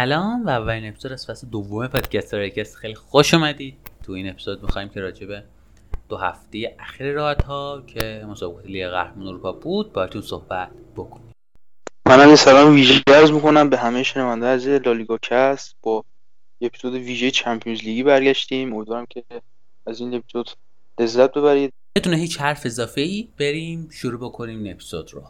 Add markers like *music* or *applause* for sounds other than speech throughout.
سلام و اولین اپیزود از فصل دوم پادکست ریکست خیلی خوش اومدید تو این اپیزود می‌خوایم که راجع به دو هفته اخیر رقابت ها که مسابقات لیگ قهرمان اروپا بود باهاتون صحبت بکنیم. منم یه سلام ویژه عرض می‌کنم. به همه شنونده از لالیگا کست با اپیزود ویژه چمپیونز لیگی برگشتیم. امیدوارم که از این اپیزود لذت ببرید. بدون هیچ حرف اضافه ای بریم شروع بکنیم این اپیزود رو.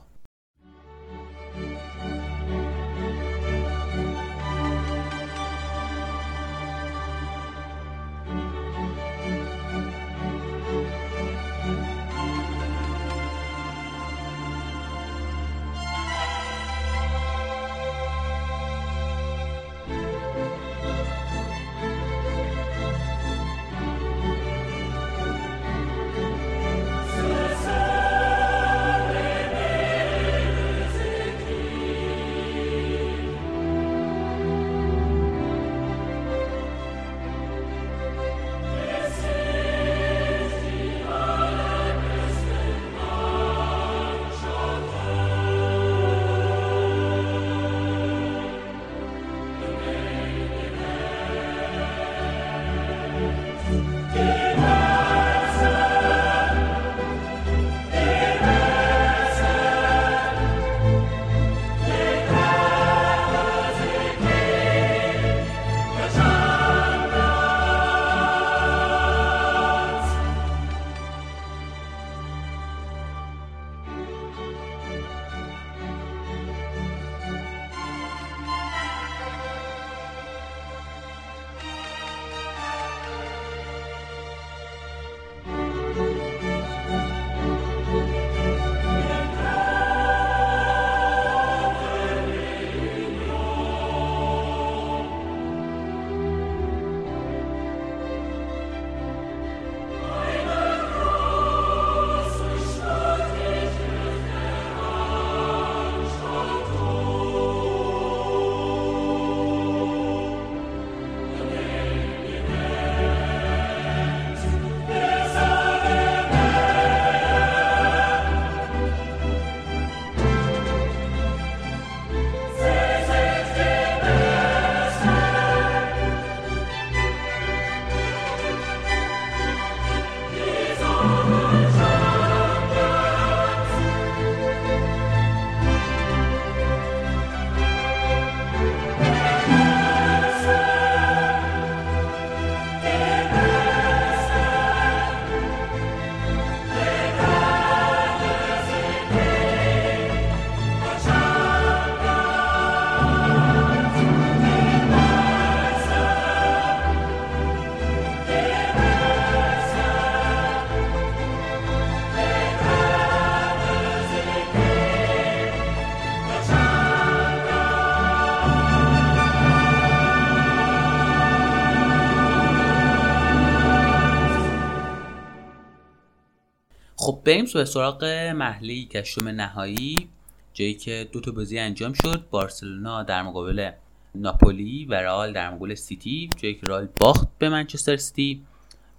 خب بریم به سراغ محلی کشوم نهایی جایی که دو تا بازی انجام شد. بارسلونا در مقابل ناپولی و رئال در مقابل سیتی جایی که رئال باخت به منچستر سیتی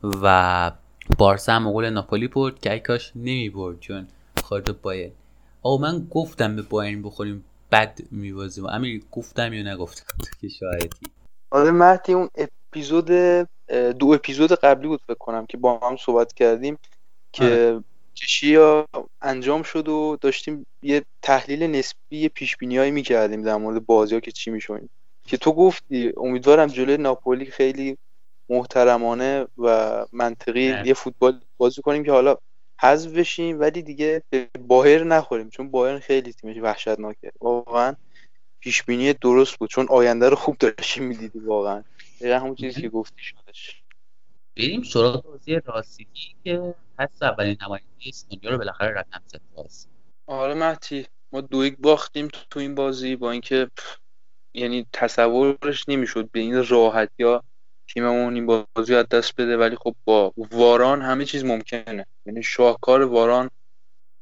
و بارسا هم مقابل ناپولی برد که ای کاش نمی برد چون خارج بایر آقا من گفتم به بایرن بخوریم بد میبازیم امیر گفتم یا نگفتم؟ *laughs* که شاهدی. آره مهدی اون اپیزود دو اپیزود قبلی بود فکر کنم که با هم صحبت کردیم که چشیا انجام شد و داشتیم یه تحلیل نسبی پیش بینی هایی می‌کردیم در مورد بازی ها که چی می‌شویم که تو گفتی امیدوارم جلوی ناپولی خیلی محترمانه و منطقی نه. یه فوتبال بازی کنیم که حالا حذف بشیم ولی دیگه به باهر نخوریم. چون باهر خیلی تیمش وحشتناکه. واقعا پیش بینی درست بود. چون آینده رو خوب داشتیم می‌دیدی واقعا. دقیقا همون چیزی که گفتی شدش. بریم سراغ بازی راستگی که حس اولین نماینده اسپانیا رو بالاخره رقم زد باز آره مهدی ما دو یک باختیم تو, تو این بازی با اینکه یعنی تصورش نمی‌شد به این راحتی ها تیممون این بازی از دست بده ولی خب با واران همه چیز ممکنه. یعنی شاهکار واران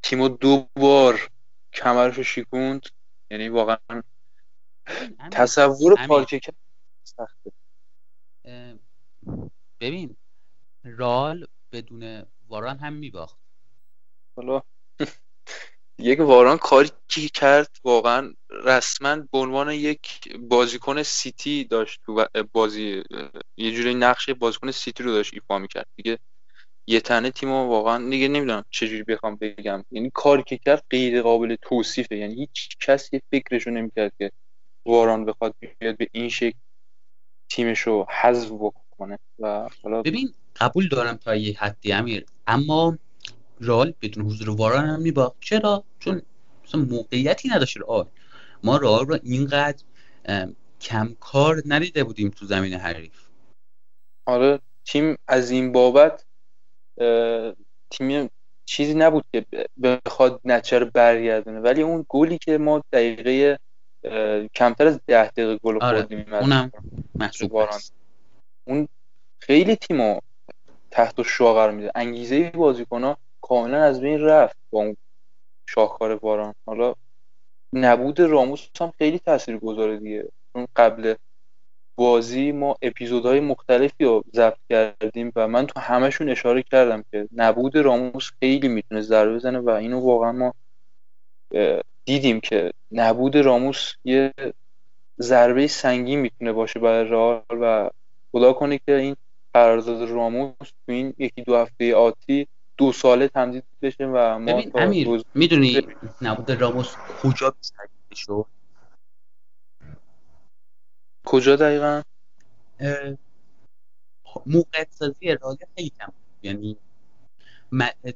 تیمو دو بار کمرشو شیکوند. یعنی واقعا تصور پارکه سخته. ببین رال بدون واران هم میباخت. حالا *laughs* یک واران کاری که کرد واقعا رسما به عنوان یک بازیکن سیتی داشت تو بازی یه جوری نقش بازیکن سیتی رو داشت ایفا می‌کرد. دیگه یه تنه تیم واقعا دیگه نمی‌دونم چجوری بخوام بگم. یعنی کاری که کرد غیر قابل توصیفه. یعنی هیچ کسی فکرشو نمی‌کرد که واران بخواد بیاد به این شکل تیمش رو حذف بکنه. و حالا ببین قبول دارم تا یه حدی امیر. اما رال بدون حضور واران هم میباخت. چرا؟ چون مثلا موقعیتی نداشت رئال. ما رئال رو اینقدر کم کار ندیده بودیم تو زمین حریف. آره تیم از این بابت تیم چیزی نبود که بخواد نچر برگردونه. ولی اون گلی که ما دقیقه کمتر از ده دقیقه گل آره. خوردیم اونم محسوب اون خیلی تیمو تحت شعا قرار میده. انگیزه بازیکن کاملا از بین رفت با اون شاهکار باران. حالا نبود راموس هم خیلی تاثیر گذاره دیگه. چون قبل بازی ما اپیزودهای مختلفی رو ضبط کردیم و من تو همشون اشاره کردم که نبود راموس خیلی می‌تونه ضربه بزنه و اینو واقعا ما دیدیم که نبود راموس یه ضربه سنگین می‌تونه باشه برای رئال و خدا کنه که این قرارداد راموس تو این یکی دو هفته آتی دو ساله تمدید بشه و ما ببین امیر می‌دونی نبود راموس کجا شد؟ کجا دقیقا؟ موقعیت سازی رالی خیلی کم یعنی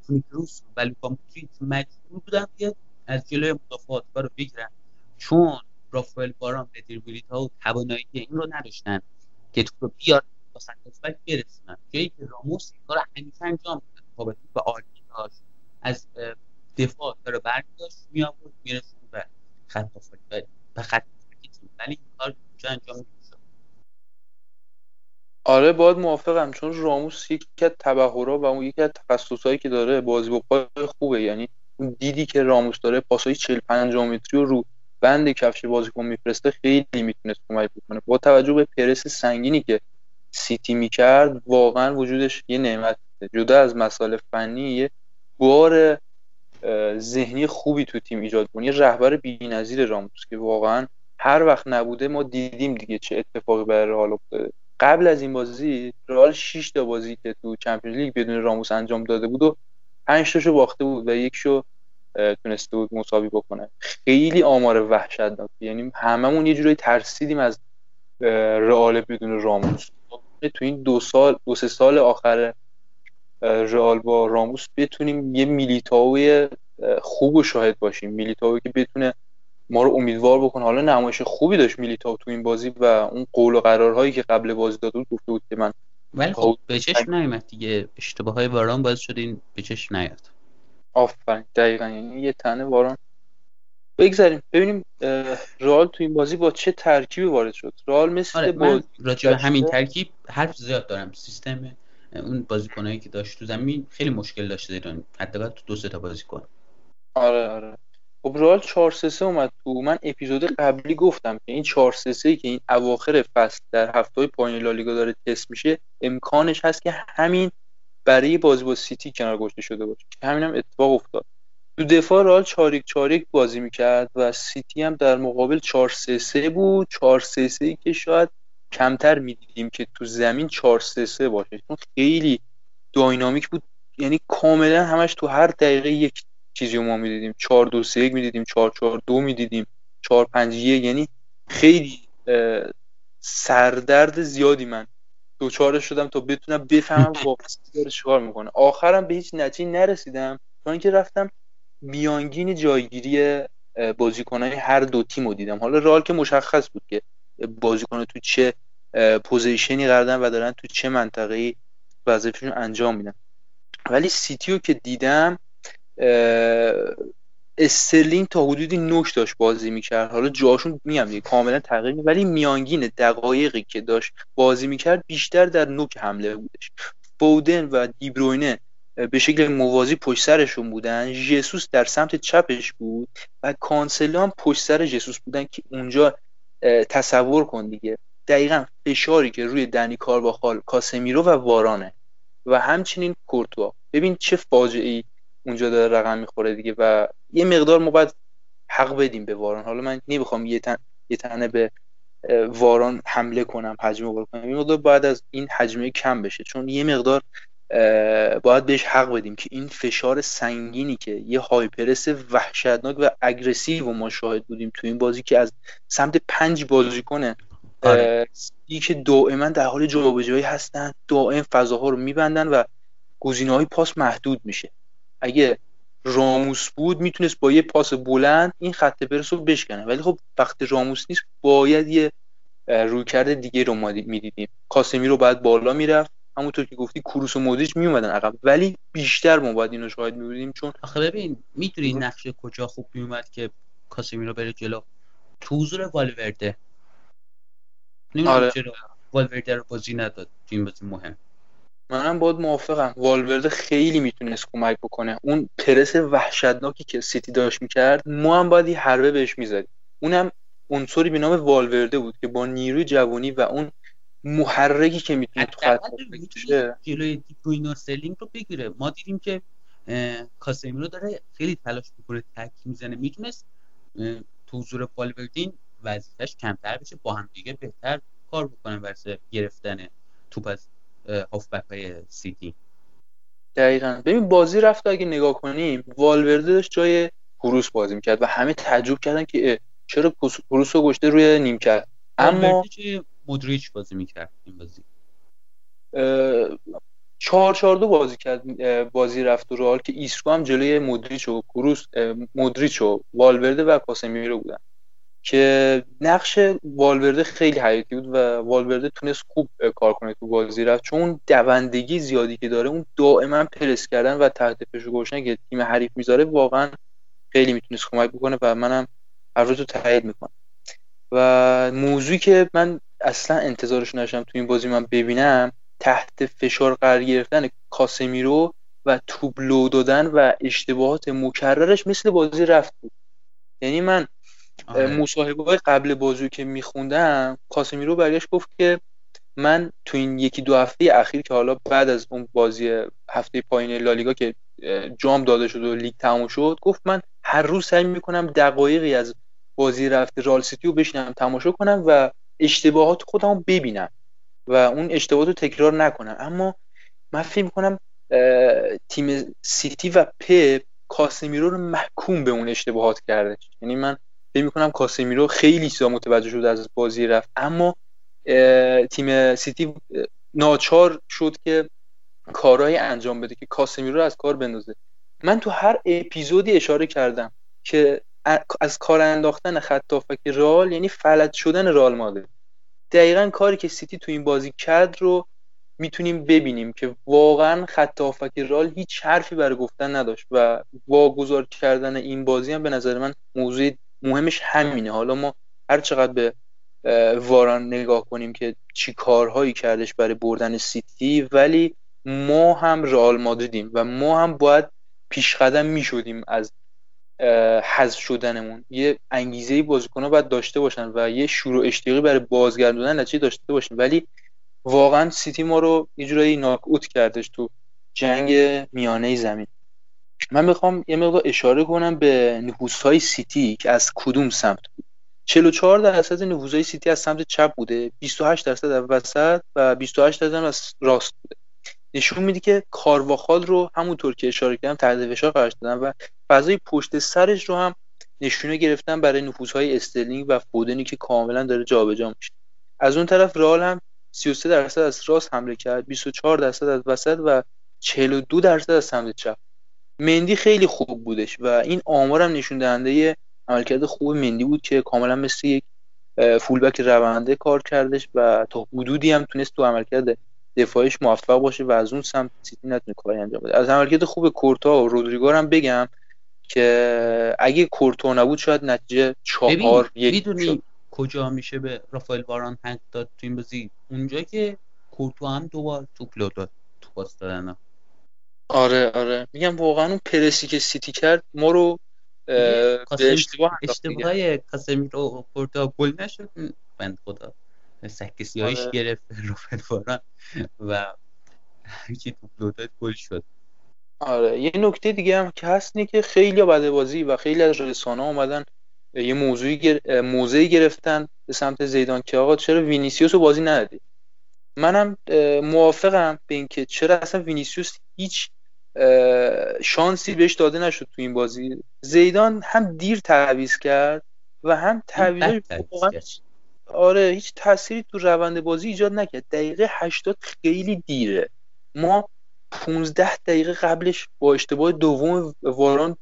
تونی کروس و لوکا مودریچ مجبور بودن که از جلوی مدافعات رو بگیرن. چون رافائل باران و ها و توانایی این رو نداشتن که تو رو بیار با برسونن. جایی که راموس این کار همیشه انجام می‌داد. به عالی داشت از دفاع داره برمی داشت می آورد به خط و خط ولی این کار انجام نمی‌شد. آره باید موافقم. چون راموس یکی از تبهرها و اون یکی از تخصصهایی که داره بازی با پای خوبه. یعنی دیدی که راموس داره پاسای 40 50 متری رو رو بند کفش بازیکن میفرسته خیلی می‌تونست کمک بکنه. با توجه به پرس سنگینی که سیتی می‌کرد واقعا وجودش یه نعمت جدا از مسائل فنی یه بار ذهنی خوبی تو تیم ایجاد کنه یه رهبر بی‌نظیر راموس که واقعا هر وقت نبوده ما دیدیم دیگه چه اتفاقی برای رئال افتاده. قبل از این بازی رئال 6 تا بازی که تو چمپیونز لیگ بدون راموس انجام داده بود و 5 تاشو باخته بود و یکشو تونسته بود مساوی بکنه. خیلی آمار وحشتناک یعنی هممون یه جورایی ترسیدیم از رئال بدون راموس. تو این دو سال دو سه سال آخر رئال با راموس بتونیم یه میلیتاوی خوب و شاهد باشیم. میلیتاوی که بتونه ما رو امیدوار بکنه. حالا نمایش خوبی داشت میلیتاو تو این بازی و اون قول و قرارهایی که قبل بازی داده بود گفته بود که من ولی خب به چشم نیومد دیگه. اشتباه های واران باعث شد این به چشم نیاد. آفرین. دقیقا. یعنی یه تنه واران بگذاریم. ببینیم رال تو این بازی با چه ترکیبی وارد شد. رال مثل آره من راجع به همین ترکیب حرف زیاد دارم. سیستم اون بازیکنایی که داشت تو زمین خیلی مشکل داشته ایران حداقل تو دو سه تا بازیکن. آره آره. خب رئال 4 3 اومد تو. من اپیزود قبلی گفتم که این 4 3 که این اواخر فصل در هفته های پایین لالیگا داره تست میشه امکانش هست که همین برای بازی با سیتی کنار گذاشته شده باشه. که همین هم اتفاق افتاد. تو دفاع رئال چاریک چاریک بازی می‌کرد و سیتی هم در مقابل 4 3 بود. 4 3 که شاید کمتر می‌دیدیم که تو زمین 4 3 باشه. چون خیلی داینامیک بود. یعنی کاملا همش تو هر دقیقه یک چیزی ما می‌دیدیم. 4 2 3 1 می‌دیدیم 4 4 2 می‌دیدیم 4 5 1 یعنی خیلی سردرد زیادی من دوچاره شدم تا بتونم بفهمم واقعا داره چیکار می‌کنه. آخرم به هیچ نتیجه نرسیدم. تا اینکه رفتم میانگین جایگیری بازیکنهای هر دو تیم رو دیدم. حالا رئال که مشخص بود که بازیکن تو چه position ی قرار و دارن تو چه منطقه‌ای وظیفه‌شون انجام میدن. ولی سیتی رو که دیدم استرلینگ تا حدودی نوک داشت بازی می‌کرد. حالا جاشون میگم کاملا تغییر ولی میانگین دقایقی که داشت بازی می‌کرد بیشتر در نوک حمله بودش. فودن و دیبروینه به شکل موازی پشت سرشون بودن. ژسوس در سمت چپش بود و کانسلو هم پشت سر ژسوس بودن که اونجا تصور کن دیگه. دقیقا فشاری که روی دنی کارواخال کاسمیرو و وارانه و همچنین کورتوا. ببین چه فاجعه ای اونجا داره رقم می‌خوره دیگه و یه مقدار ما باید حق بدیم به واران. حالا من نمی‌خوام یه تن یه تنه به واران حمله کنم حجمه کنم. یه مقدار باید از این حجمه کم بشه. چون یه مقدار باید بهش حق بدیم که این فشار سنگینی که یه هایپرس وحشتناک و اگریسیو و ما شاهد بودیم تو این بازی که از سمت پنج بازیکنه آره. که دائما در حال جابجایی هستن دائم فضاها رو میبندن و گزینه های پاس محدود میشه. اگه راموس بود می‌تونست با یه پاس بلند این خط پرس رو بشکنه. ولی خب وقتی راموس نیست باید یه رویکرد دیگه رو ما می‌دیدیم. کاسمی رو باید بالا می‌رفت. همونطور که گفتی کروس و مودریچ میومدن عقب. ولی بیشتر ما باید اینو شاهد میبودیم چون آخه ببین می‌دونی نقشه کجا خوب میومد که کاسمی رو بره جلو؟ تو حضور والورده. آره. چرا والورده رو بازی نداد تو این بازی مهم. منم باید موافقم. والورده خیلی می‌تونست کمک بکنه. اون پرس وحشتناکی که سیتی داشت می‌کرد ما هم باید یه حربه بهش می‌زدیم. اونم عنصری به نام والورده بود که با نیروی جوانی و اون محرکی که می‌تونه تو خط جلوی دیبروینه استرلینگ رو بگیره. ما دیدیم که کاسمیرو داره خیلی تلاش می‌کنه تکل می‌زنه. می‌تونست تو حضور والورده این وظیفش کمتر بشه با هم دیگه بهتر کار بکنه واسه گرفتن توپ از هافبک های سیتی. دقیقا. ببین بازی رفت اگه نگاه کنیم والورده داشت جای کروس بازی می‌کرد و همه تعجب کردن که چرا کروس رو گذاشته روی نیمکت. اما مودریچ بازی می‌کرد این بازی. چهار چهار دو بازی کرد بازی رفت و رئال که ایسکو هم جلوی مودریچ و کروس مودریچ و والورده و کاسمیرو بودن. که نقش والورده خیلی حیاتی بود و والورده تونست خوب کار کنه تو بازی رفت. چون دوندگی زیادی که داره اون دائما پرس کردن و تحت فشار گذاشتن که تیم حریف می‌ذاره واقعا خیلی می‌تونست کمک بکنه و منم هر روز رو تایید می‌کنم. و موضوعی که من اصلا انتظارش نشم تو این بازی من ببینم تحت فشار قرار گرفتن کاسمیرو و توبلو دادن و اشتباهات مکررش مثل بازی رفت بود یعنی من آره. مصاحبه های قبل بازی که میخوندم کاسمیرو برگشت گفت که من تو این یکی دو هفته اخیر که حالا بعد از اون بازی هفته پایین لالیگا که جام داده شد و لیگ تموم شد گفت من هر روز سعی می‌کنم دقایقی از بازی رفته رال سیتی رو بشینم تماشا کنم و اشتباهات خودم ببینم و اون اشتباهات رو تکرار نکنم. اما من فکر می‌کنم تیم سیتی و پپ کاسمیرو رو محکوم به اون اشتباهات کرده. یعنی من فکر می‌کنم کاسمیرو خیلی چیزا متوجه شد از بازی رفت. اما تیم سیتی ناچار شد که کارهای انجام بده که کاسمیرو رو از کار بندازه. من تو هر اپیزودی اشاره کردم که از کار انداختن خط رال یعنی فلج شدن رال مادرید. دقیقا کاری که سیتی تو این بازی کرد رو می‌تونیم ببینیم که واقعا خط رال هیچ حرفی برای گفتن نداشت و واگذار کردن این بازی هم به نظر من موضوع مهمش همینه. حالا ما هر چقدر به واران نگاه کنیم که چی کارهایی کردش برای بردن سیتی ولی ما هم رئال مادریدیم و ما هم باید پیش قدم می شدیم از حذف شدنمون. یه انگیزه بازیکن‌ها باید داشته باشن و یه شروع اشتیاقی برای بازگردوندن نتیجه داشته باشن. ولی واقعا سیتی ما رو یه جورایی ناک اوت کردش تو جنگ میانه زمین. من می‌خوام یه مقدار اشاره کنم به های سیتی که از کدوم سمت بود. 44 درصد های سیتی از سمت چپ بوده 28 درصد از وسط و 28 درصد از راست بوده. نشون میده که کارواخال رو همونطور که اشاره کردم تحت فشار قرار دادن و فضای پشت سرش رو هم نشونه گرفتن برای های استرلینگ و فودنی که کاملا داره جابجا میشه. از اون طرف رئال هم 33 درصد از راست حمله کرد 24 درصد از وسط و 42 درصد از سمت چپ. مندی خیلی خوب بودش و این آمار هم نشون دهنده عملکرد خوب مندی بود که کاملا مثل یک فولبک رونده کار کردش و تا حدودی هم تونست تو عملکرد دفاعش موفق باشه و از اون سمت سیتی نتونه کاری انجام بده. از عملکرد خوب کورتا و رودریگو هم بگم که اگه کورتو نبود شاید نتیجه چهار یک می‌دونی کجا میشه به رافائل واران هنگ داد تو این بازی؟ اونجا که کورتو هم دوبار توپ لو داد تو پاس دادن آره آره. میگم واقعا اون پرسی که سیتی کرد ما رو به اشتباه اشتباه کاسمیرو کورتو گل نشد. بند خدا. سکه سیاهیش آره. گرفت *laughs* رافائل واران و هیچی توپ لو داد گل شد آره یه نکته دیگه هم که هست اینه که خیلی بعد بازی و خیلی از رسانه اومدن یه موضوعی گر... موضعی گرفتن به سمت زیدان که آقا چرا وینیسیوس رو بازی ندادی منم موافقم به اینکه چرا اصلا وینیسیوس هیچ شانسی بهش داده نشد تو این بازی زیدان هم دیر تعویض کرد و هم تعویض واقعا. آره هیچ تأثیری تو روند بازی ایجاد نکرد. دقیقه 80 خیلی دیره. ما 15 دقیقه قبلش با اشتباه دوم واران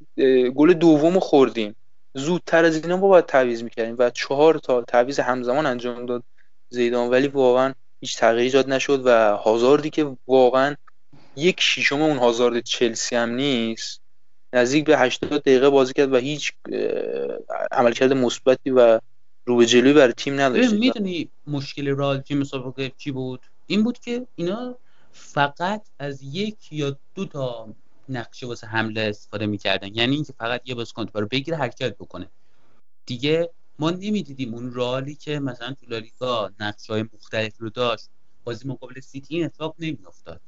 گل دوم خوردیم. زودتر از اینا ما باید تعویض می‌کردیم و چهار تا تعویض همزمان انجام داد زیدان. ولی واقعا هیچ تغییری ایجاد نشد و هازاردی که واقعا یک شیشم اون هازارد چلسی هم نیست نزدیک به 80 دقیقه بازی کرد و هیچ عملکرد مثبتی و رو به جلوی برای تیم ببین نداشت می‌دونی مشکل رئال توی مسابقه چی بود؟ این بود که اینا فقط از یک یا دو تا نقشه واسه حمله استفاده می‌کردن. یعنی اینکه فقط یه بازیکن رو بگیره حرکت بکنه. دیگه ما نمی‌دیدیم اون رئالی که مثلا تو لالیگا نقشه های مختلف رو داشت بازی مقابل سیتی این اتفاق نمیافتاد.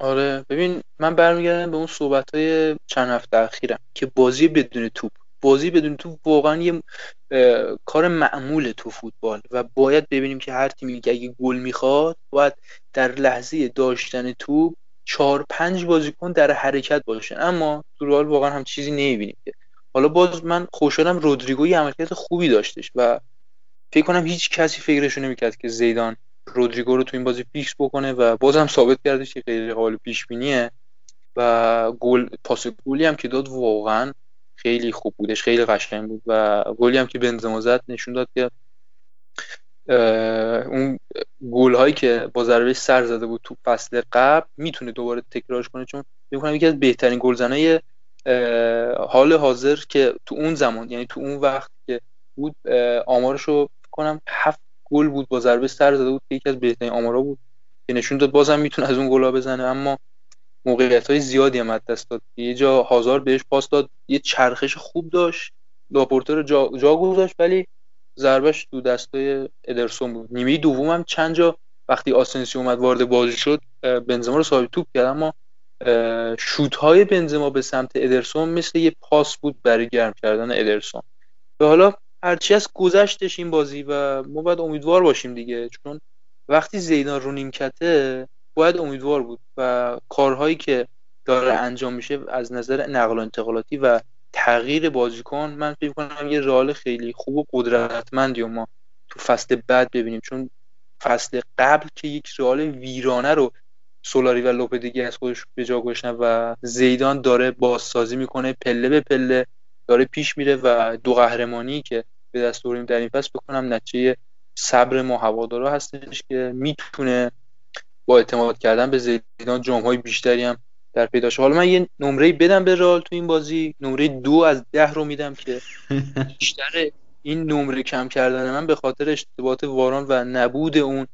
آره ببین من برمیگردم به اون صحبت های چند هفته اخیرم که بازی بدون توپ بازی بدون توپ واقعا یه کار معموله تو فوتبال و باید ببینیم که هر تیمی که اگه گل می‌خواد باید در لحظه داشتن توپ چهار پنج بازیکن در حرکت باشن. اما تو رئال واقعا هم چیزی نمی‌بینیم که. حالا باز من خوشحالم رودریگو یه عملکرد خوبی داشتش و فکر کنم هیچ کسی فکرشو نمی‌کرد که زیدان رودریگو رو تو این بازی فیکس بکنه و بازم ثابت کردش که غیر قابل پیش بینیه و گل پاس گلی هم که داد واقعا خیلی خوب بودش خیلی قشنگ بود و گلی هم که بنزما زد نشون داد که اون گل هایی که با ضربه سر زده بود تو فصل قبل می‌تونه دوباره تکرارش کنه چون کنم یکی از بهترین گلزنای حال حاضر که تو اون زمان یعنی تو اون وقت که بود آمارش رو کنم هفت گل بود با ضربه سر زده بود که یکی از بهترین آمارا بود که نشون داد بازم می‌تونه از اون گلا بزنه. اما موقعیت های زیادی هم از دست داد. یه جا هازار بهش پاس داد یه چرخش خوب داشت. لاپورته رو جا, جا گذاشت ولی ضربش تو دستای ادرسون بود. نیمه دوم هم چند جا وقتی آسنسی اومد وارد بازی شد بنزما رو صاحب توپ کرد اما شوت های بنزما به سمت ادرسون مثل یه پاس بود برای گرم کردن ادرسون. و حالا هرچی از گذشتش این بازی و ما باید امیدوار باشیم دیگه چون وقتی زیدان رو نیمکته باید امیدوار بود و کارهایی که داره انجام میشه از نظر نقل و انتقالاتی و تغییر بازیکن من فکر کنم یه رئال خیلی خوب و قدرتمندی و ما تو فصل بعد ببینیم. چون فصل قبل که یک رئال ویرانه رو سولاری و لوپدگی از خودش به جا گذاشتن و زیدان داره بازسازی می‌کنه پله به پله داره پیش میره و دو قهرمانی که به دست در این فصل بکنم نتیجه صبر ما هوادارا هستش که می‌تونه با اعتماد کردن به زیدان جامهای بیشتری هم در پیدا شه حالا من یه نمره بدم به رئال تو این بازی. نمره دو از ده رو میدم که *laughs* بیشتر این نمره کم کردن من به خاطر اشتباهات واران و نبود اون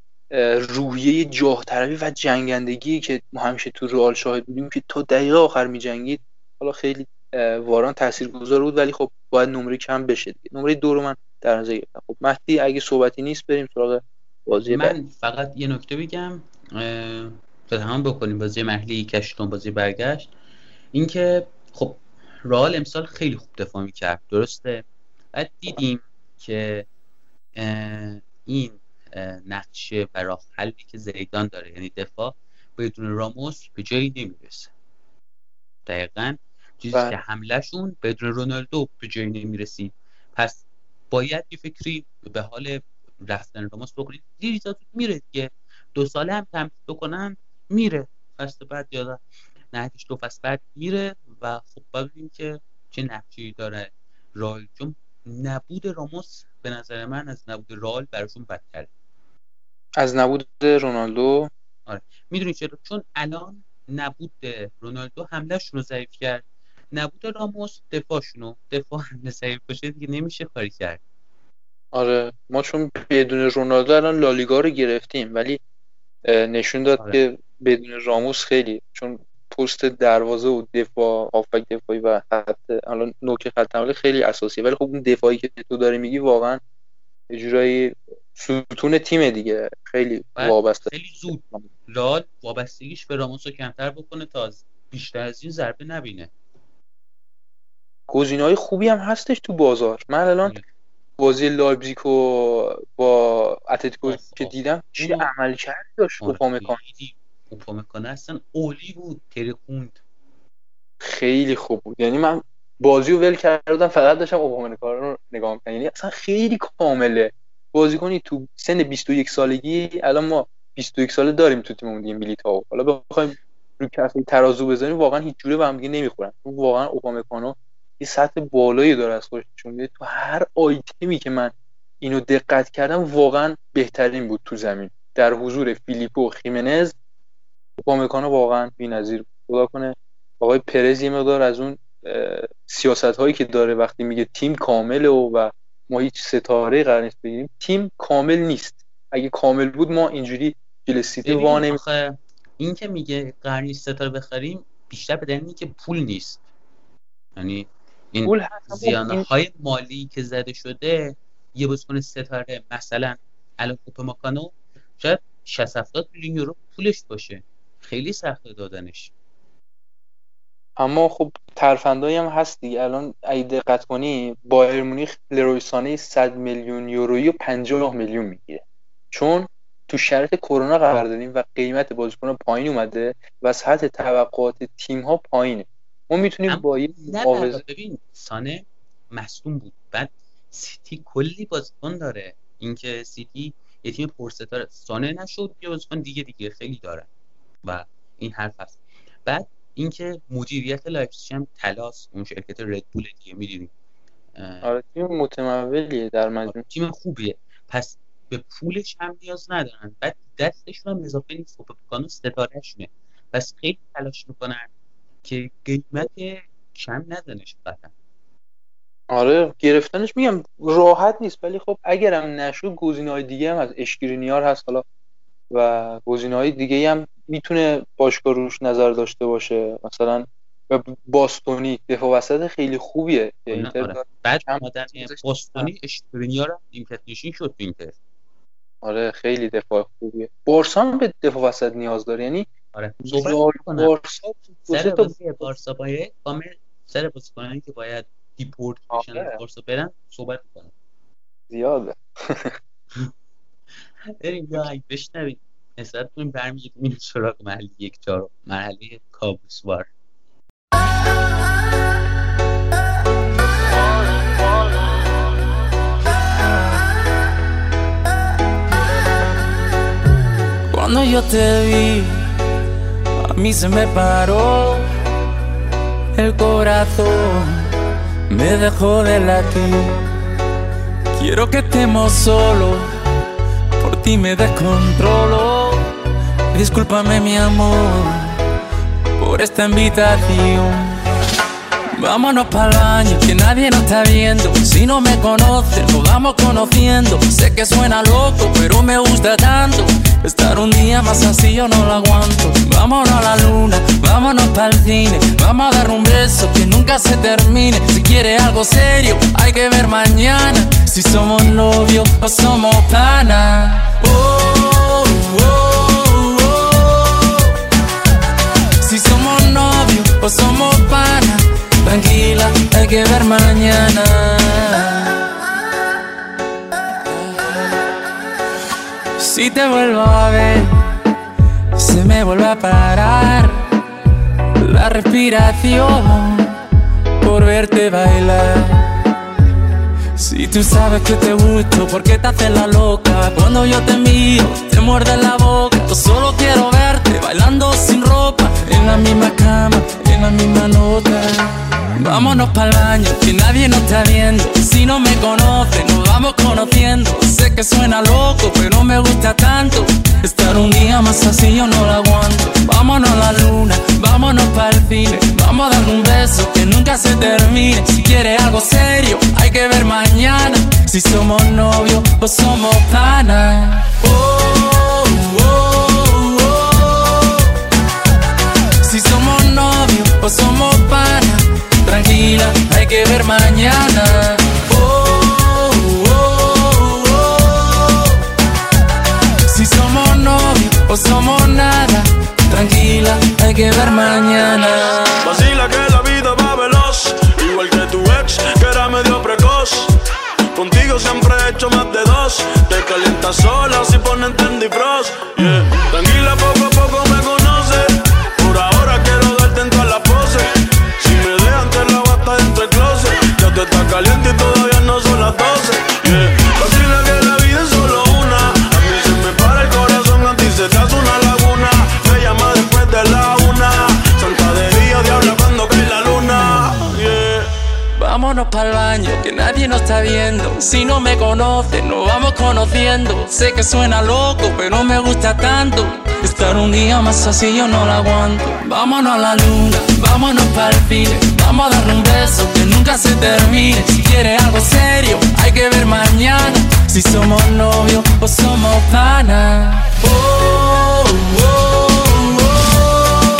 روحیه جاه و جنگندگی که ما همیشه تو رئال شاهد بودیم که تا دقیقه آخر میجنگید. حالا خیلی واران تاثیرگذار بود ولی خب باید نمره کم بشه دیگه. نمره دو رو من در نظر گرفتم. خب مهدی اگه صحبتی نیست بریم سراغ بازی بعد. من فقط یه نکته بگم. تمام بکنیم بازی محلی کشتون بازی برگشت. اینکه خب رئال امسال خیلی خوب دفاع می‌کرد. درسته؟ بعد دیدیم که اه، این اه، نقشه و راه حلی که زیدان داره یعنی دفاع بدون راموس به جایی نمی‌رسه. دقیقا. چیزی بله. که حملهشون بدون رونالدو به جایی نمی‌رسید. پس باید یه فکری به حال رفتن راموس بکنید. دیری تا میره دیگه. دو ساله هم تمدید بکنن میره. فصل بعد یادم نهایتش دو فصل بعد میره و خب ببینیم که چه نقشه‌ای داره رال چون نبود راموس به نظر من از نبود رال براشون بدتره. از نبود رونالدو؟ می‌دونی چرا؟ چون الان نبود رونالدو حملهشون رو ضعیف کرد. نبود راموس دفاعشونو دفاع ضعیف باشه دیگه نمیشه کاری کرد. آره. ما چون بدون رونالدو الان لالیگا رو گرفتیم ولی نشون داد آره. که بدون راموس خیلی چون پست دروازه و دفاع هافک دفاعی و خط الان نوک خط حمله خیلی اساسیه. ولی خب اون دفاعی که تو داری میگی واقعا یه جورایی ستون تیم دیگه. خیلی وابسته. خیلی زود لال وابستگیش به راموس رو کمتر بکنه تا بیشتر از این ضربه نبینه. گزینه‌های خوبی هم هستش تو بازار. من الان آره. بازی لایپزیگ و با اتلتیکو که آه. دیدم چه عمل کرد؟ داشت آره، اوپامکانو خیلی اوپامکانو اصلا اولی بود ترکوند خیلی خوب بود. یعنی من بازی رو ول کردم فقط داشتم اوپامکان رو نگاه می‌کردم. یعنی اصلا خیلی کامله. بازیکنی تو سن 21 سالگی الان ما 21 ساله داریم تو تیممون دیگه میلیتائو حالا بخوایم رو کفه ترازو بزنیم واقعا هیچ جوره به هم دیگه نمی‌خورن. واقعا اوپامکانو یه سطح بالایی داره از خودش نشون میده تو هر آیتمی که من اینو دقت کردم واقعا بهترین بود تو زمین. در حضور فیلیپو و خیمنز اوپامکانو واقعا بی‌نظیر خدا کنه آقای پرز یه مقدار از اون سیاست هایی که داره وقتی میگه تیم کامله و, و ما هیچ ستاره قرار نیست بگیریم تیم کامل نیست. اگه کامل بود ما اینجوری جل سیتی ببین وا نمی آخه این که میگه قرار نیست ستاره بخریم بیشتر به دلیل که پول نیست. یعنی این زیانه این- های مالی که زده شده یه بازیکن ستاره مثلا الان اوپامکانو شاید 60 70 میلیون یورو پولش باشه. خیلی سخته دادنش. اما خب ترفندایی هم هست دیگه. الان اگه دقت کنی بایر مونیخ لروی سانه 100 میلیون یورویی و 50 میلیون می‌گیره. چون تو شرایط کرونا قرار دادیم و قیمت بازیکن پایین اومده و سطح توقعات تیم ها پایینه. ما می‌تونیم با یه تنها ببین سانه مصدوم بود. بعد سیتی کلی بازیکن داره. اینکه سیتی یه تیم پرستاره. سانه نشد یه بازیکن دیگه دیگه خیلی داره. و این حرف هست. بعد اینکه مدیریت لایپزیگ هم تلاس اون شرکت ردبول دیگه می‌دونی؟ آره تیم متمولیه در مجموع. تیم خوبیه. پس به پولش هم نیاز ندارن. بعد دستشون هم اضافه نیست. اوپامکانو ستارهشونه. پس خیلی تلاش می‌کنن. که قیمت کم ندنش قطعا آره گرفتنش میگم راحت نیست ولی خب اگرم نشد گزینه‌های دیگه هم از اشکرینیار هست حالا و گزینه‌های دیگه هم می‌تونه باشگاه روش نظر داشته باشه. مثلا و باستونی دفاع وسط خیلی خوبیه. آره، اینتر آره. بعد آمدن. باستونی اشترینیار هم نیمکت نشین شد اینتر. آره خیلی دفاع خوبیه. بارسا هم به دفاع وسط نیاز داره. یعنی آره. بارسا سر بازی بارسا باید کامل سر بازیکنانی که باید دیپورت بشن آره. از بارسا برن صحبت کنم زیاده. *laughs* بریم یا اگه بشنویم. نسبت کنیم برمیگردیم. این سراغ مرحله یک چهارم مرحله کابوسوار Cuando yo te vi, a mí se me paró el corazón, me dejó de latir. Quiero que estemos solos, por ti me descontrolo. Discúlpame mi amor por esta invitación. Vámonos para el baño, que nadie nos está viendo. Si no me conoces, nos vamos conociendo. Sé que suena loco, pero me gusta tanto. Estar un día más así yo no lo aguanto. Vámonos a la luna, vámonos para el cine. Vamos a dar un beso que nunca se termine. Si quieres algo serio, hay que ver mañana. Si somos novios o somos panas. Oh, oh, oh. Si somos novios o somos panas. Tranquila, hay que ver mañana. Si te vuelvo a ver, se me vuelve a parar la respiración por verte bailar. Si tú sabes que te gusto, ¿por qué te haces la loca? Cuando yo te miro, te muerde la boca. Yo solo quiero verte bailando sin ropa, en la misma cama, en la misma nota. Vámonos para el baño, que nadie nos está viendo. Si no me conoce, nos vamos conociendo. Sé que suena loco, pero me gusta tanto. Estar un día más así yo no lo aguanto. Vámonos a la luna, vámonos para el cine. Vamos a dar un beso que nunca se termine. Si quieres algo serio, hay que ver mañana. Si somos novios o somos panas. Oh, oh, oh. Si somos novios o somos panas. Tranquila, hay que ver mañana. Oh, oh, oh. Si somos novios o somos nada. Tranquila, hay que ver mañana. Vacila que la vida va veloz, igual que tu ex, que era medio precoz. Contigo siempre he hecho más de dos. Te calientas sola si ponen. Yeah. Vámonos para baño, que nadie nos está viendo. Si no me conoces, nos vamos conociendo. Sé que suena loco, pero me gusta tanto. Estar un día más así yo no lo aguanto. Vámonos a la luna, vámonos para el cine. Vamos a darle un beso que nunca se termine. Si quieres algo serio, hay que ver mañana. Si somos novios o somos panas. Oh, oh, oh.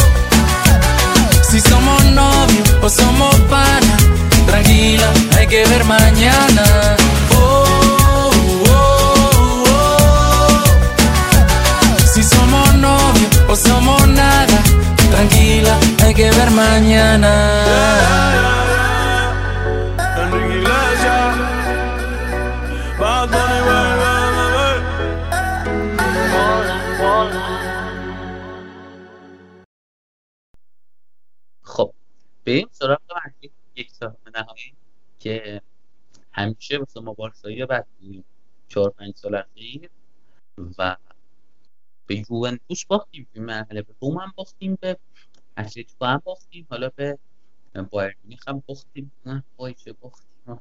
Si somos novios o somos panas, tranquila, hay que ver mañana. Oh, oh, oh. Si somos novios o somos nada, tranquila, hay que ver mañana. Enrique Iglesias, Bad یک سال نهایی که همیشه واسه ما بارسایی بودیم چهار پنج سال اخیر و به یوونتوس باختیم توی مرحله به روم هم باختیم به اتلتیکو هم باختیم حالا به بایر مونیخ هم باختیم. نه وای چه باختیم.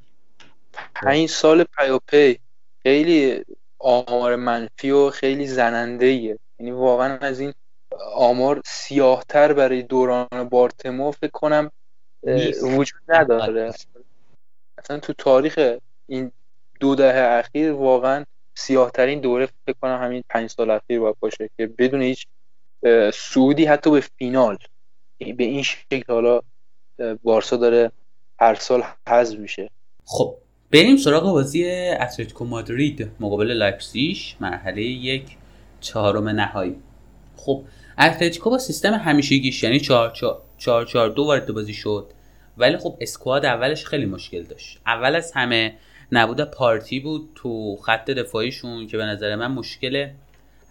پنج سال پیاپی خیلی آمار منفی و خیلی زننده ایه یعنی واقعا از این آمار سیاهتر برای دوران بارتمو فکر کنم. وجود نداره. اصلا تو تاریخ این دو دهه اخیر واقعا سیاهترین دوره فکر کنم همین پنج سال اخیر باید باشه که بدون هیچ اه، صعودی حتی به فینال به این شکل حالا بارسا داره هر سال حذف میشه. خب بریم سراغ بازی اتلتیکو مادرید مقابل لایپزیگ مرحله یک چهارم نهایی. خب اتلتیکو با سیستم همیشگیش یعنی 4 4 4 2 وارد بازی شد. ولی خب اسکواد اولش خیلی مشکل داشت. اول از همه نبود پارتی بود تو خط دفاعیشون که به نظر من مشکل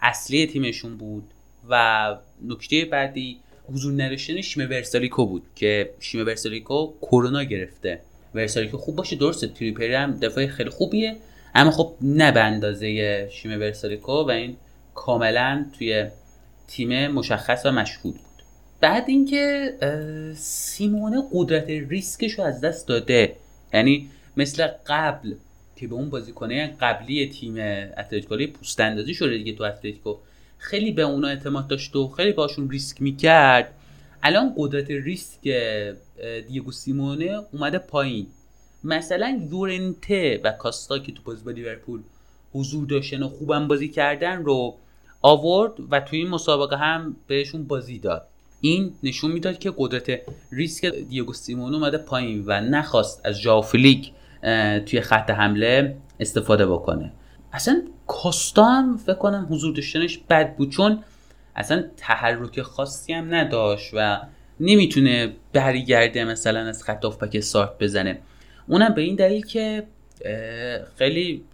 اصلی تیمشون بود و نکته بعدی حضور نداشتن شیمه ورسالیکو بود که شیمه ورسالیکو کرونا گرفته. ورسالیکو خوب باشه درسته. تریپری هم دفاع خیلی خوبیه اما خب نه به اندازه شیمه ورسالیکو و این کاملا توی تیم مشخص و مشهود. بعد اینکه سیمونه قدرت ریسکش رو از دست داده. یعنی مثل قبل که به اون بازیکنه قبلی تیم اتلتیکو پوست اندازی شده دیگه تو اتلتیکو خیلی به اونا اعتماد داشت و خیلی باشون ریسک می‌کرد. الان قدرت ریسک دیگو سیمونه اومده پایین. مثلا یورنته و کاستا که تو بازی با لیورپول حضور داشتن و خوبم بازی کردن رو آورد و توی این مسابقه هم بهشون بازی داد. این نشون می‌داد که قدرت ریسک دیگو سیمون اومده پایین و نخواست از ژاوفلیک اه، توی خط حمله استفاده بکنه. اصلا کاستا هم فکر کنم حضور داشتنش بد بود چون اصلا تحرک خاصی هم نداشت و نمی‌تونه برگرده مثلا از خط آفبک سارت بزنه. اونم به این دلیل که خیلی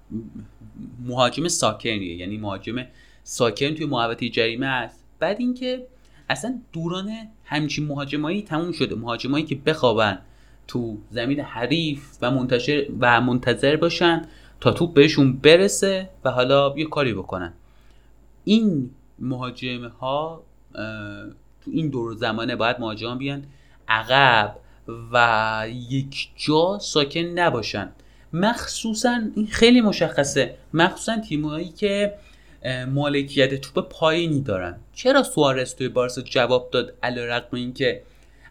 مهاجم ساکنیه یعنی مهاجم ساکن توی محوطه جریمه است. بعد اینکه اصلا دوران همچین مهاجمایی تموم شده. مهاجمایی که بخوابن تو زمین حریف و منتشر و منتظر باشن تا توپ بهشون برسه و حالا یه کاری بکنن. این مهاجم ها تو این دور زمانه باید مهاجمان بیان عقب و یک جا ساکن نباشن. مخصوصا این خیلی مشخصه. مخصوصا تیمایی که مالکیت توپ پایینی دارن. چرا سوارز توی بارسا جواب داد علیرغم اینکه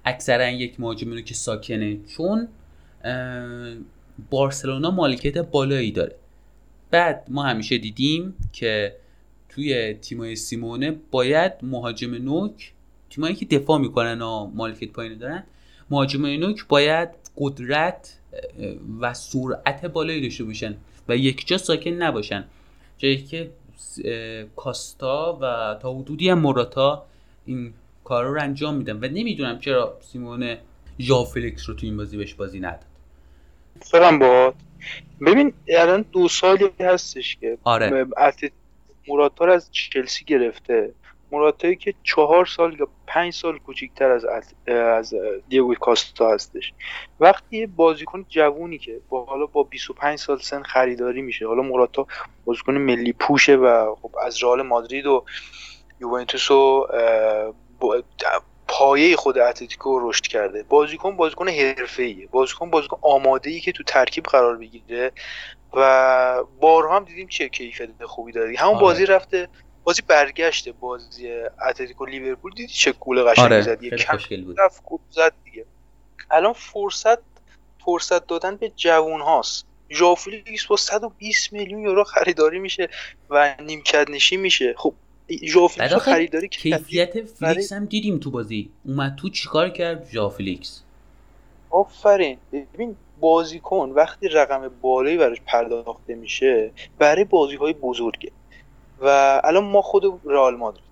اکثرا یک مهاجمی که ساکنه؟ چون بارسلونا مالکیت بالایی داره. بعد ما همیشه دیدیم که توی تیمای سیمونه باید مهاجم نوک تیمایی که دفاع می‌کنن و مالکیت پایین دارن مهاجم نوک باید قدرت و سرعت بالایی داشته باشن و یک جا ساکن نباشن. جایی که کاستا و تا حدودی هم موراتا این کار رو انجام میدن. و نمی‌دونم چرا سیمون ژاو فلیکس رو تو این بازی بهش بازی نداد. فرم با ببین الان دو سالی هستش که آره. موراتا رو از چلسی گرفته. مراتایی که چهار سال یا پنج سال کوچیکتر از از دیگو کاستا هستش. وقتی بازیکن جوونی که با حالا با 25 سال سن خریداری میشه حالا مراتا بازیکن ملی پوشه و خب از رئال مادرید و یوونتوس و پایه خود اتلتیکو رشد کرده. بازیکن بازیکن حرفه‌ایه. بازیکن بازیکن آماده که تو ترکیب قرار بگیره و بارها هم دیدیم چه کیفیت خوبی داره. همون آره. بازی رفته بازی برگشته بازی اتلتیکو لیورپول. دیدی چه گل قشنگی آره، زد؟ یه کم رفت زد دیگه. الان فرصت فرصت دادن به جوون هاست. ژافلیکس با 120 میلیون یورو خریداری میشه و نیمکت نشین میشه. خب ژافلیکس خریداری کیفیت فلیکس هم دیدیم تو بازی. اومد تو چیکار کرد ژافلیکس آفرین. ببین بازیکن وقتی رقم بالایی براش پرداخته میشه برای بازی های بزرگه. و الان ما خود رئال مادرید.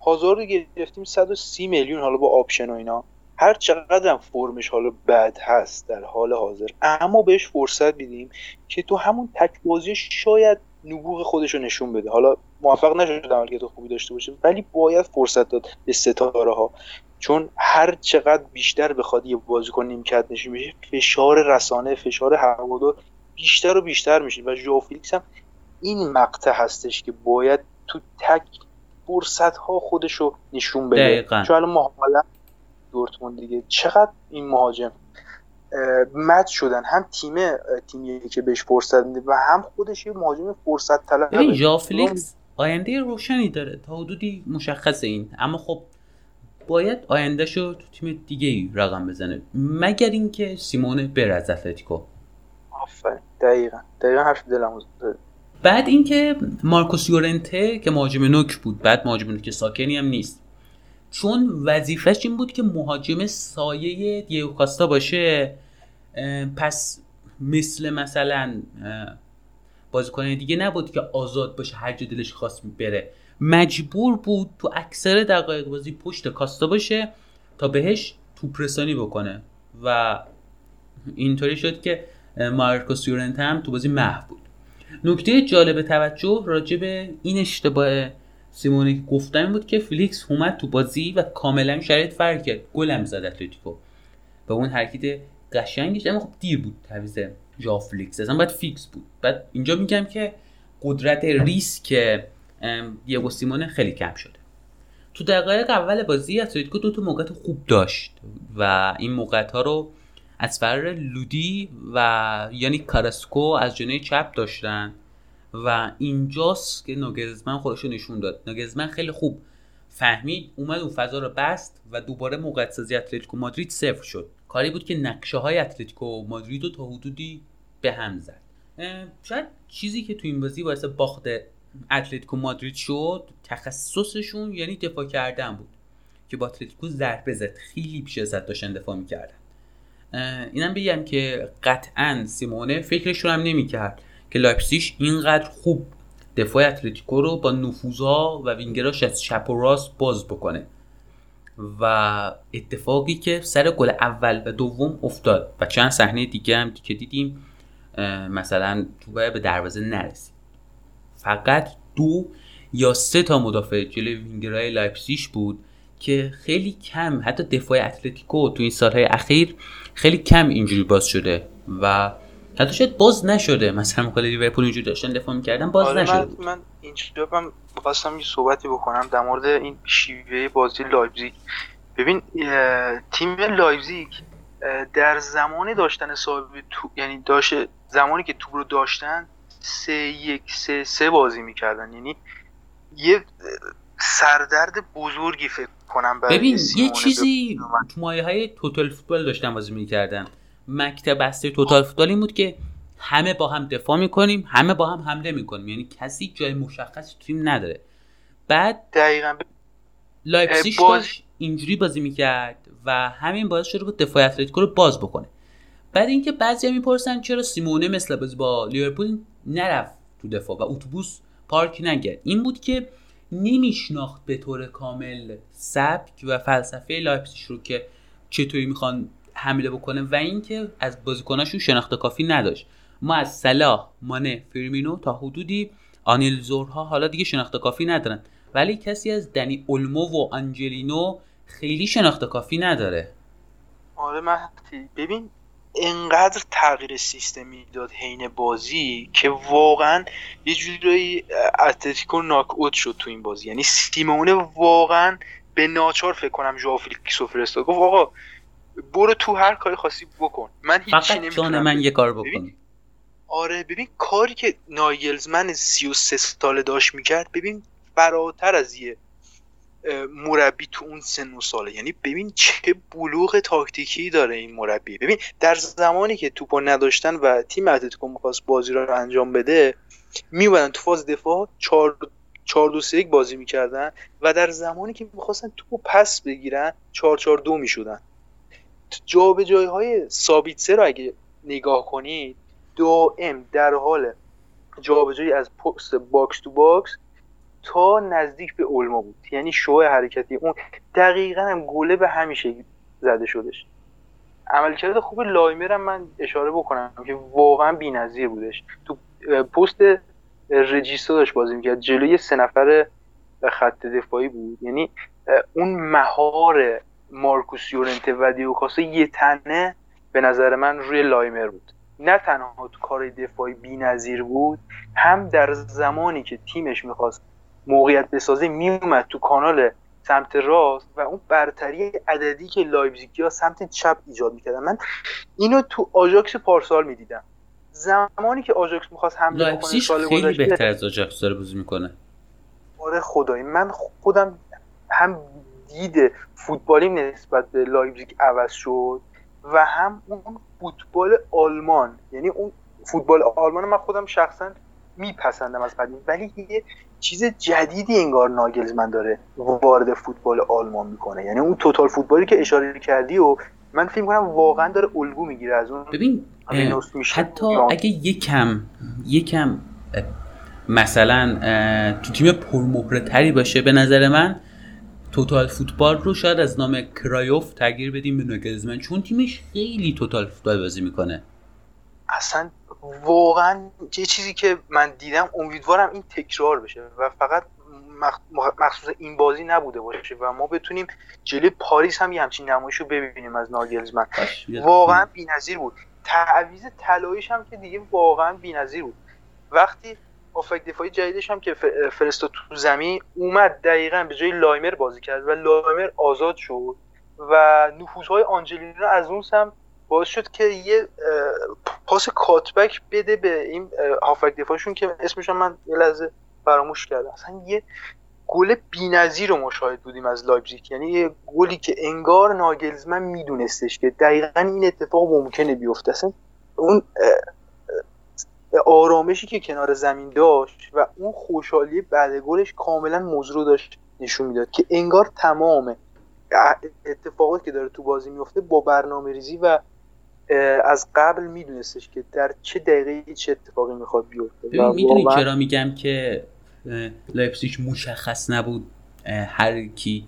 هازار رو گرفتیم 130 میلیون حالا با آپشن و اینا. هر چقدر هم فرمش حالا بد هست در حال حاضر. اما بهش فرصت بیدیم که تو همون تک بازی شاید نبوغ خودش رو نشون بده. حالا موفق نشد تو خوبی داشته باشه ولی باید فرصت داد به ستاره ها چون هر چقدر بیشتر بخواد یه بازیکن نیمکت نشون میشه فشار رسانه فشار هوادار بیشتر و بیشتر میشه. و ژو هم این مقطع هستش که باید تو تک فرصت ها خودشو نشون بده. دقیقا. چون الان ما دورتموند دیگه. چقدر این مهاجم مد شدن. هم تیم تیمی که بهش فرصت میده و هم خودش یه مهاجم فرصت طلب ببین ژافلیکس آینده روشنی داره. تا حدودی مشخص این. اما خب باید آینده شو تو تیم دیگه ای رقم بزنه. مگر اینکه سیمونه بر از اتلتیکو. آفرین. دقیقا. دقیقا حرف دلم بعد اینکه مارکوس یورنته که مهاجم نوک بود بعد مهاجم نوک ساکنی هم نیست. چون وظیفش این بود که مهاجم سایه دیگو کاستا باشه پس مثل مثلا بازیکن دیگه نبود که آزاد باشه هر جا دلش خواست بره. مجبور بود تو اکثر دقایق بازی پشت کاستا باشه تا بهش توپ رسانی بکنه. و اینطوری شد که مارکوس یورنته هم تو بازی محو نکته جالب توجه راجع به این اشتباه سیمونه که گفتم بود که فلیکس اومد تو بازی و کاملا شرایط فرق کرد. گلم زد اتلتیکو. به اون حرکت قشنگش اما خب دیر بود تعویض جا فلیکس. اصلا باید فیکس بود. بعد اینجا میگم که قدرت ریسک دیگو سیمونه خیلی کم شده. تو دقایق اول بازی اتلتیکو دو تا موقعیت خوب داشت و این موقعیت ها رو از فرار لودی و یعنی کاراسکو از جناح چپ داشتن و اینجاست که ناگلزمن خودش نشون داد. ناگلزمن خیلی خوب فهمید اومد اون فضا رو بست و دوباره موقعیت سازی اتلتیکو مادرید صفر شد. کاری بود که نقشه های اتلتیکو مادرید رو تا حدودی به هم زد. شاید چیزی که تو این بازی باعث باخت اتلتیکو مادرید شد تخصصشون یعنی دفاع کردن بود که به اتلتیکو ضربه زد. خیلی بیش از حد داشتن دفاع می‌کردن. اینم بگم که قطعا سیمونه فکرشون هم نمی‌کرد که لایپزیگ اینقدر خوب دفاع اتلتیکو رو با نفوذها و وینگراش از چپ و راست باز بکنه و اتفاقی که سر گل اول و دوم افتاد و چند صحنه دیگه هم که دیدیم مثلا تو به دروازه نرسید. فقط دو یا سه تا مدافع جلوی وینگرهای لایپزیگ بود که خیلی کم حتی دفاع اتلتیکو تو این سالهای اخیر خیلی کم اینجوری باز شده و حتی شاید باز نشده. مثلا موقع لیورپول اینجوری داشتن دفاع می‌کردن باز آره نشده من, من اینجا هم خواستم یه صحبتی بکنم در مورد این شیوه بازی لایپزیگ. ببین تیم لایپزیگ در زمان داشتن صاحب تو یعنی داشت زمانی که توپ رو داشتن سه یک سه سه بازی می‌کردن. یعنی یه سردرد بزرگی فکر کنم ببین یه چیزی تو مایه های توتال فوتبال داشتن بازی می‌کردن مکتب بسته توتال فوتبال این بود که همه با هم دفاع می‌کنیم همه با هم حمله می‌کنیم. یعنی کسی جای مشخصی تو تیم نداره. بعد دقیقا. لایپزیگ باز- داشت اینجوری بازی می‌کرد و همین باعث شده بود دفاع اتلتیکو رو باز بکنه. بعد اینکه بعضیا می‌پرسن چرا سیمونه مثل بازی با لیورپول نرفت تو دفاع و اتوبوس پارک نکرد این بود که نمیشناخت به طور کامل سبک و فلسفه لایپزیگ رو که چطوری می‌خوان حمله بکنه و اینکه از بازیکناشون شناخت کافی نداشت. ما از صلاح مانه فیرمینو تا حدودی آنیل زورها حالا دیگه شناخت کافی ندارن. ولی کسی از دنی اولمو و آنجلینو خیلی شناخت کافی نداره. آره مهدی. ببین انقدر تغییر سیستمی داد حین بازی که واقعا یه جورایی اتلتیکو ناک اوت شد تو این بازی. یعنی سیمونه واقعا به ناچار فکر کنم ژائو فلیکسو فرستاد. گفت آقا برو تو هر کاری خاصی بکن. من هیچی نمی‌تونم من یه کار بکن آره ببین کاری که نایلزمن 33 ساله داشت می‌کرد ببین فراتر از یه مربی تو اون سن و ساله. یعنی ببین چه بلوغ تاکتیکی داره این مربی. ببین در زمانی که توپو نداشتن و تیم اتلتیکو می‌خواست بازی رو انجام بده میومدن تو فاز دفاع 4 4 2 3 بازی می‌کردن و در زمانی که می‌خواستن توپو پس بگیرن 4 4 2 می‌شدن. جابجایی های سابیتسه رو اگه نگاه کنید دائم در حال جابجایی از پست box to box تا نزدیک به اولما بود. یعنی شعاع حرکتی. اون دقیقا هم گله به همیشه زده شدش. عملکرد خوب لایمر هم من اشاره بکنم که واقعا بی‌نظیر بودش. تو پست رجیستا داشت بازی می‌کرد. جلوی سه نفر خط دفاعی بود. یعنی اون مهار مارکوس یورنته و دیگو کاستا یه تنه به نظر من روی لایمر بود. نه تنها تو کار دفاعی بی‌نظیر بود هم در زمانی که تیمش می‌خواست موقعیت بسازه میومد تو کانال سمت راست و اون برتری عددی که لایپزیگیا سمت چپ ایجاد می‌کردن. من اینو تو آژاکس پارسال می‌دیدم. زمانی که آژاکس می‌خواست حمله سال خیلی بهتر از آژاکس داره بازی می‌کنه. آره خدایی من خودم هم دید فوتبالی نسبت به لایپزیگ عوض شد و هم اون فوتبال آلمان یعنی اون فوتبال آلمان من خودم شخصا میپسندم از قدیم. ولی یه چیز جدیدی انگار ناگلزمن داره وارد فوتبال آلمان می‌کنه. یعنی اون total فوتبالی که اشاره کردی و من فکر کنم واقعا داره الگو می‌گیره از اون ببین حتی اگه یکم یکم مثلا تو تیم پرمهره تری باشه به نظر من توتال فوتبال رو شاید از نام کرایوف تغییر بدیم به ناگلزمن چون تیمش خیلی توتال فوتبال بازی می‌کنه. اصلا واقعا یه چیزی که من دیدم امیدوارم این تکرار بشه و فقط مخ- مخصوص این بازی نبوده باشه و ما بتونیم جلوی پاریس هم یه همچین نمایش رو ببینیم از ناگلزمن. واقعا بی‌نظیر بود. تعویض طلاییش هم که دیگه واقعا بی‌نظیر بود. وقتی هافبک دفاعی جدیدش هم که فرستاد تو زمین اومد دقیقا به جای لایمر بازی کرد و لایمر آزاد شد و نفوذهای آنجلینا از اون سمت باعث شد که یه پاس cutback بده به این هافبک دفاعشون که اسمش من یه لحظه فراموش کردم. اصلا یه گل بی‌نظیر رو شاهد بودیم از لایپزیگ. یعنی یه گلی که انگار ناگلزمن میدونستش که دقیقا این اتفاق ممکنه بیفته. اصلا اون آرامشی که کنار زمین داشت و اون خوشحالی بعد گلش کاملا وضوح داشت نشون می‌داد که انگار تمام اتفاقاتی که داره تو بازی میفته با برنامه ریزی و از قبل میدونستش که در چه دقیقه چه اتفاقی می‌خواد بیفته. می‌دونی واقعاً چرا میگم که اه، لایپزیگ مشخص نبود هر کی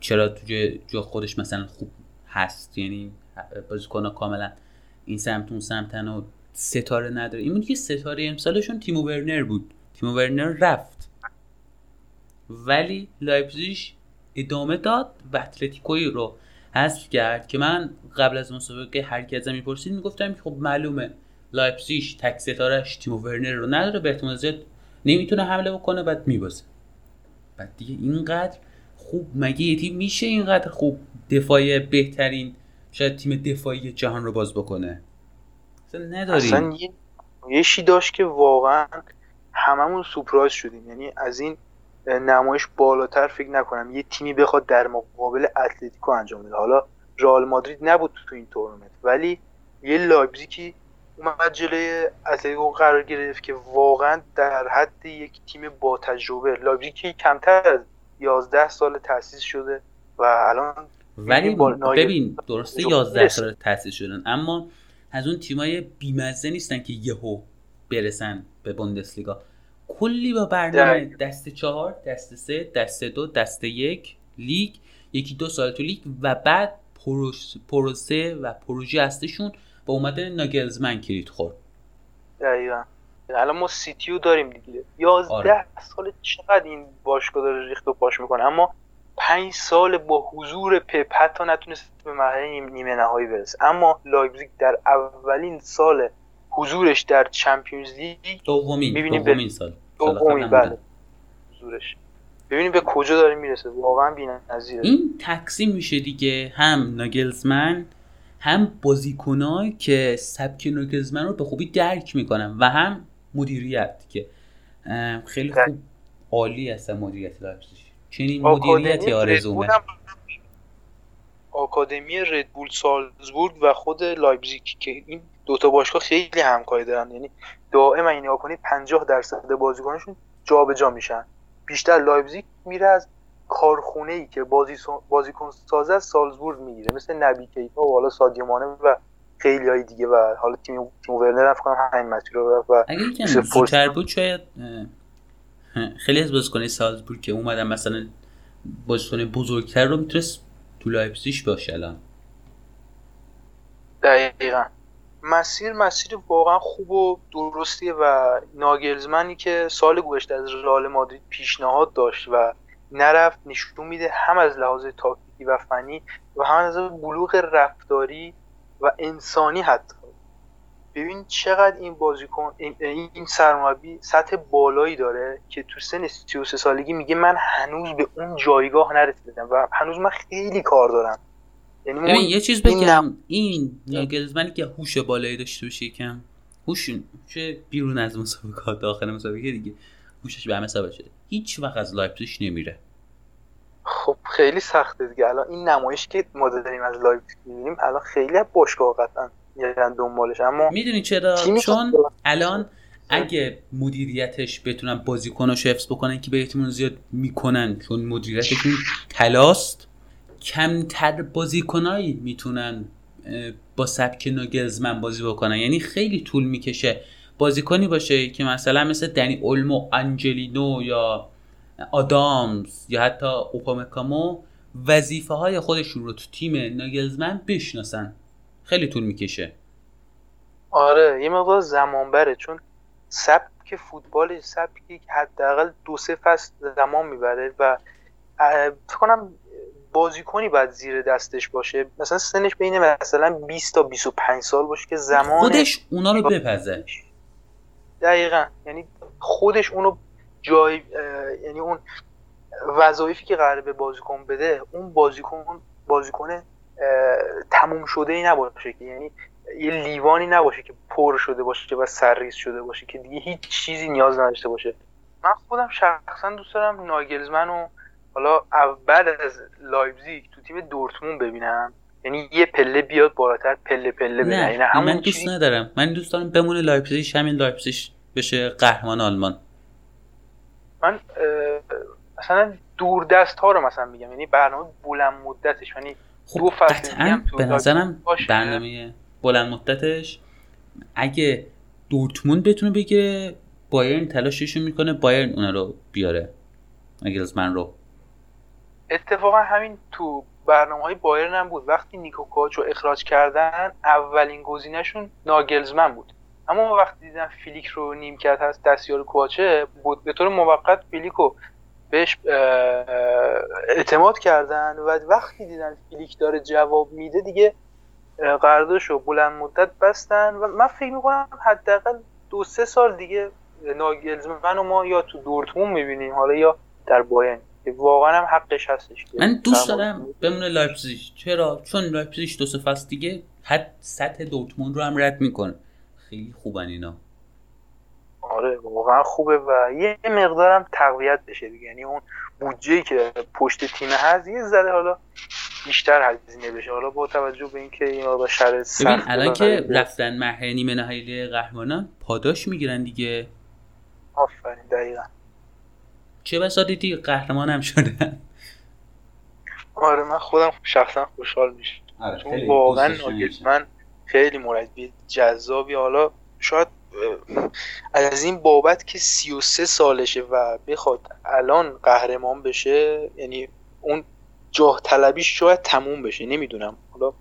چرا تو جا خودش مثلا خوب هست. یعنی بازیکن کاملا این سمت اون سمتن و ستاره نداره. این بود که ستاره امسالشون تیمو ورنر بود. تیمو ورنر رفت. ولی لایپزیگ ادامه داد و اتلتیکوی رو حذف کرد که من قبل از مسابقه هر کی ازم می‌پرسید می‌گفتم که خب معلومه لایپزیگ تک ستارهش تیمو ورنر رو نداره به احتمال زیاد نمی‌تونه حمله بکنه بعد میبازه. بعد دیگه اینقدر خوب مگه یه تیم میشه اینقدر خوب دفاع بهترین شاید تیم دفاعی جهان رو باز بکنه؟ اصلا نداریم. اصلا یه یه چی داشت که واقعا هممون سورپرایز شدیم. یعنی از این نمایش بالاتر فکر نکنم. یه تیمی بخواد در مقابل اتلتیکو انجام بده. حالا رئال مادرید نبود تو این تورنمنت ولی یه لایپزیگی اومد جلوی اتلتیکو قرار گرفت که واقعا در حد یک تیم با تجربه. لایپزیگ که کمتر از 11 سال تأسیس شده و الان ولی ببین درسته 11 سال تأسیس شدن اما از اون تیمای بیمزه نیستن که یهو برسن به بوندسلیگا. کلی با برنامه. دست چهار دست سه دست دو دست یک لیگ. یکی دو سال تو لیگ و بعد پروس- پروسه و پروژه هستشون با اومدن ناگلزمن کلید خورد. دقیقا. الان ما سیتی رو داریم دیگه. 11 آره. سال چقدر این باشگاه داره ریخت و پاش می‌کنه؟ اما پنج سال با حضور پپ حتی نتونست به مرحله نیم- نیمه نهایی برسه. اما لایپزیگ در اولین سال حضورش در چمپیونز لیگ دومین می‌بینیم به- دومین سال. سال دومی قبل نبودن. بله حضورش. ببینیم به کجا داره می‌رسه. واقعا بی‌نظیره. این تقسیم میشه دیگه. هم ناگلزمن هم بازیکنایی که سبک ناگلزمن رو به خوبی درک می‌کنن و هم مدیریت که خیلی. خوب عالی هستن مدیریت لایپزیگ چنین مدیریتی آرزومه آکادمی ردبول سالزبورگ و خود لایپزیگ که این دوتا باشگاه خیلی همکاری دارن. یعنی دائما این نگاه کنید 50 درصد بازیکنشون جابجا میشن. بیشتر لایپزیگ میره از کارخونه ای که بازی بازیکن سازه از سالزبورگ می‌گیره. مثل نبی کیتا و حالا سادیو مانه و خیلی های دیگه و حالا تیم تیمو ورنر هم فکر کنم همین مسیر رو رفت و اگه یکم مثل زودتر بود شاید خیلی از بازیکنای سالزبورگ که اومدن مثلا بازیکن بزرگتر رو می‌تونست تو لایپزیگ باشه الان. دقیقا. مسیر مسیر واقعا خوب و درستیه و ناگلزمنی که سال گذشته از رئال مادرید پیشنهاد داشت و نرفت نشون میده هم از لحاظ تاکتیکی و فنی و هم از بلوغ رفتاری و انسانی حتی. ببین چقدر این بازیکن این, این سرمربی سطح بالایی داره که تو سن 33 سالگی میگه من هنوز به اون جایگاه نرسیدم و هنوز من خیلی کار دارم. یعنی یه چیز این بگم. این ناگلزمنی که هوش بالایی داشته باشه یکم هوش چه بیرون از مسابقات داخل مسابقه دیگه هوشش به همه ثابت شده. هیچ وقت از لایپزیگ نمیره. خب خیلی سخته دیگه. الان این نمایش که ما داریم از لایپزیگ می‌بینیم الان خیلی باشگاه قطعا میرن دنبالش. اما می‌دونی چرا؟ چون که- الان اگه مدیریتش بتونن بازیکناش حفظ بکنن که به احتمال زیاد می‌کنن چون مدیریتشون طلاست کمتر بازیکنایی می‌تونن با سبک ناگلزمن بازی بکنن. یعنی خیلی طول می‌کشه بازیکنی باشه که مثلا مثل دنی اولمو انجلینو یا آدامز یا حتی اوپامکامو وظیفه های خودشون رو تو تیم ناگلزمن بشناسن. خیلی طول می‌کشه. آره یه مقدار زمان بره چون سبک فوتبال سبکی که حداقل دو سه فصل زمان می‌بره و فکر کنم بازیکنی باید زیر دستش باشه. مثلا سنش بین مثلا 20 تا 25 سال باشه که زمان خودش اونا رو بپزه. دقیقا. یعنی خودش اونو جای یعنی اون وظایفی که قراره به بازیکن بده اون بازیکن بازیکن تموم شده ای نباشه که. یعنی یه لیوانی نباشه که پر شده باشه و سرریز شده باشه که دیگه هیچ چیزی نیاز نداشته باشه. من خودم شخصا دوست دارم ناگلزمن و حالا اول از لایپزیگ تو تیم دورتموند ببینم. یعنی یه پله بیاد بالاتر پله پله بره نه یعنی همون من دوست چیزی- ندارم. من دوست دارم بمونه لایپزیگ همین لایپزیگ بشه قهرمان آلمان. من مثلا دور دست ها رو مثلا میگم. یعنی برنامه بلند مدتش. یعنی خب دو فصل به نظرم. برنامه بلند مدتش. اگه دورتموند بتونه بگیره بایرن تلاششون می‌کنه بایرن اونا رو بیاره. ناگلزمن رو. اتفاقا همین تو برنامه های بایرن هم بود. وقتی نیکو کواچ رو اخراج کردن اولین گزینهشون ناگلزمن بود. اما وقتی دیدن فلیک رو نیمکت هست دستیار کواچ بود به طور موقت فلیکو بهش اعتماد کردن و وقتی دیدن فلیک داره جواب میده دیگه اه، قراردادش رو بلند مدت بستن و من فکر می‌کنم حداقل دو سه سال دیگه ناگلزمن رو ما یا تو دورتموند می‌بینیم حالا یا در بایرن. که واقعا هم حقش هستش که من دوست دارم بمونه لایپزیگ. چرا؟ چون لایپزیگ دو سه فصل دیگه. حد سطح دورتموند رو هم رد می‌کنه. خیلی خوبن اینا. آره واقعا خوبه و یه مقدارم تقویت بشه دیگه. یعنی اون بودجه که پشت تیم هست یه ذره حالا بیشتر هزینه بشه. حالا با توجه به اینکه این با شر ببین الان که. رفتن مرحله نیمه نهایی قهرمانان پاداش می‌گیرن دیگه. آفرین دقیقا. چه بسا دیدی؟ قهرمان هم شدن آره من خودم شخصا خوشحال میشم. آره، چون واقعا ناگلزمن خیلی مربی جذابی. حالا شاید از این بابت که 33 سالشه و بخواد الان قهرمان بشه یعنی اون جاه طلبیش شاید تموم بشه نمی‌دونم. حالا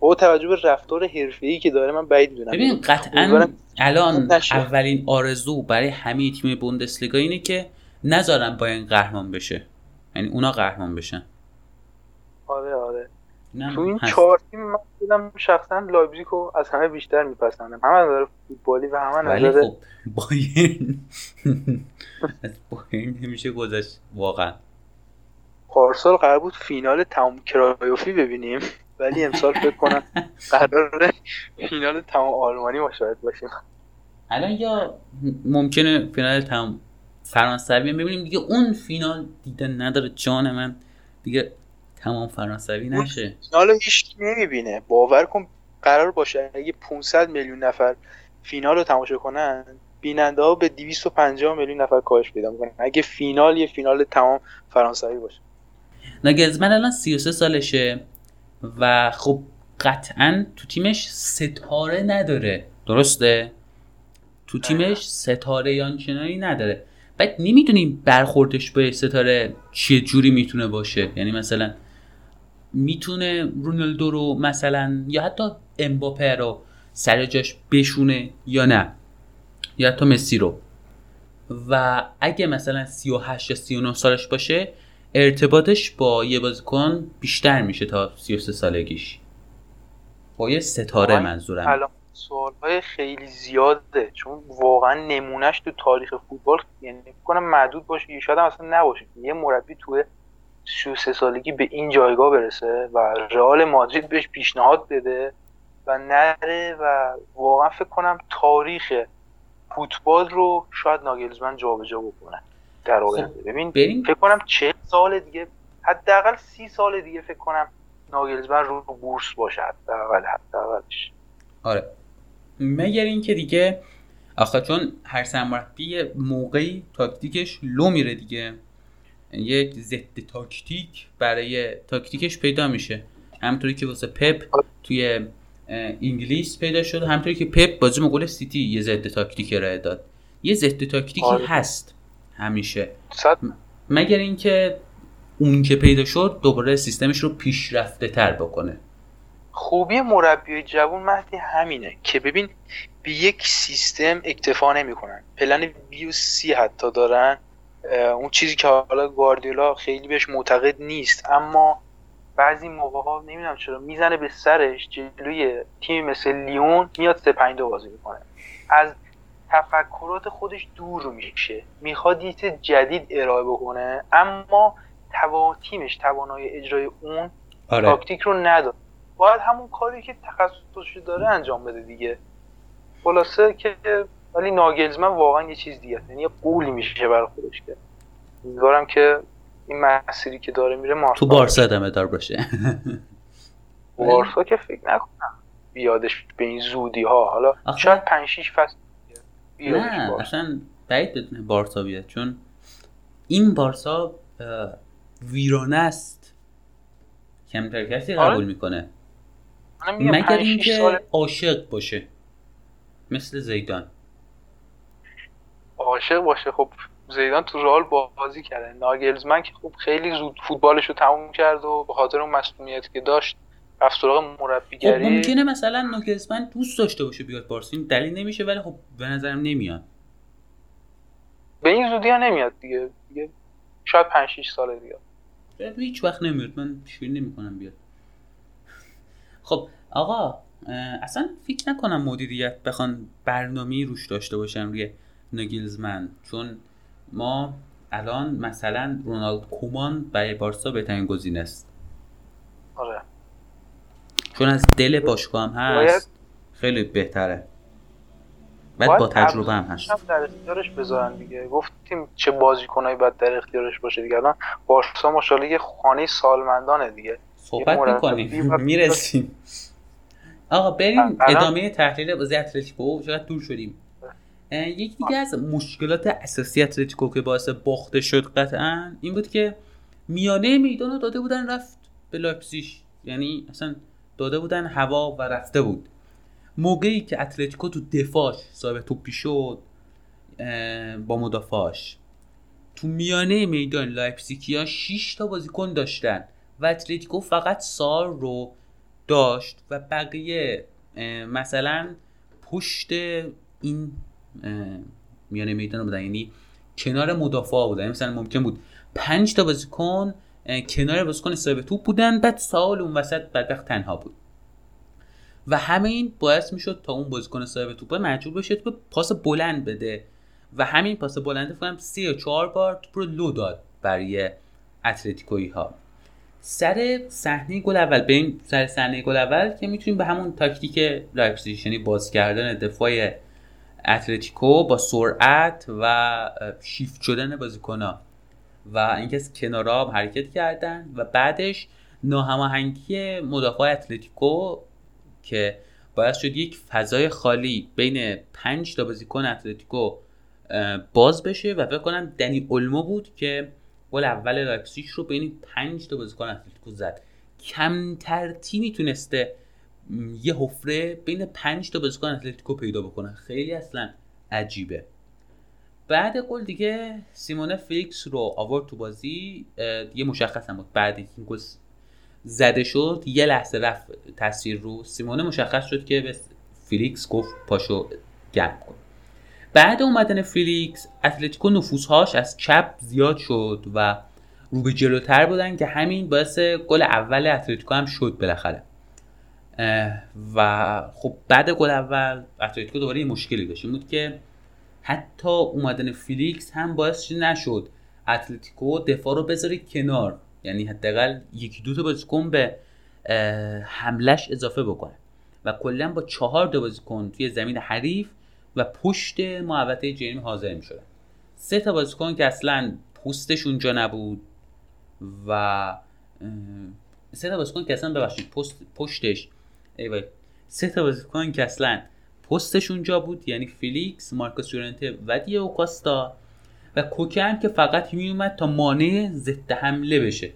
با توجه به رفتار حرفه‌ای که داره من بعید می‌دونم. ببین قطعا الان نشه. اولین آرزو برای همه تیم بوندسلیگا اینه که نذارن بایرن قهرمان بشه. یعنی اونا قهرمان بشن. آره آره. تو این. چهار تیم من خودم شخصا لایپزیگ رو از همه بیشتر میپسندم. هم از نظر فوتبالی و هم از ولی نظر خب بایرن. از بایرن نمیشه گذشت واقعا. پارسال قرار بود فینال تمام کرایوفی ببینیم. ولی امسال فکر کنم قرار فینال تمام آلمانی مشاهد باشیم. الان یا ممکنه فینال تمام فرانسوی ببینیم. دیگه اون فینال دیدن نداره. جان من دیگه تمام فرانسوی نشه. فینال رو هیچ نمی‌بینه. باور کن قرار باشه اگه 500 میلیون نفر فینال رو تماشا کنن بیننده ها به 250 میلیون نفر کاهش پیدا می‌کنن. اگه فینال یه فینال تمام فرانسوی باشه. ناگلزمن الان 33 سالشه و خب قطعا تو تیمش ستاره نداره. درسته؟ تو تیمش ستاره آنچنانی نداره. بعد نمی‌دونیم برخوردش به ستاره چه جوری می‌تونه باشه. یعنی مثلا می‌تونه رونالدو رو مثلا یا حتی امباپه رو سر جاش بشونه یا نه. یا حتی مسی رو. و اگه مثلا 38 یا 39 سالش باشه ارتباطش با یه بازیکن بیشتر میشه تا 33 سالگیش. با یه ستاره منظورم. الان سوالهای خیلی زیاده. چون واقعا نمونهش تو تاریخ فوتبال یعنی کنم معدود باشه یا شاید هم اصلا نباشه. یه مربی توی 33 سالگی به این جایگاه برسه و رئال مادرید بهش پیشنهاد بده و نره و واقعا فکر کنم تاریخ فوتبال رو شاید ناگلزمن جابجا بکنه در آینده ببین بریم. فکر کنم چهل سال دیگه حداقل سی سال دیگه فکر کنم ناگلزمن رو بورس باشه حداقل حداقلش. آره. مگر اینکه دیگه آخه چون هر سرمربی موقعی تاکتیکش لو میره دیگه. یک ضد تاکتیک برای تاکتیکش پیدا میشه. همطوری که واسه پپ توی انگلیس پیدا شد همطوری که پپ بازی مقابل سیتی یه ضد تاکتیک ارائه داد. یه ضد تاکتیکی آره. هست همیشه. صد مگر اینکه اون که پیدا شد دوباره سیستمش رو پیشرفته تر بکنه. خوبی مربی جوان مهدی همینه که ببین به یک سیستم اکتفا نمی‌کنن. plan B و C حتی دارن. اون چیزی که حالا گواردیولا خیلی بهش معتقد نیست. اما بعضی موقع ها نمی‌دونم چرا می‌زنه به سرش جلوی تیم مثل لیون میاد سه پنج دو بازی می‌کنه. از تفکرات خودش دور میشه. می‌خواد یه چیز جدید ارائه بکنه اما توا... تیمش توانای اجرای اون آره. تاکتیک رو نداره. باید همون کاری که تخصصش داره انجام بده دیگه. خلاصه که ولی ناگلزمن واقعا یه چیز دیگه. یعنی یه قولی میشه برای خودش که. امیدوارم که این مسیری که داره میره موفق تو بارسا ادامه دار باشه. *laughs* بارسا که فکر نکنم بیادش به این زودی ها حالا آخه- شاید 5 6 فصل نه بارسا. اصلا بعید بارسا بیاد. چون این بارسا ویرانه است. کمتر کسی آره. قبول می‌کنه. مگر 5 6 اینکه سال عاشق باشه. مثل زیدان. عاشق باشه. خب زیدان تو رئال بازی کرده. ناگلزمن که خب خیلی زود فوتبالش رو تموم کرد و به خاطر اون مسئولیتی که داشت رفت سراغ خب مربیگری. ممکنه مثلا ناگلزمن دوست داشته باشه بیاد بارسا. این دلیل نمیشه ولی خب به نظرم نمیاد. به این زودی ها نمیاد دیگه. دیگه شاید 5 6 سال دیگه هیچ وقت نمیاد. من پیشبینی نمی‌کنم بیاد. خب آقا اصلا فکر نکنم مدیریت بخوان برنامه روش داشته باشن روی ناگلزمن چون ما الان مثلا رونالد کومان برای بارسا بهترین گزینه است. آره. چون از دل باشگاه هم هست خیلی بهتره. بعد با تجربه هم هست. در اختیارش بذارن دیگه. گفتیم چه بازیکنایی باید در اختیارش باشه دیگه. الان بارسا ماشاءالله یه خانه سالمندانه دیگه. صحبت می‌کنیم. *laughs* می‌رسیم. آقا بریم ادامه تحلیل بازی اتلتیکو. چقدر دور شدیم. اه، یک دیگه از مشکلات اساسی اتلتیکو که باعث باخته شد قطعا این بود که میانه میدان رو داده بودن رفت به لایپزیگ. یعنی اصلا داده بودن هوا و رفته بود. موقعی که اتلتیکو تو دفاعش صاحب توپی شد با مدافعاش. تو میانه میدان لایپزیگیا 6 تا بازیکن داشتن و اتلتیکو فقط سار رو داشت و بقیه مثلا پشت این میانه میدان بودن. یعنی کنار مدافع بودن. مثلا ممکن بود پنج تا بازیکن کنار بازیکن صاحب توپ بودن بعد سال اون وسط بدبخت تنها بود. و همه این باعث می‌شد تا اون بازیکن صاحب توپ مجبور بشه توپ پاس بلند بده. و همین پاس بلند فکر سه یا چهار بار توپ رو لو داد برای اتلتیکویی ها سر صحنه گل اول این سر صحنه گل اول که می‌تونیم به همون تاکتیک لایپزیگ یعنی باز کردن دفاع اتلتیکو با سرعت و شیفت شدن بازیکن‌ها و اینکه از کنارا حرکت کردن و بعدش ناهماهنگی مدافع اتلتیکو که باعث شد یک فضای خالی بین پنج تا بازیکن اتلتیکو باز بشه و فکر کنم دنی اولمو بود که گل اول لایپزیگ رو بین پنج تا بازیکن اتلتیکو زد. کمتر تیمی تونسته یه حفره بین پنج تا بازیکن اتلتیکو پیدا بکنه. خیلی اصلا عجیبه. بعد گل دیگه سیمونه فیلیکس رو آورد تو بازی. دیگه مشخص هم بود. بعد این گل زده شد یه لحظه رفت تصویر رو. سیمونه مشخص شد که به فیلیکس گفت پاشو گرم کن. بعد اومدن فیلیکس اتلتیکو نفوذهاش از چپ زیاد شد و رو به جلوتر بودن که همین باعث گل اول اتلتیکو هم شد بالاخره. و خب بعد گل اول اتلتیکو دوباره یه مشکلی داشت. بود که حتی اومدن فیلیکس هم باعث نشد. اتلتیکو دفاع رو بذاره کنار. یعنی حداقل یکی دو تا بازیکن به حملش اضافه بکنه. و کلا با چهار تا بازیکن توی زمین حریف و پشت محوطه جرمی حاضر می‌شدن. سه تا بازیکن که اصلا پوستش اونجا نبود و سه تا بازیکن که اصلا ببخشید پست پشتش ای وای سه تا بازیکن که اصلا پستش اونجا بود یعنی فیلیکس مارکوس یورنته و دیو کاستا و کوکه هم که فقط میومد تا مانع ضد حمله بشه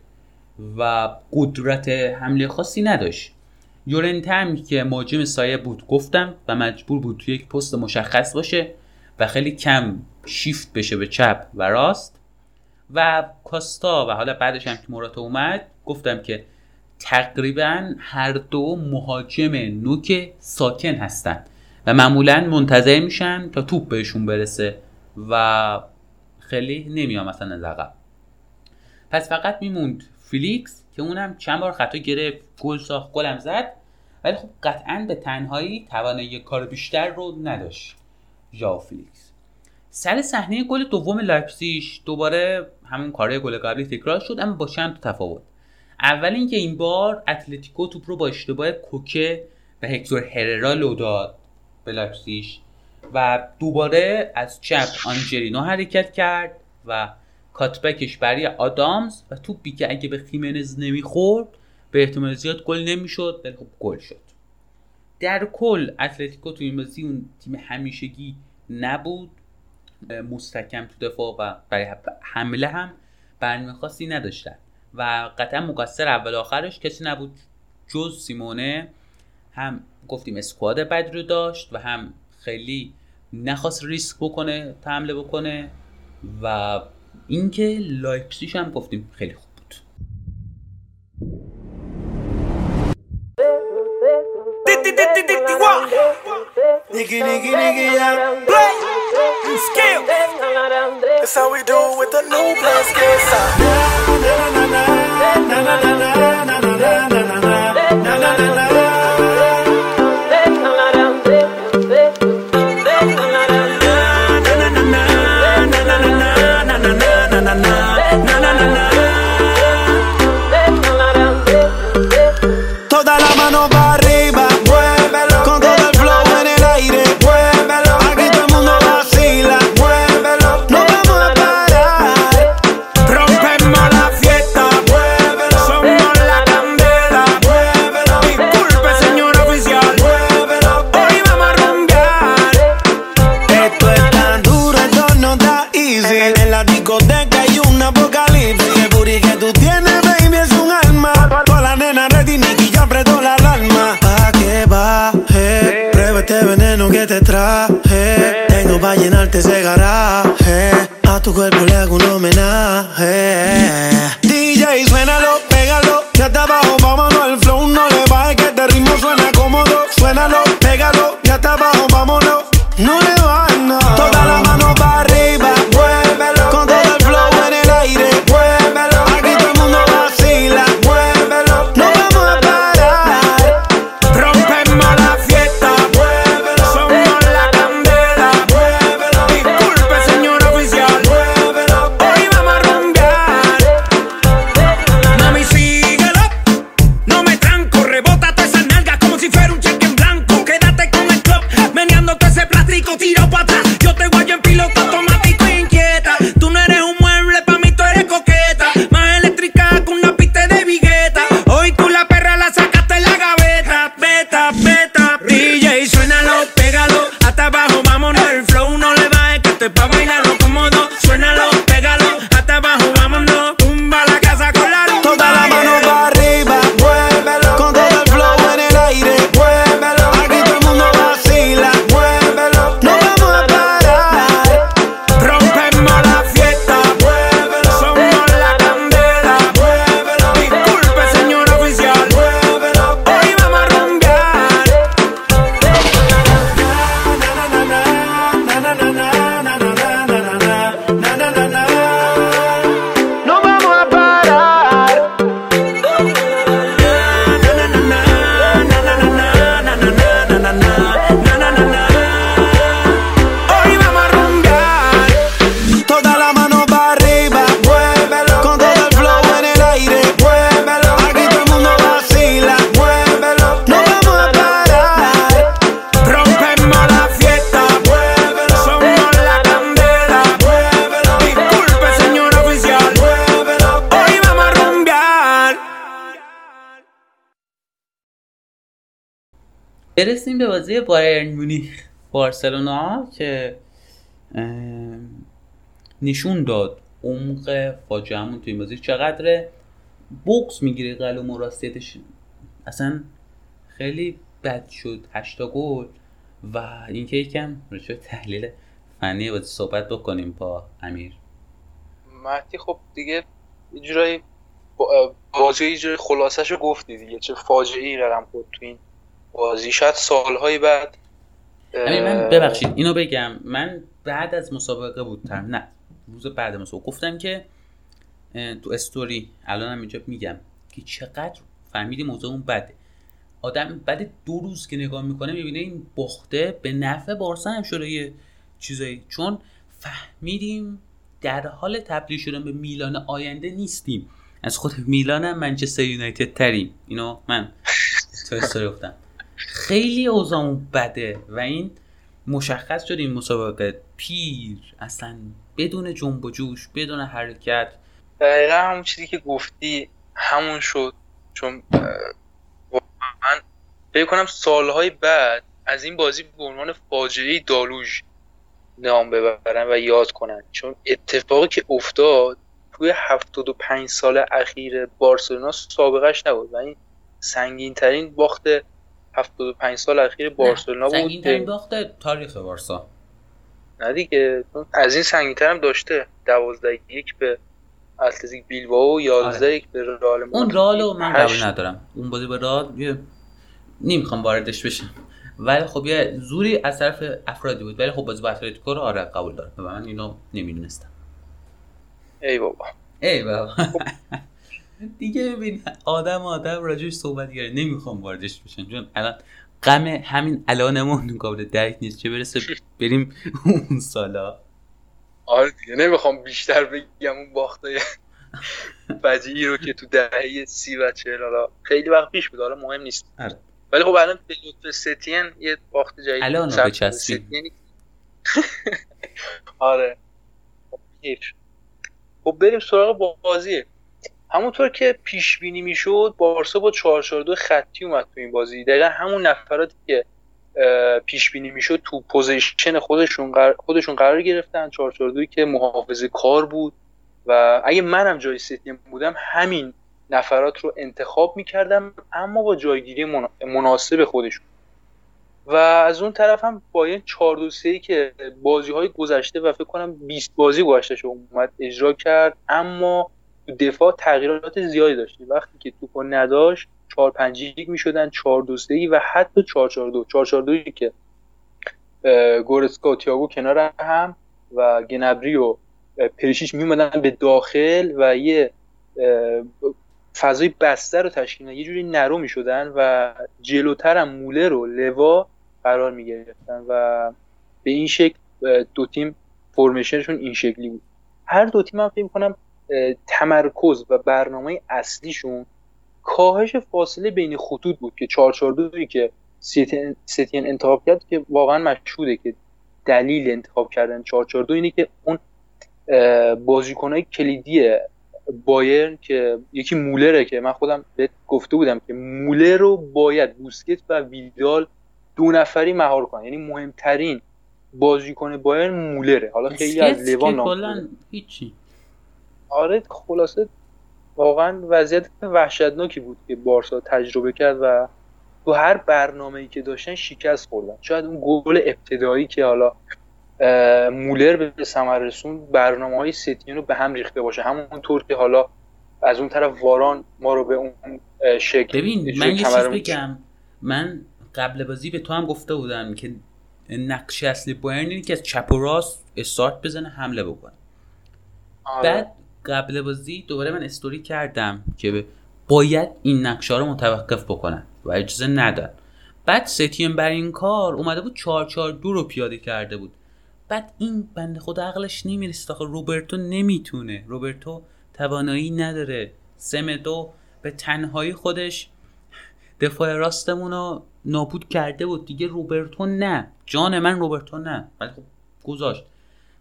و قدرت حمله خاصی نداشت. یورنته هم که مهاجم سایه بود گفتم و مجبور بود توی یک پست مشخص باشه و خیلی کم شیفت بشه به چپ و راست. و کاستا و حالا بعدش هم که موراتا اومد گفتم که تقریبا هر دو مهاجم نوک ساکن هستن و معمولا منتظر میشن تا توپ بهشون برسه و خیلی نمیام مثلا از عقب. پس فقط میموند فیلیکس که اونم چند بار خطا گرفت گل ساخت گلم زد. ولی خب قطعا به تنهایی توانایی کار بیشتر رو نداشت ژائو فیلیکس. سر صحنه گل دوم لایپزیگ دوباره همون کاره گل قبلی تکرار شد اما با چند تفاوت. اول اینکه این بار اتلتیکو توپ رو با اشتباه کوکه و هکتور هررا لو داد به لایپزیگ و دوباره از چپ آنجلینو حرکت کرد و cutback ش برای آدامز و توپی که اگه به خیمنز نمی‌خورد به احتمال زیاد گل نمی‌شد ولی خب گل شد. در کل اتلتیکو تو این بازی اون تیم همیشگی نبود دست کم تو دفاع و برای حمله هم برنامه خاصی نداشتن. و قطعا مقصر اول آخرش کسی نبود جز سیمونه. هم گفتیم squad بد رو داشت و هم خیلی نخواست ریسک بکنه حمله بکنه و اینکه لایپزیگ هم گفتیم خیلی خوب بود Nigga, nigga, nigga, yeah. Play. Skill. That's how we do it with the new play skill sound. Na na na na na na na na na na na na na na na na. بایرن مونیخ بارسلونا که نشون داد عمق فاجعهمون توی این بازی چقدره بوکس می‌گیره قلم و اصلا خیلی بد شد هشتا گل و اینکه یکم به تحلیل فنی بازی صحبت بکنیم با امیر. مهدی خب دیگه با- بازی یه خلاصش رو گفتی دیگه چه فاجعه ای رقم خورد تو این بازی. شاید سالهای بعد اه، امیر من ببخشید اینو بگم. من بعد از مسابقه بود تر نه روز بعد مسابقه. گفتم که تو استوری الان هم اینجا میگم که چقدر فهمیدی موضوع اون بده. آدم بعد دو روز که نگاه می‌کنه می‌بینه این باخته به نفع بارسا هم شده یه چیزایی. چون فهمیدیم در حال تبدیل شدن به میلان آینده نیستیم. از خود میلان هم منچستر یونایتد تریم. اینو من تو استوری گفتم. خیلی اوضاعمون بده و این مشخص شد این مسابقه پیر اصلا بدون جنب و جوش بدون حرکت. دقیقا همون چیزی که گفتی همون شد چون واقعا فکر کنم سالهای بعد از این بازی به عنوان فاجعه دالوژ نام ببرن و یاد کنن. چون اتفاقی که افتاد توی 75 سال اخیر بارسلونا سابقش نبود و این سنگین ترین باخت 75 سال اخیر بارسلونا بود سنگین ترین باخت تاریخ بارسا. نه دیگه از این سنگین‌تر هم داشته. 12 یک به اتلتیک بیلبائو و 11 یک به رئال اون مادرید. رالو من هشت. قبول ندارم. اون بازی به یه نمی‌خوام واردش بشم. ولی خب یه زوری از طرف افرادی بود. ولی خب بازی با اتلتیکو رو آره قبول دارم. و من اینو نمی‌دونستم. ای بابا. ای بابا. دیگه ببین آدم آدم راجعش صحبت کرد نمی‌خوام واردش بشم. چون الان غم همین الانمون قابل درک نیست. چه برسه بریم اون سالا. آره دیگه نمی‌خوام بیشتر بگم اون باختای فجیعی رو که تو دهه سی و چهل حالا خیلی وقت پیش بود. حالا مهم نیست. آره. ولی خب الان به لطف ستین یه باخت جدید. الان. بچسبیم. *laughs* آره. خب،. خب بریم سراغ بازی همونطور که پیش بینی می‌شد بارسا با 442 خطی اومد تو این بازی. دقیقا همون نفراتی که پیش بینی می‌شد تو position خودشون قرار خودشون قرار گرفتن. 442 که محافظه کار بود. و اگه منم جای ستین بودم همین نفرات رو انتخاب می‌کردم اما با جایگیری منا- مناسب خودشون. و از اون طرف هم با این 4 2 3 که بازی های گذشته و فکر کنم 20 بازی گذشته اومد اجرا کرد اما دفاع تغییرات زیادی داشتیم وقتی که توپو نداشت 4 5 1 می‌شدن 4 2 3 و حتی 4 4 2 4 4 2 که گورسکا و تییاگو کنار هم و گنبری و اه، پریشیچ میومدن به داخل و یه فضای بسته رو تشکیل میدن. یه جوری نرو می‌شدن و جلوتر هم مولر و لوا قرار می‌گرفتن و به این شکل دو تیم فرمیشنشون این شکلی بود. هر دو تیم هم فکر اه، تمرکز و برنامه اصلیشون کاهش فاصله بین خطوط بود که 442 که ستین انتخاب کرد که واقعا مشهوده که دلیل انتخاب کردن 442 اینه که اون بازیکنهای کلیدی بایرن که یکی مولره که من خودم بهت گفته بودم که مولر رو باید بوسکت و ویدال دو نفری مهار کنن. یعنی مهمترین بازیکن بایرن مولره. حالا خیلی از لوان هیچی. آره خلاصه واقعا وضعیت وحشتناکی بود که بارسا تجربه کرد و تو هر برنامه‌ای که داشتن شکست خوردن. شاید اون گل ابتدایی که حالا مولر به ثمر رسون برنامه های ستین رو به هم ریخته باشه. همونطور که حالا از اون طرف واران ما رو به اون شکل ببین من یه چیز بگم. من قبل بازی به تو هم گفته بودم که نقش اصلی بایرن اینه که از چپ و راست استارت بزنه حمله بکنه. آره. بعد قبل بازی دوباره من استوری کردم که باید این نقشه رو متوقف بکنن و اجازه ندن. بعد ستیم بر این کار اومده بود 4 4 دو رو پیاده کرده بود. بعد این بنده خدا عقلش نمی‌رسید. آخه روبرتو نمی‌تونه. روبرتو توانایی نداره. سمدو به تنهایی خودش دفاع راستمون رو نابود کرده بود. دیگه روبرتو نه. جان من روبرتو نه. ولی خب گذاشت.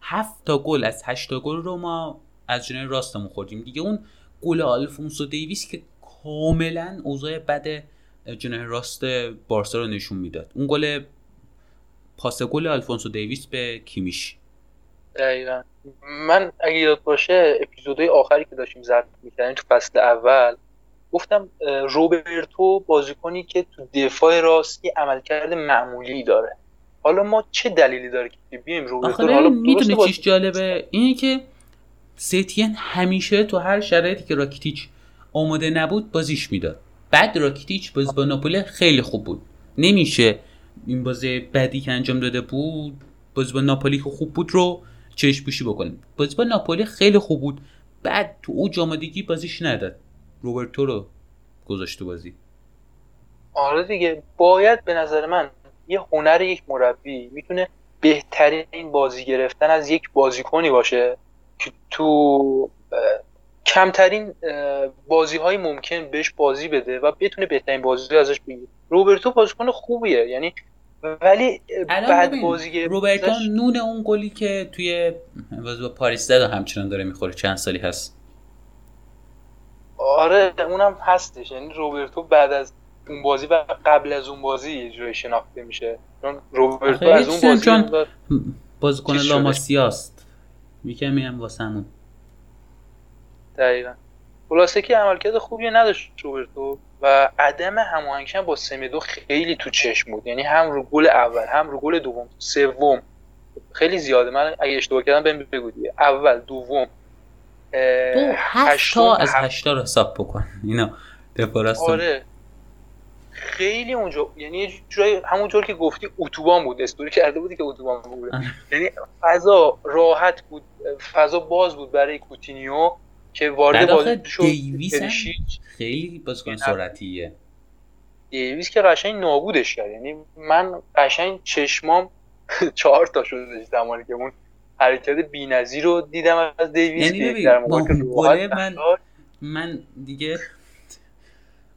هفت تا گل از هشت تا گل رو ما از جنای راستمون خوردیم. دیگه اون گل آلفونسو دیویس که کاملا اوضاع بد جناه راست بارسا رو نشون می‌داد. اون گل پاس گل آلفونسو دیویس به کیمیش. دقیقا. من اگه یاد باشه اپیزودهای آخری که داشتیم ضبط می‌کردیم تو فصل اول گفتم روبرتو بازیکنی که تو دفاع راست یه عملکرد معمولی داره. حالا ما چه دلیلی داره که بیایم روبرتو؟ رو حالا می‌دونی چیش جالبه؟ اینه که ستین همیشه تو هر شرایطی که راکیتیچ آماده نبود بازیش می‌داد. بعد راکیتیچ باز با ناپولی خیلی خوب بود. نمیشه این بازی بدی که انجام داده بود باز با ناپولی که خوب بود رو چشم پوشی بکنیم. باز با ناپولی خیلی خوب بود. بعد تو او آمادگی بازیش نداد. روبرتو رو گذاشت تو بازی. آره دیگه. باید به نظر من یه هنر یک مربی می‌تونه بهترین بازی گرفتن از یک بازیکنی باشه. که تو کمترین بازی های ممکن بهش بازی بده و بتونه بهترین بازی رو ازش بگیره. روبرتو بازیکن خوبیه یعنی ولی بعد بازی روبرتو نون اون گلی که توی بازی با پاریس زد همچنان داره می‌خوره. چند سالی هست؟ آره اونم هستش. یعنی روبرتو بعد از اون بازی و قبل از اون بازی یه جوری شناخته میشه. چون روبرتو از اون بازی چون- بازیکن. لاماسیاست یکم هم واسمون. دقیقا. خلاصه که عملکرد خوبی نداشت روبرتو و عدم هماهنگی هم با سمدو خیلی تو چشم بود. یعنی هم رو گل اول هم رو گل دوم سوم. خیلی زیاده. من اگه اشتباه کردم بهم بگو دیگه. اول دوم. هفت هشتم، تا از هفت- هشتا رو حساب بکن. اینا دفاع راست آره. خیلی اونجا یعنی یه جورایی همونجور که گفتی اتوبان بود استوری کرده بودی که اتوبان بود آره. یعنی فضا راحت بود فضا باز بود برای کوتینیو که وارد بازی شد. خیلی بازیکن سرعتیه دیویس که قشنگ نابودش کرد یعنی من قشنگ چشمام *laughs* چهار تا شده زمانی که اون حرکت بی‌نظیر رو دیدم از دیویس یعنی در من-. من دیگه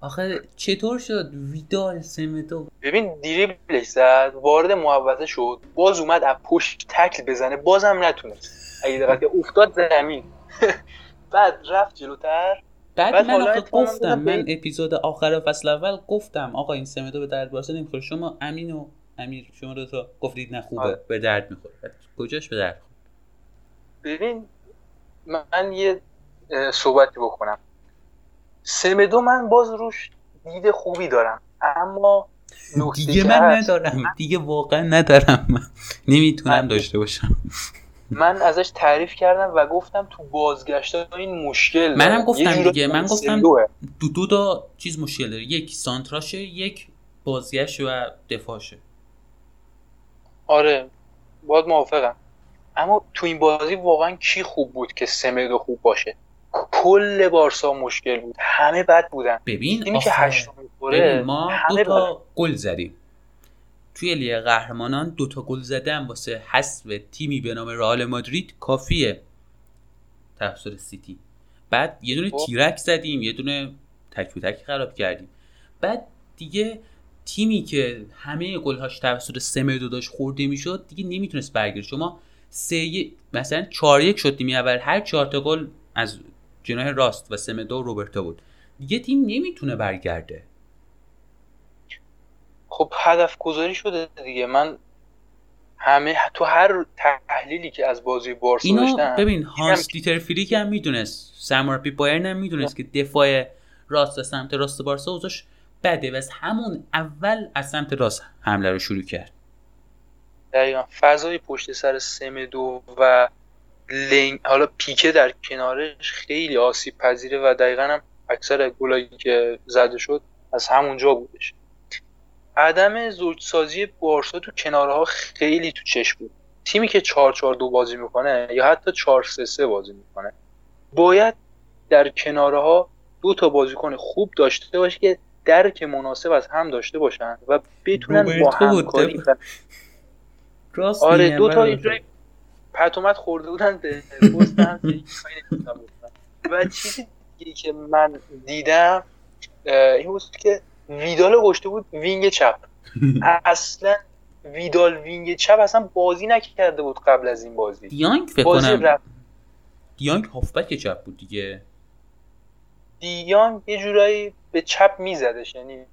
آخه چطور شد؟ ویدال سمتو ببین دریبلش زد وارد محوطه شد باز اومد از پشت تکل بزنه بازم نتونست. اگه دقت افتاد زمین. *laughs* بعد رفت جلوتر. بعد, بعد من آخه گفتم من اپیزود آخر فصل اول گفتم آقا این سمتو به درد بارسا نمی‌خوره. شما امین و امیر شما دو تا گفتید نه خوبه. آره. به درد می‌خوره. کجاش به درد خورد ببین من یه صحبتی بکنم. سمدو من باز روش دید خوبی دارم. اما دیگه من ندارم. دیگه واقعا ندارم. من نمی‌تونم داشته باشم. من ازش تعریف کردم و گفتم تو بازگشت این مشکل منم. گفتم دیگه، من گفتم. دو دو تا چیز مشکل داره. یک سانتراشه یک بازگشت و دفاعشه. آره باید موافقم. اما تو این بازی واقعا کی خوب بود که سمدو خوب باشه؟ کل بارسا مشکل بود. همه بد بودن. ببین تیمی که آخه هشتم می‌خوره ببین ما دو تا گل زدیم. توی لیگ قهرمانان دو تا گل زدن واسه حذف تیمی به نام رئال مادرید کافیه. توسط سیتی. بعد یه دونه خب. تیرک زدیم یه دونه تک تک خراب کردیم. بعد دیگه تیمی که همه گلهاش توسط سمدو داشت خورده می‌شد دیگه نمی‌تونست برگرده. شما سه مثلا چهار یک شد تیمی اول. هر چهار تا گل از جناح راست و سمدو و روبرتو بود. دیگه تیم نمی‌تونه برگرده. خب هدف گذاری شده دیگه. من همه تو هر تحلیلی که از بازی بارسا اینو داشتم ببین هانس دیتر فلیک هم می‌دونست. سرمربی بایرن هم می‌دونست که دفاع راست و سمت راست بارسا اوضاعش بده و از همون اول از سمت راست حمله رو شروع کرد. دقیقا. فضای پشت سر سمدو و لنگله حالا پیکه در کنارش خیلی آسیب پذیره و دقیقا هم اکثر گلایی که زده شد از همونجا بودش عدم زوجسازی بارسا تو کناره ها خیلی تو چشم بود تیمی که 4 4 2 بازی می‌کنه یا حتی 4 3 3 بازی می‌کنه باید در کناره ها دو تا بازیکن خوب داشته باشه که درک مناسب از هم داشته باشن و بتونن با همکاری راست آره دو تا. اینجوری پتومت خورده بودن به پست هم که هیچ کاری نمی‌تونن بکنن. و چیزی دیگه که من دیدم این بود که ویدال گشته بود وینگ چپ. *laughs* اصلا ویدال وینگ چپ اصلا بازی نکرده بود قبل از این بازی. دیانگ فکر بازی کنم رفت. دیانگ هافبک چپ بود دیگه. دیانگ یه جورایی به چپ میزدش یعنی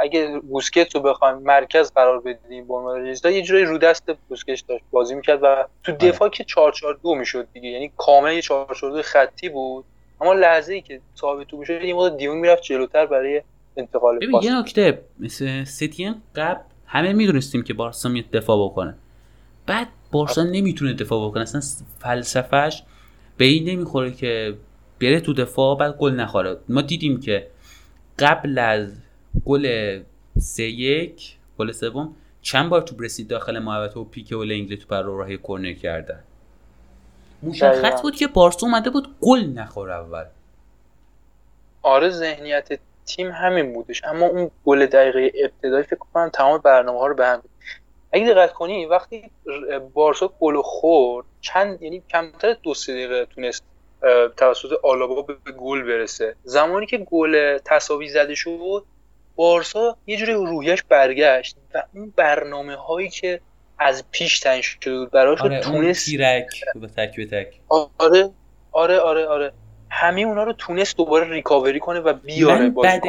اگه بوسکت رو بخوایم مرکز قرار بدیم به عنوان یه جورایی رو دست بوسکت داشت بازی می‌کرد و تو دفاع که 4 4 2 می‌شد دیگه یعنی کامل یه 4 4 2 خطی بود. اما لحظه ای که ثابت تو می‌شد یه مقدار دیونگ می‌رفت جلوتر برای انتقال ببین پاس. یه نکته مثل ستین قبل همه می‌دونستیم که بارسا میاد دفاع بکنه. بعد بارسا نمی‌تونه دفاع بکنه اصلا فلسفهش به این نمی‌خوره که بره تو دفاع بعد گل نخوره. ما دیدیم که قبل از گل سه یک گل سوم. چند بار تو رسید داخل محوطه و پیکه و لنگلی تو بر راه کورنر کردن؟ مشخص. بود که بارسا اومده بود گل نخوره اول. آره ذهنیت تیم همین بودش. اما اون گل دقیقه ابتدایی فکر کنم تمام برنامه ها رو به هم. اگه دقت کنی وقتی بارسا گل خورد چند یعنی کمتر دو سه دقیقه تونست توسط آلابا به گل برسه. زمانی که گل تساوی زده شد بارسا یه جوری روحیش برگشت و اون برنامه هایی که از پیش شده بود براش آره تونست تیرک به تک به تک. آره آره آره آره. همه اونا رو تونست دوباره ریکاوری کنه و بیاره من بعد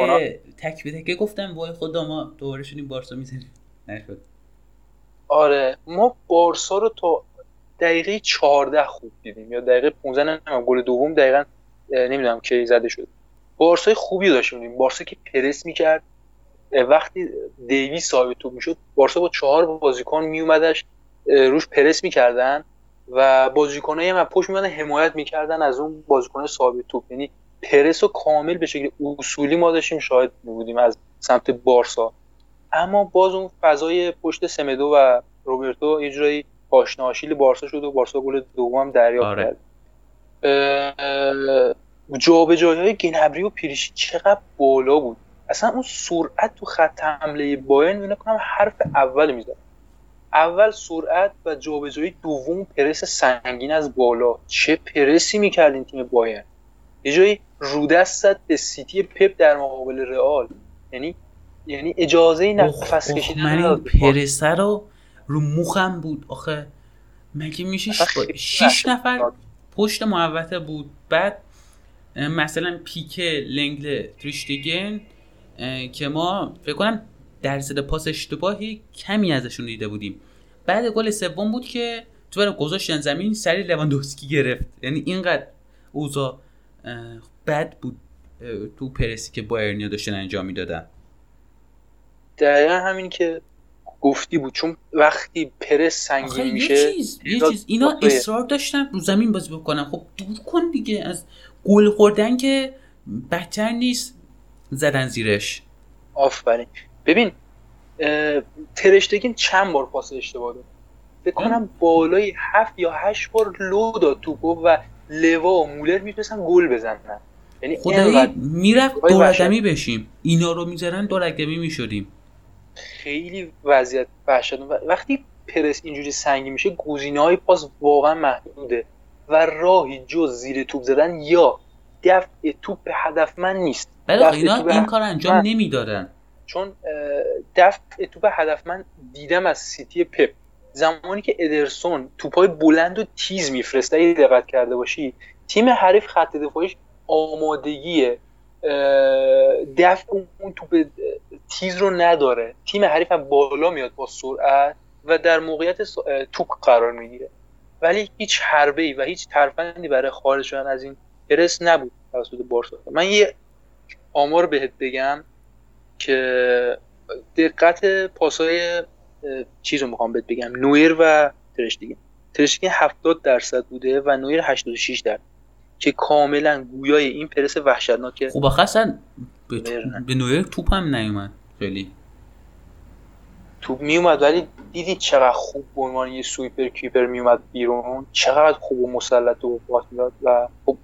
تک به تک. گفتم وای خدا ما دوباره شدیم بارسا می‌زنیم. نشد. آره ما بارسا رو تا دقیقه 14 خوب دیدیم یا دقیقه 15 نمی‌دونم گل دوم دقیقا نمی‌دونم کی زده شد. بارسای خوبی داشتیم بارسا که پرس می‌کرد. وقتی دیوی ثابت توپ می‌شد بارسا با چهار بازیکن میومدش روش پرس می‌کردن و بازیکنایی هم پشت میمدن حمایت می‌کردن از اون بازیکن ثابت توپ. یعنی پرس رو کامل به شکل اصولی ما داشتیم شاهد بودیم از سمت بارسا. اما باز اون فضای پشت سمدو و روبرتو یه جورایی پاشنه آشیل بارسا شد و بارسا گل دوم دریافت آره. کرد. جابجایی های گنبری و پیریشی چقدر بالا بود. اصلا اون سرعت تو خط حمله بایرن اینا کنم حرف اول می‌زد اول سرعت و جابجایی دوم پرس سنگین از بالا. چه پرسی می‌کرد این تیم بایرن؟ یه جایی رودست زد به سیتی پپ در مقابل رئال. یعنی یعنی اجازه نفس کشیدن من این. پرسه رو رو مخم بود. آخه مگه میشه اصلا ش- خیلی شیش وحشتناک. نفر پشت محوطه بود؟ بعد مثلا پیکه لنگل تریشتیگن اه، که ما فکر کنم درصد پاس اشتباهی کمی ازشون دیده بودیم. بعد گل سوم بود که تو برای گذاشتن زمین سری لواندوسکی گرفت. یعنی اینقدر اه، بد بود تو پرسی که بایرنیا داشتن انجام می‌دادن. دقیقا همین که گفتی بود. چون وقتی پرس سنگین یه میشه چیز یه چیز. اینا. اصرار داشتن رو زمین بازی بکنن. خب دور کن دیگه. از گل خوردن که بدتر نیست. زدن زیرش. آفرین. ببین ترشتگین چند بار پاس اشتباه داد؟ فکر کنم بالای هفت یا هشت بار لو داد توپو و لوا و مولر می‌تونستن گل بزنن. یعنی خدایی می‌رفت وای دورقمی بشیم. اینا رو می‌ذارن دورقمی می‌شدیم. خیلی وضعیت وحشتناک وقتی پرس اینجوری سنگین میشه گزینه های پاس واقعا محدوده و راهی جز زیر توپ زدن یا دفع توپ هدفمند نیست. دفع اینا این کار انجام نمی‌دادن. چون دفع توپ هدفمند دیدم از سیتی پپ. زمانی که ادرسون توپای بلند و تیز میفرسته اگه دقت کرده باشی تیم حریف خط دفاعیش آمادگی دفع اون توپ تیز رو نداره. تیم حریف هم بالا میاد با سرعت و در موقعیت توپ قرار می‌گیره. ولی هیچ حربه ای و هیچ ترفندی برای خارج شدن از این پرس نبود توسط بارسا. من یه آمار بهت بگم که دقت پاسای چیز رو می‌خوام بهت بگم. نویر و ترشتیگن ترشتیگن 70 درصد بوده و نویر 86 درصد. که کاملا گویای این پرس وحشتناک خب آخه اصلا به, تو... به نویر توپ هم نیومد خیلی. توپ میومد ولی دیدی چقدر خوب به عنوان یه سویپر کیپر میومد بیرون؟ چقدر خوب و مسلط و می‌داد و خب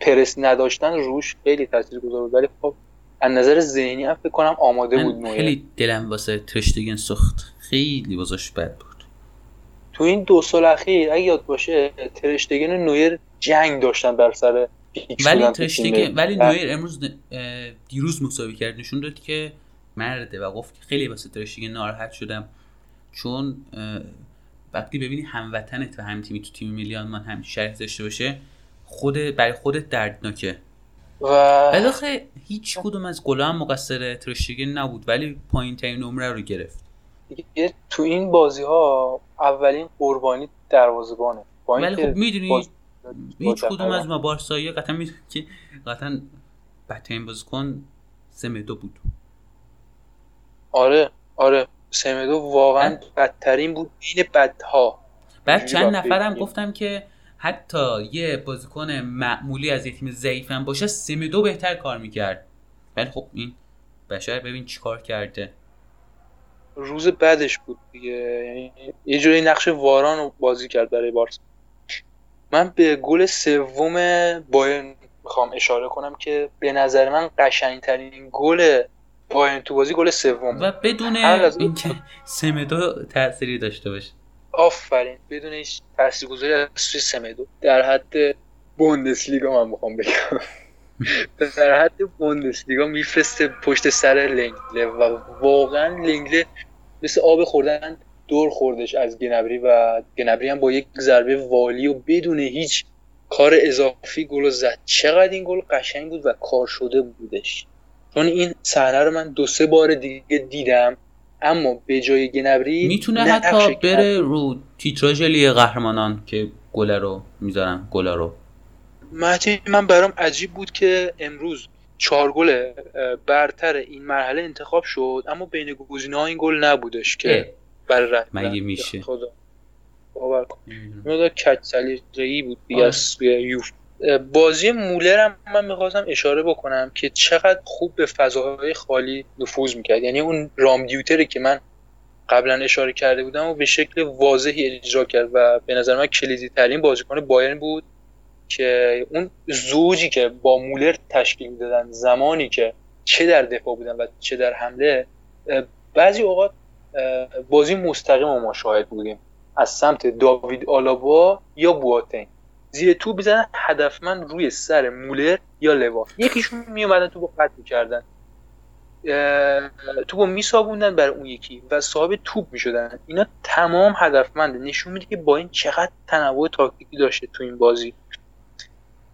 پرس نداشتن روش خیلی تاثیرگذار بود. ولی خب از نظر ذهنی هم فکر کنم آماده بود نویر خیلی دلم واسه ترشتگن سخت خیلی واسش بد بود. تو این دو سال اخیر اگه یاد باشه ترشتگن و نویر جنگ داشتن بر سر ولی ترشتگن. ولی نویر امروز دیروز مساوی کرد. نشون داد که مرده و گفت خیلی واسه ترشتگن ناراحت شدم. چون وقتی ببینی هموطنت و هم تیمی تو تیم میلیان من هم شرط داشته باشه خود برای خودت دردناکه. و آخه هیچ کدوم از گلا هم مقصر ترشتگن نبود ولی پایین ترین نمره رو گرفت. دیگه تو این بازی ها اولین قربانی دروازه‌بانه. با ولی خب می‌دونی باز- هیچ کدوم از ما بارسایی قطعا می‌دونی که قطعا بدترین بازیکن سمدو بود. آره آره. سمدو واقعا بدترین بود بین بدها. بعد چند نفرم. گفتم که حتی یه بازیکن معمولی از یه تیم ضعیفم باشه سمدو بهتر کار می‌کرد. ولی خب این بشر ببین چیکار کرده. روز بعدش بود دیگه. یعنی یه جوری نقش واران رو بازی کرد برای بارسا. من به گل سوم بایرن می‌خوام اشاره کنم که به نظر من قشنگترین گل بایرن تو بازی گل سوم و بدون اینکه سمدو تأثیری داشته باشه. آفرین. بدون هیچ تاثیرگذاری از سوی سمدو. در حد بوندسلیگا من می‌خوام بگم. در حد بوندسلیگا میفرسته پشت سر لنگله و واقعا لنگله مثل آب خوردن دور خوردش از گنبری و گنبری هم با یک ضربه والی و بدون هیچ کار اضافی گل زد. چقدر این گل قشنگ بود و کار شده بودش. چون این صحنه رو من دو سه بار دیگه دیدم. اما به جای گنبری می‌تونه حتی بره رو تیتراژ لیگ قهرمانان که گل رو می‌ذارن گلا رو. مهدی من برام عجیب بود که امروز چهار گل برتر این مرحله انتخاب شد اما بین گزینه ها این گل نبودش که برای رد مگه میشه؟ خدا. باور کن. کج سلیقه‌ای بود دیگه آره. از یوف. بازی مولر هم من می‌خواستم اشاره بکنم که چقدر خوب به فضاهای خالی نفوذ می‌کرد. یعنی اون رام دیوتری که من قبلا اشاره کرده بودم و به شکل واضحی اجرا کرد و به نظر من کلیدی ترین بازیکن بایرن بود که اون زوجی که با مولر تشکیل می‌دادن زمانی که چه در دفاع بودن و چه در حمله بعضی اوقات بازی مستقیم ما شاهد بودیم. از سمت داوید آلابا یا بواتنگ. زیر تو بزنن هدفمند روی سر مولر یا لوا یکیشون میومدن تو با قطع می‌کردن. تو با میسابوندن برای اون یکی و صاحب توپ می‌شدن. اینا تمام هدفمنده نشون میده که با این چقدر تنوع تاکتیکی داشته تو این بازی.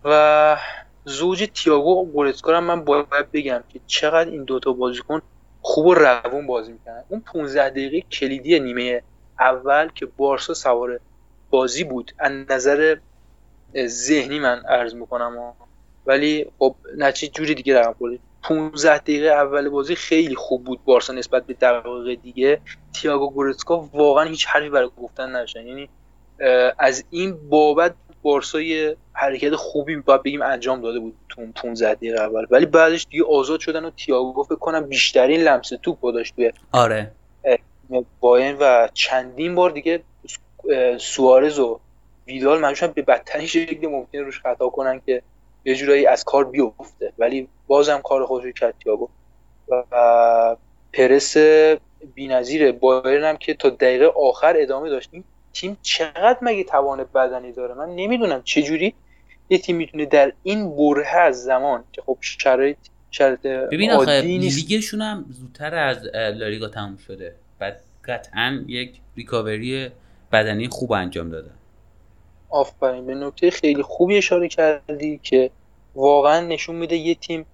و زوج تییاگو و گورتسکا من باید بگم که چقدر این دوتا بازیکن خوب و روون بازی می‌کنن اون 15 دقیقه کلیدی نیمه اول که بارسا سوار بازی بود از نظر ذهنی من عرض می‌کنم ولی خب نتیجه جوری دیگه رقم خورد 15 دقیقه اول بازی خیلی خوب بود بارسا نسبت به دقایق دیگه. تییاگو گورتسکا واقعا هیچ حرفی برای گفتن نداشتن. یعنی از این بابت بارسا یه حرکت خوبی باید بگیم انجام داده بود تو 15 دقیقه اول. ولی بعدش دیگه آزاد شدن و تییاگو فکر کنم بیشترین لمس توپ داشت توی آره. باین و چندین بار دیگه سوارز و ویدال منشون به بدترین شکل ممکن روش خطا کنن که یه جورایی از کار بیفته. ولی بازم کار خودش کرد تیاگو و پرس بی‌نظیره. بایرن هم که تا دقیقه آخر ادامه داشت. این تیم چقدر مگه توان بدنی داره؟ من نمی‌دونم چه جوری یه تیم می‌تونه در این بره از زمان که خب شرایط شرایط ببین آخه لیگشون هم زودتر از لالیگا تموم شده. بعد قطعا یک ریکاوری بدنی خوب انجام داده آفرین به نکته خیلی خوبی اشاره کردی که واقعا نشون میده یه تیم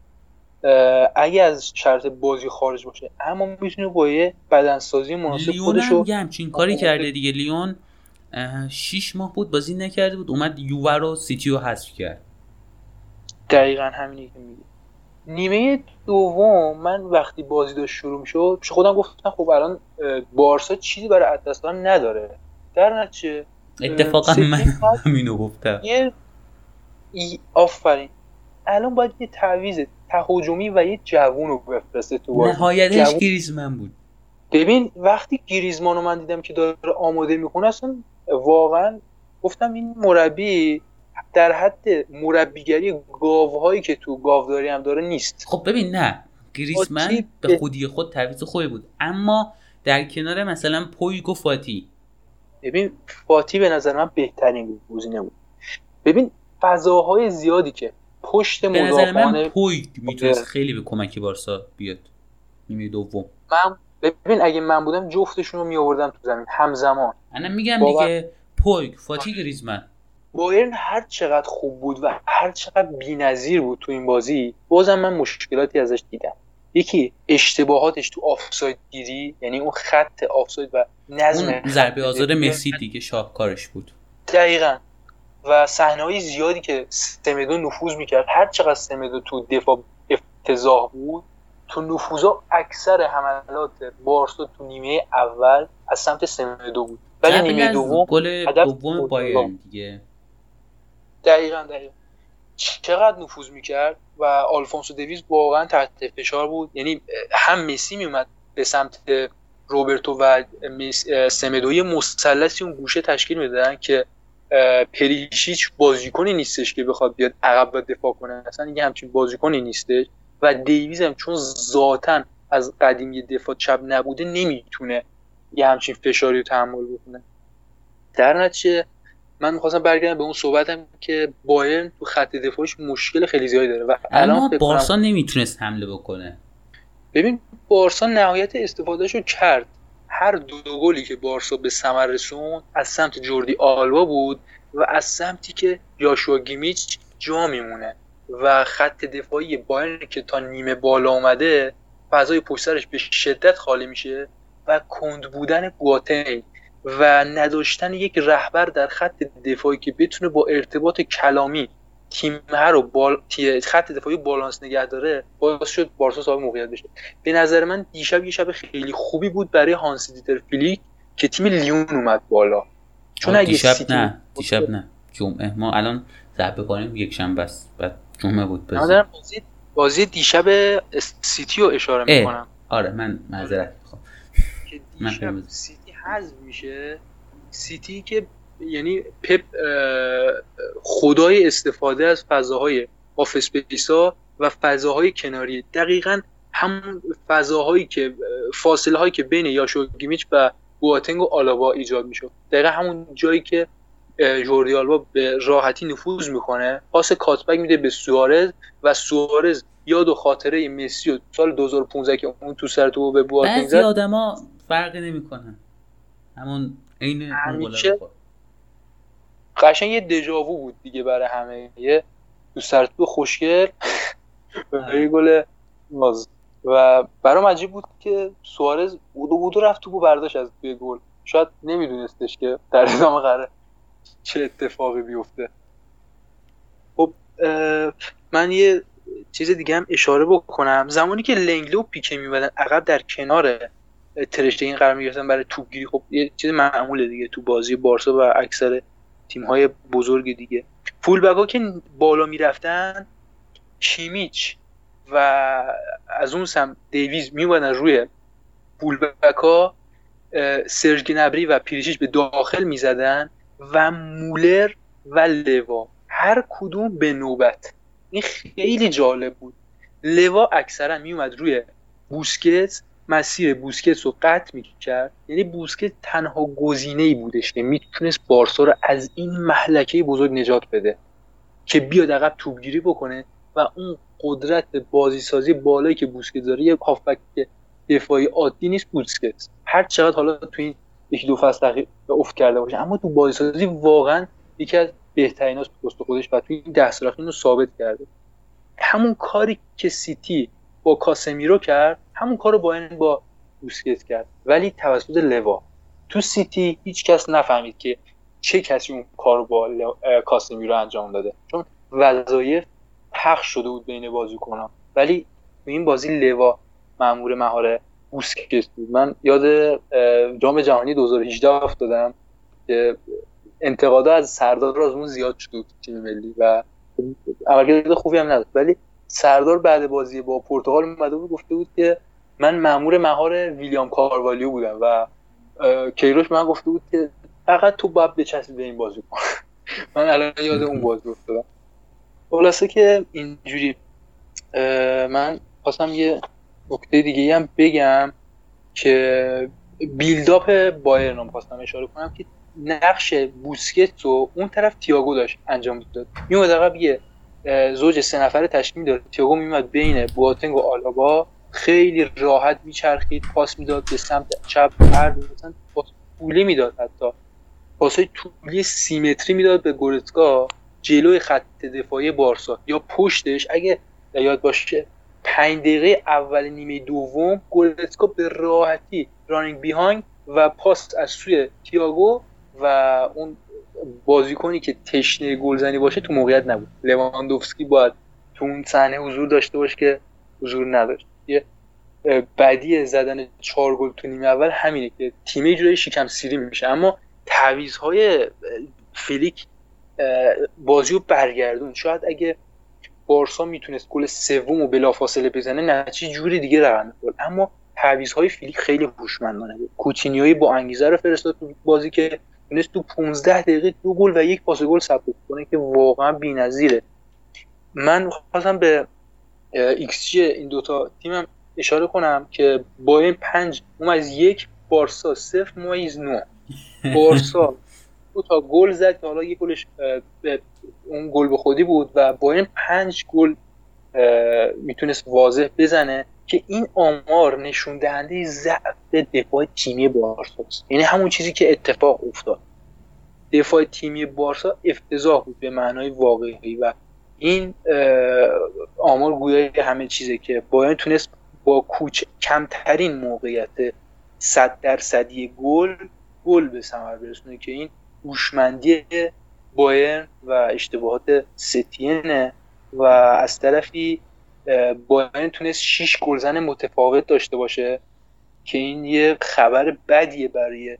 اگه از شرط بازی خارج باشه اما می‌تونه با یه بدنسازی مناسب لیون خودش هم رو یه همچین کاری کرده دیگه. لیون اه، شیش ماه بود بازی نکرده بود اومد یووه رو سیتی رو حذف کرد. دقیقا همینی که میگی نیمه دوم من وقتی بازی داشت شروع می‌شد پیش خودم گفتم خب الان بارسا چیزی برای از نداره. در نتیجه اتفاقا من *laughs* همینو گفتم. یه ای- آفرین. الان باید یه تعویض تهاجمی و یه جوون رو بفرسته تو بازی. نهایتش گریزمن بود. ببین وقتی گریزمان رو من دیدم که داره آماده می‌کنه اصلا واقعا گفتم این مربی در حد مربیگری گاوهایی که تو گاوداری هم داره نیست. خب ببین نه. گریزمن به خودی خود تعویض خوبی بود. اما در کنار مثلا پویگو فاتی ببین فاتی به نظر من بهترین گزینه بود. ببین فضاهای زیادی که پشت به نظر من پویگ می‌تونست. خیلی به کمک بارسا بیاد. نیمه دوم. من ببین اگه من بودم جفتشون رو می آوردم تو زمین همزمان. الان میگم دیگه پویگ فاتی گریزمن. بایرن هر چقدر خوب بود و هر چقدر بی‌نظیر بود تو این بازی بازم من مشکلاتی ازش دیدم. یکی اشتباهاتش تو آفساید گیری یعنی اون خط آفساید و نظم ضربه آزاد مسی دیگه شاهکارش بود. دقیقا. و صحنه‌های زیادی که سمدو نفوذ می‌کرد هر چقدر سمدو تو دفاع افتضاح بود تو نفوذا اکثر حملات بارسا تو نیمه اول از سمت سمدو بود. ولی نیمه دوم گل دوم. بایرن دیگه. دقیقا دقیقا. چقدر نفوذ می‌کرد و آلفونسو دویز واقعا تحت فشار بود. یعنی هم مسی میومد به سمت روبرتو و سمدوی مثلثی اون گوشه تشکیل می‌دادن که پریشیچ بازیکنی نیستش که بخواد بیاد عقب و دفاع کنه. اصلا یه همچین بازیکنی نیستش و دیویز هم چون ذاتا از قدیمی دفاع چپ نبوده نمی‌تونه یه همچین فشاری رو تحمل بکنه. در نتیجه من می‌خواستم برگردم به اون صحبتم که بایرن تو خط دفاعش مشکل خیلی زیادی داره و الان بارسا نمی‌تونست حمله بکنه. ببین بارسا نهایت استفادهش رو کرد. هر دو, گلی که بارسا به ثمر رسون از سمت جوردی آلبا بود و از سمتی که یاشوا گیمیچ جا میمونه و خط دفاعی بایرن که تا نیمه بالا اومده فضای پشت سرش به شدت خالی میشه و کند بودن گواتین و نداشتن یک رهبر در خط دفاعی که بتونه با ارتباط کلامی تیم رو بال... خط دفاعی بالانس نگه داره باعث شد بارسا صاحب موقعیت بشه. به نظر من دیشب یه شب خیلی خوبی بود برای هانس دیتر فلیک که تیم لیون اومد بالا. چون اگه دیشب سیتی نه دیشب نه. جمعه ما الان ضبط می‌کنیم یک شنبه است. بعد جمعه بود بازی. بازی دیشب سیتی رو اشاره. می‌کنم. آره من معذرت می‌خوام. که من. سیتی حذف میشه. سیتی که یعنی پپ خدای استفاده از فضاهای half space ا و فضاهای کناری. دقیقا همون فضاهایی که فاصله هایی که بین یوشوا کیمیش و بواتنگ و آلابا ایجاد می‌شد دقیقا همون جایی که جوردی آلبا به راحتی نفوذ می‌کنه پاس cutback میده به سوارز و سوارز یاد و خاطره مسی و سال 2015 که اون تو سر تو به بواتنگ بعضی زد. آدما فرقی نمی‌کنن. همون عین. قشنگ یه دژاوو بود دیگه برای همه. یه تو سرتو خوشگل و *laughs* یه گل باز و برام عجیب بود که سوارز بودو بودو رفت تو برداشت از توی گل. شاید نمیدونستش که در ادامه قراره چه اتفاقی بیفته. خب من یه چیز دیگه هم اشاره بکنم. زمانی که لنگله و پیکه میمدن عقب در کنار ترشتگین قرار می‌گرفتن برای توپگیری. خب یه چیز معموله دیگه تو بازی بارسا و اکثر تیم های بزرگ دیگه. فول ها که بالا می‌رفتن کیمیچ و از اون سم دیویز میومدن روی فول ها سرج گنبری و پیریشیش به داخل می‌زدن و مولر و لوا. هر کدوم به نوبت. این خیلی جالب بود. لوا اکثرا میومد روی بوسکت مسیر بوسکت رو قطع می‌کرد. یعنی بوسکت تنها گزینه ای بودش که می‌تونست بارسا رو از این محلکه بزرگ نجات بده که بیاد عقب توپگیری بکنه و اون قدرت بازی سازی بالایی که بوسکت داره یه هافبک دفاعی عادی نیست بوسکت هر چقدر حالا تو این یکی دو فصل افت کرده باشه اما تو بازی سازی واقعا یکی از بهترین هاست پست خودش و تو این ده سال رو ثابت کرده. همون کاری که سیتی با کاسمیرو کرد همون کار رو با این با بوسکت کرد. ولی توسط لوا. تو سیتی هیچ کس نفهمید که چه کسی اون کار با کاسمیرو انجام داده. چون وظایف پخش شده بود بین بازیکنان ولی تو این بازی لوا مامور مهار بوسکت بود. من یاد جام جهانی 2018 افتادم که انتقادا از سردار آزمون زیاد شد تیم ملی و عملکرد خوبی هم نداشت. ولی سردار بعد بازی با پرتغال اومده بود گفته بود که من مامور مهار ویلیام کاروالیو بودم و کیروش من گفته بود که فقط تو باید بچسبی به این بازی کن. *laughs* من الان یاد اون بازی افتادم. خلاصه که اینجوری من خواستم یه نکته دیگه هم بگم که بیلداپ بایرن خواستم اشاره کنم که نقش بوسکت رو اون طرف تییاگو داشت انجام می‌داد. میومد عقب یه زوج سه نفره تشکیل داد تییاگو میومد بین بواتنگ و آلابا. خیلی راحت میچرخید پاس می‌داد به سمت چپ هر مثلا پاس طولی می‌داد حتی. پاسای طولی سیمتری می‌داد به گورتسکا جلوی خط دفاعی بارسا. یا پشتش اگه یاد باشه پنج دقیقه اول نیمه دوم گورتسکا به راحتی رانینگ بیهانگ و پاس از سوی تییاگو و اون بازیکنی که تشنه گلزنی باشه تو موقعیت نبود. لواندوفسکی باید تو اون صحنه حضور داشته باشه که حضور نداشت. یه بدی زدن چهار گل تو نیمه اول همینه که تیم جوری شکم سیری میشه. اما تعویضهای فلیک بازی رو برگردون. شاید اگه بارسا می‌تونست گل سوم و بلافاصله بزنه نتیجه جوری دیگه رقم بود اما تعویضهای فلیک خیلی هوشمندانه بود. کوتینیوی با انگیزه رو فرستاد تو بازی که تونست تو 15 دقیقه دو گل و یک پاس گل ثبت کنه که واقعا بی‌نظیره. من خواستم به ایکس جی این دوتا تیمم اشاره کنم که با این پنج اون از یک بارسا صفر ممیز نو *laughs* بارسا دو تا گل زد که حالا یک گلش اون گل به خودی بود و با این پنج گل می‌تونست واضح بزنه که این آمار نشون دهنده ضعف دفاع تیمی بارسا است یعنی همون چیزی که اتفاق افتاد. دفاع تیمی بارسا افتضاح بود به معنای واقعی و این آمار گویای همه چیزه که باید تونست با کوچ کمترین موقعیت صد درصدی گل گل به ثمر برسونه که این هوشمندی بایرن و اشتباهات ستینه و از طرفی بایرن تونست 6 گلزن متفاوت داشته باشه که این یه خبر بدیه برای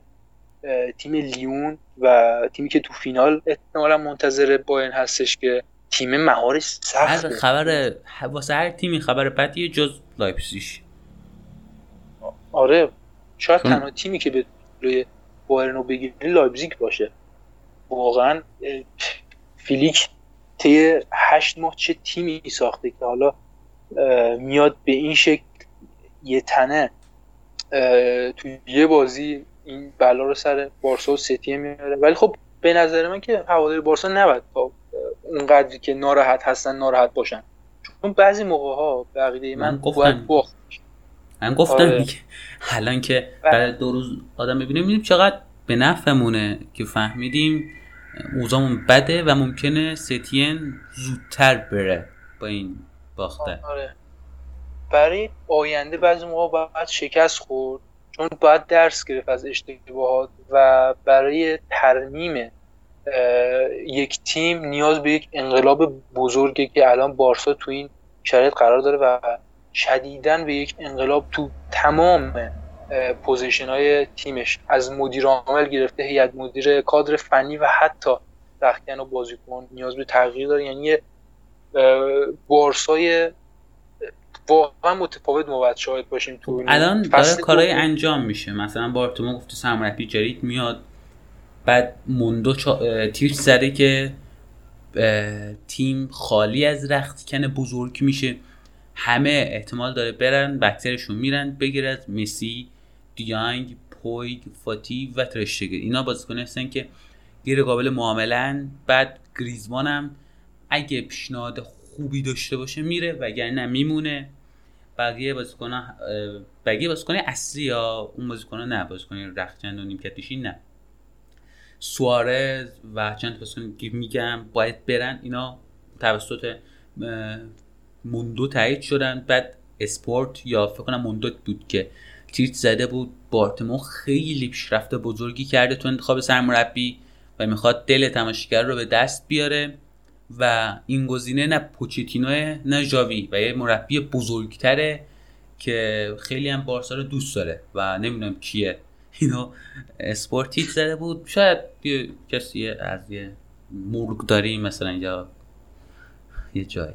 تیم لیون و تیمی که تو فینال احتمالا منتظر بایرن هستش که تیم مهارش سخته خبر واسه هر تیمی خبر بدیه جز لایپزیش آره شاید تنها تیمی که جلوی بایرن رو بگیری لایپزیگ باشه. واقعا فلیک طی هشت ماه چه تیمی ساخته که حالا میاد به این شکل یه تنه. تو یه بازی این بلا رو سر بارسا و ستین میاره. ولی خب به نظر من که هواداری بارسا نباید تا اونقدری که ناراحت هستن ناراحت باشن. چون بعضی موقع ها به عقیده من, من گفتم. من گفتم آره. دیگه. الان که بعد دو روز آدم ببینیم می‌بینیم چقدر به نفعمونه که فهمیدیم اوزامون بده و ممکنه ستین زودتر بره با این باخته. آره. برای آینده بعضی موقع باید شکست خورد چون باید درس گرفت از اشتباهات و برای ترمیم یک تیم نیاز به یک انقلاب بزرگه که الان بارسا تو این شرایط قرار داره و شدیدن به یک انقلاب تو تمام position های تیمش از مدیر عامل گرفته هیئت مدیر کادر فنی و حتی رخکن و بازیکن نیاز به تغییر داره. یعنی بارسای واقعا متفاوت ما شاهد باشیم تو الان داره کارهای انجام میشه. مثلا بارتومئو گفته سرمربی جدید میاد. بعد موندو چا... تیش زده که تیم خالی از رختکن بزرگ میشه. همه احتمال داره برن بکترشون میرن بگیر از مسی دیانگ پویگ فاتی و ترشتگر اینا بازیکن هستن که گیر قابل معاملن. بعد گریزمان هم اگه پیشنهاد خوبی داشته باشه میره وگرنه میمونه بقیه بازیکن بقیه بازیکن اصلی یا اون بازیکن نه. بازیکن رختچند و نیمکت نه. سوارز و چند بازیکن که میگم باید برن اینا توسط موندو تایید شدن. بعد اسپورت یا فکر کنم موندو بود که تیت زده بود. بارتمو خیلی پیشرفت بزرگی کرده تو انتخاب سرمربی و می‌خواد دل تماشاگر رو به دست بیاره و این گزینه نه پوچیتینو نه ژاوی و یه مربی بزرگتره که خیلی هم بارسا رو دوست داره و نمی‌دونم کیه. اینو اسپورت تیتر زده بود. شاید یه کسی از یه مرگ داری مثلا یا یه جایی.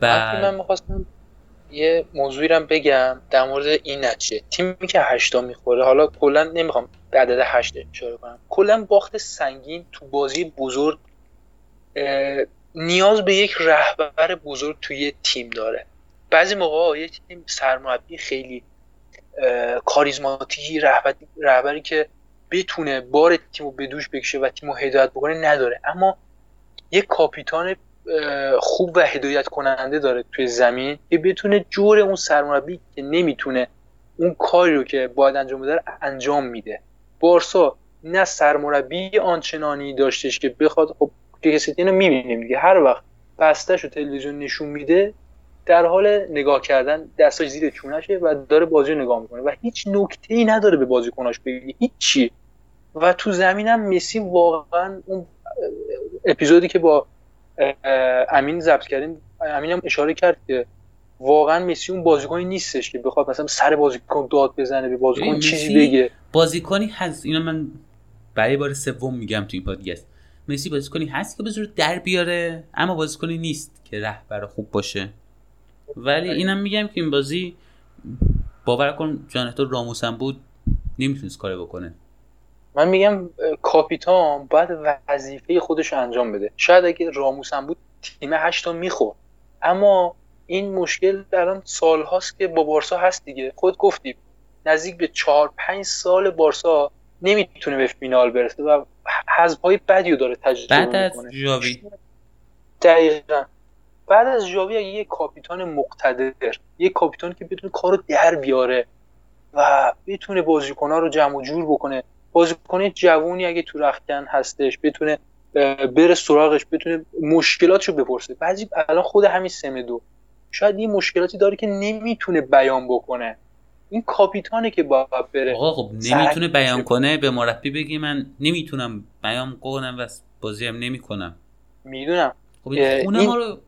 و من می‌خواستم یه موضوعی رو بگم در مورد این نتیجه. تیمی که هشتا می‌خوره حالا کلا نمی‌خوام به عدد هشت اشاره کنم. کلا باخت سنگین تو بازی بزرگ نیاز به یک رهبر بزرگ توی تیم داره. بعضی موقع یه تیم سرمربی خیلی کاریزماتیکی رهبری که بتونه بار تیم رو به دوش بکشه و تیم رو هدایت بکنه نداره. اما یک کاپیتان خوب و هدایت کننده داره توی زمین که بتونه جور اون سرمربی که نمی‌تونه اون کاری رو که باید انجام بده انجام میده. بارسا نه سرمربی آنچنانی داشتش که بخواد خب کسی اینو می‌بینیم دیگه. هر وقت بستش رو تلویزیون نشون میده در حال نگاه کردن دستاش زیر چونشه و داره بازی رو نگاه می‌کنه و هیچ نکته ای نداره به بازیکناش بگی هیچی. و تو زمینم مسی واقعا اون اپیزودی که با امین ضبط کردیم امین هم اشاره کرد که واقعا مسی اون بازیکنی نیستش که بخواد مثلا سر بازیکن داد بزنه به بازیکن چیزی بگه. بازیکنی هست. اینو من برای بار سوم میگم تو این پادکست. مسی بازیکنی هست که بزرگ در بیاره اما بازیکنی نیست که رهبر خوب باشه. ولی اینم میگم که این بازی باور کن جانتو راموس هم بود نمی‌تونست کاری بکنه. من میگم کاپیتان باید وظیفه خودش انجام بده. شاید اگه راموس هم بود تیم هشتا میخور اما این مشکل الان سال هاست که با بارسا هست دیگه. خود گفتیم نزدیک به چهار پنج سال بارسا نمی‌تونه به فینال برسه و حذف های بدی رو داره تجربه بعد از جاوی دقیقا. بعد از جاوی اگه یه کاپیتان مقتدر یه کاپیتان که بتونه کارو در بیاره و بتونه بازیکنها رو جمع و جور بکنه بازیکن جوونی اگه تو رختکن هستش بتونه بره سراغش بتونه مشکلاتشو بپرسه. بعضی الان خود همین سمدو شاید یه مشکلاتی داره که نمی‌تونه بیان بکنه. این کاپیتانه که باید بره. آقا خب نمی‌تونه بیان کنه؟ به مربی بگی من نمی‌تونم بیان کنم و بازی هم نمی‌کنم. می‌دونم. خب خونه ما رو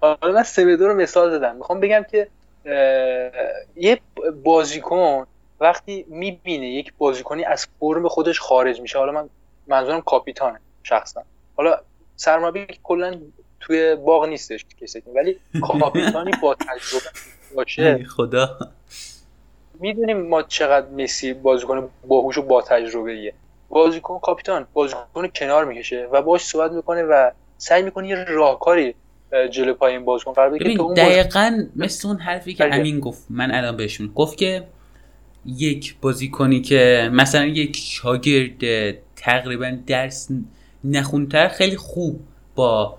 حالا *laughs* من سمدو رو مثال زدم. می‌خوام بگم که یه بازیکن وقتی می‌بینه یک بازیکنی از فرم خودش خارج میشه حالا من منظورم کاپیتانه شخصا. حالا سرمربی کلا توی باغ نیستش کسی ولی *laughs* کاپیتانی با تجربه باشه. خدا. می‌دونیم ما چقدر مسی بازیکن باهوش و با تجربه ایه بازیکن کاپیتان بازیکن کنار می‌کشه و باش صحبت می‌کنه و سعی می‌کنه یه راهکاری جلو پای این بازیکن قرار بگیره که اون دقیقاً مثل اون حرفی که امین گفت من الان بهشون گفت که یک بازیکنی که مثلا یک شاگرد تقریبا درس نخونتر خیلی خوب با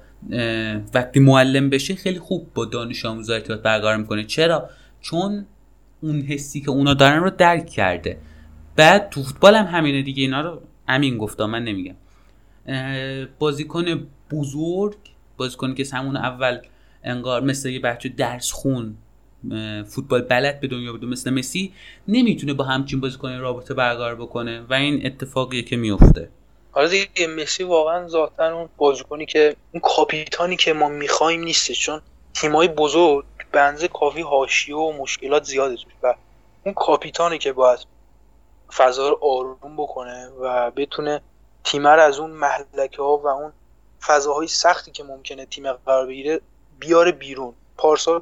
وقتی معلم بشه خیلی خوب با دانش آموزا ارتباط برقرار می‌کنه. چرا؟ چون اون حسی که اونا دارن رو درک کرده. بعد تو فوتبال هم همینه دیگه اینا رو امین گفتا من نمیگم. بازیکن بزرگ بازیکنی که همون اول انگار مثل یه بچه درس خون فوتبال بلد به دنیا بده مثل مسی نمی‌تونه با همچین بازیکن رابطه برقرار بکنه و این اتفاقیه که میفته. حالا دیگه مسی واقعا ذاتا اون بازیکنی که اون کاپیتانی که ما می‌خوایم نیستش چون تیمای بزرگ بنزه کافی حاشیه و مشکلات زیاده و اون کاپیتانی که باید فضا رو آروم بکنه و بتونه تیم رو از اون محلکه ها و اون فضاهای سختی که ممکنه تیم قرار بگیره بیاره بیرون. پارسال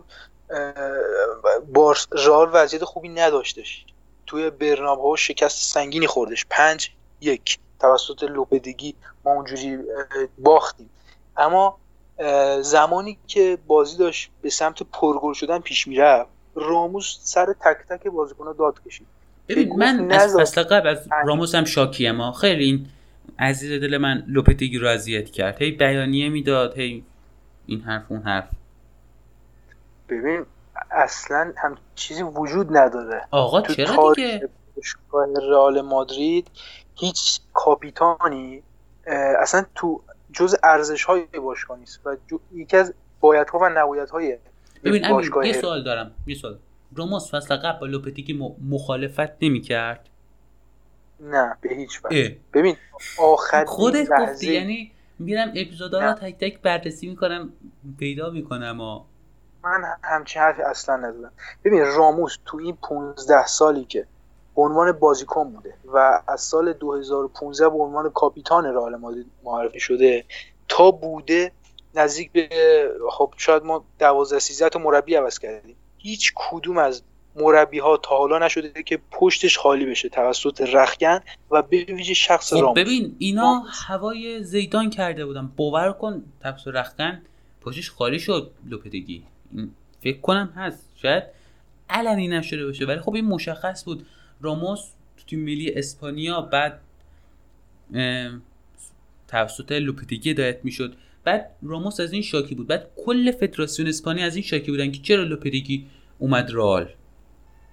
بارس رئال وضعیت خوبی نداشتش. توی برنابه شکست سنگینی خوردش. پنج یک. توسط لوپدگی ما اونجوری باختیم. اما زمانی که بازی داشت به سمت پرگل شدن پیش می‌رفت راموس سر تک تک بازیکن‌ها داد کشید. ببین من از فصل قبل از راموس هم شاکیم ما. خیلی این عزیز دل من لوپتگی رو اذیت کرد. هی بیانیه می‌داد هی این حرف اون حرف. ببین اصلا هم چیزی وجود نداره. آقا تو چرا دیگه؟ باشگاه رئال مادرید هیچ کاپیتانی اصلا تو جز ارزش های باشگاه نیست و یکی از باید ها و نباید های ببین یه سوال دارم یه سوال. راموس فصل قبل با لوپتگی مخالفت نمی کرد نه به هیچ وجه. ببین آخر خودت گفتی یعنی میرم اپیزودا رو تک تک بررسی می‌کنم پیدا می‌کنم و من همچین حرفی اصلا ندادم ببین راموس تو این 15 سالی که به عنوان بازیکن بوده و از سال 2015 به عنوان کاپیتان رئال مادرید معرفی شده تا بوده نزدیک به خب شاید ما 12 13 تا مربی عوض کردیم. هیچ کدوم از مربی ها تا حالا نشده که پشتش خالی بشه توسط رخکن و به ویژه شخص خب راموس ببین اینا هوای زیدان کرده بودن. باور کن توسط رخکن پشتش خالی شد لوپدگی فکر کنم هست. شاید علنی نشده باشه. ولی خب این مشخص بود. راموس تو تیم ملی اسپانیا بعد توسط لوپتگی هدایت می‌شد. بعد راموس از این شاکی بود. بعد کل فدراسیون اسپانیا از این شاکی بودن که چرا لوپتگی اومد رئال؟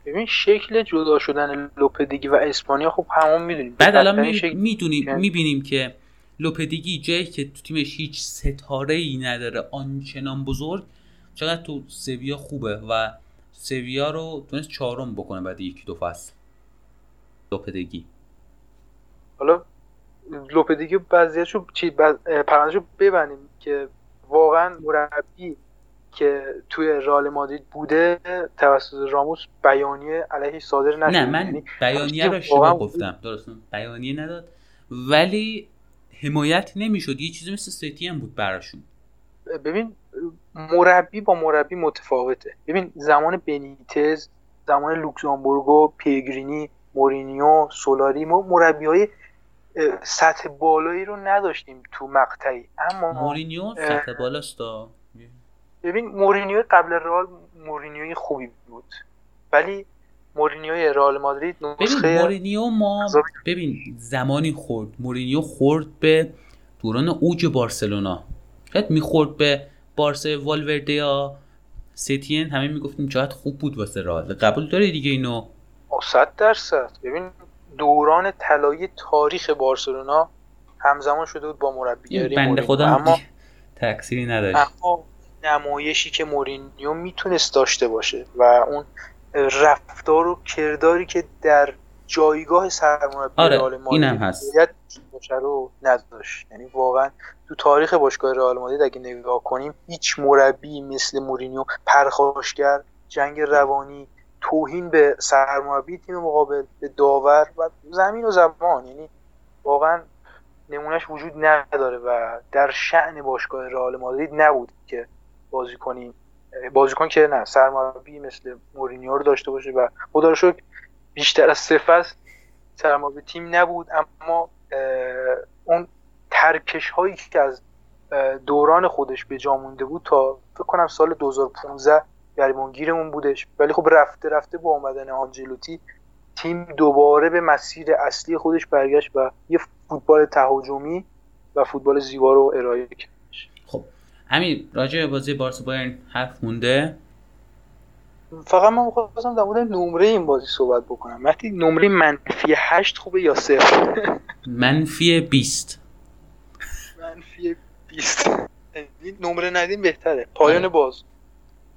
ببین شکل جدا شدن لوپدگی و اسپانیا خب همون می‌دونیم. بعد الان می‌دونیم می‌بینیم که لوپدگی جایی که تو تیمش هیچ ستاره ای نداره آنچنان بزرگ چقدر تو سویا خوبه و سویا رو تونست چهارم بکنه بعد یکی دو فصل. لوپدگی حالا لوپدگی بعضیاشو چی پرندشو ببندیم که واقعا مربی که توی رئال مادرید بوده توسط راموس بیانیه علیه صادر نشد. نه من یعنی بیانیه رو شما گفتم. درست. بیانیه نداد. ولی حمایت نمی‌شد. یه چیزی مثل سیتی هم بود براشون. ببین مربی با مربی متفاوته. ببین زمان بنیتز زمان لوکزامبورگو پیگرینی مورینیو سولاری ما مربی های سطح بالایی رو نداشتیم تو مقطعی. اما مورینیو سطح بالاست ببین مورینیو قبل رئال مورینیوی خوبی بود. ولی مورینیوی رئال مادرید نسخه ببین مورینیو ما ببین زمانی خورد. مورینیو خورد به دوران اوج بارسلونا. شاید می‌خورد به بارسای والورده یا ستین همه می‌گفتیم چقدر خوب بود واسه رئال. قبول داری دیگه اینو؟ 100 درصد. ببین دوران طلایی تاریخ بارسلونا همزمان شده بود با مربیگری بنده خدا اما تقصیری نداشت. اما نمایشی که مورینیو می‌تونست داشته باشه و اون رفتار و کرداری که در جایگاه سرمربی آره رئال مادرید اینم هست. رو نداشت. یعنی واقعا تو تاریخ باشگاه رئال مادرید اگه نگاه کنیم هیچ مربی مثل مورینیو پرخاشگر جنگ روانی توهین به سرمربی تیم مقابل به داور و زمین و زمان. یعنی واقعا نمونهش وجود نداره و در شعن باشگاه رئال مادرید نبود که بازیکنی بازیکن که نه سرمربی مثل مورینیو رو داشته باشه و خدا رو بیشتر از فصل سرمربی تیم نبود. اما اون ترکش هایی که از دوران خودش به جا مونده بود تا فکر کنم سال 2015 گریبانگیرمون بودش. ولی خب رفته رفته با آمدن آنجلوتی تیم دوباره به مسیر اصلی خودش برگشت و یه فوتبال تهاجمی و فوتبال زیبا رو ارائه کرد خب همین راجع به بازی بارسا بایرن حرف مونده؟ فقط من می‌خواستم در مورد نمره این بازی صحبت بکنم. وقتی نمره منفی 8 خوبه یا صفر؟ *laughs* منفی 20 منفی 20 نمره ندیم بهتره. پایان باز.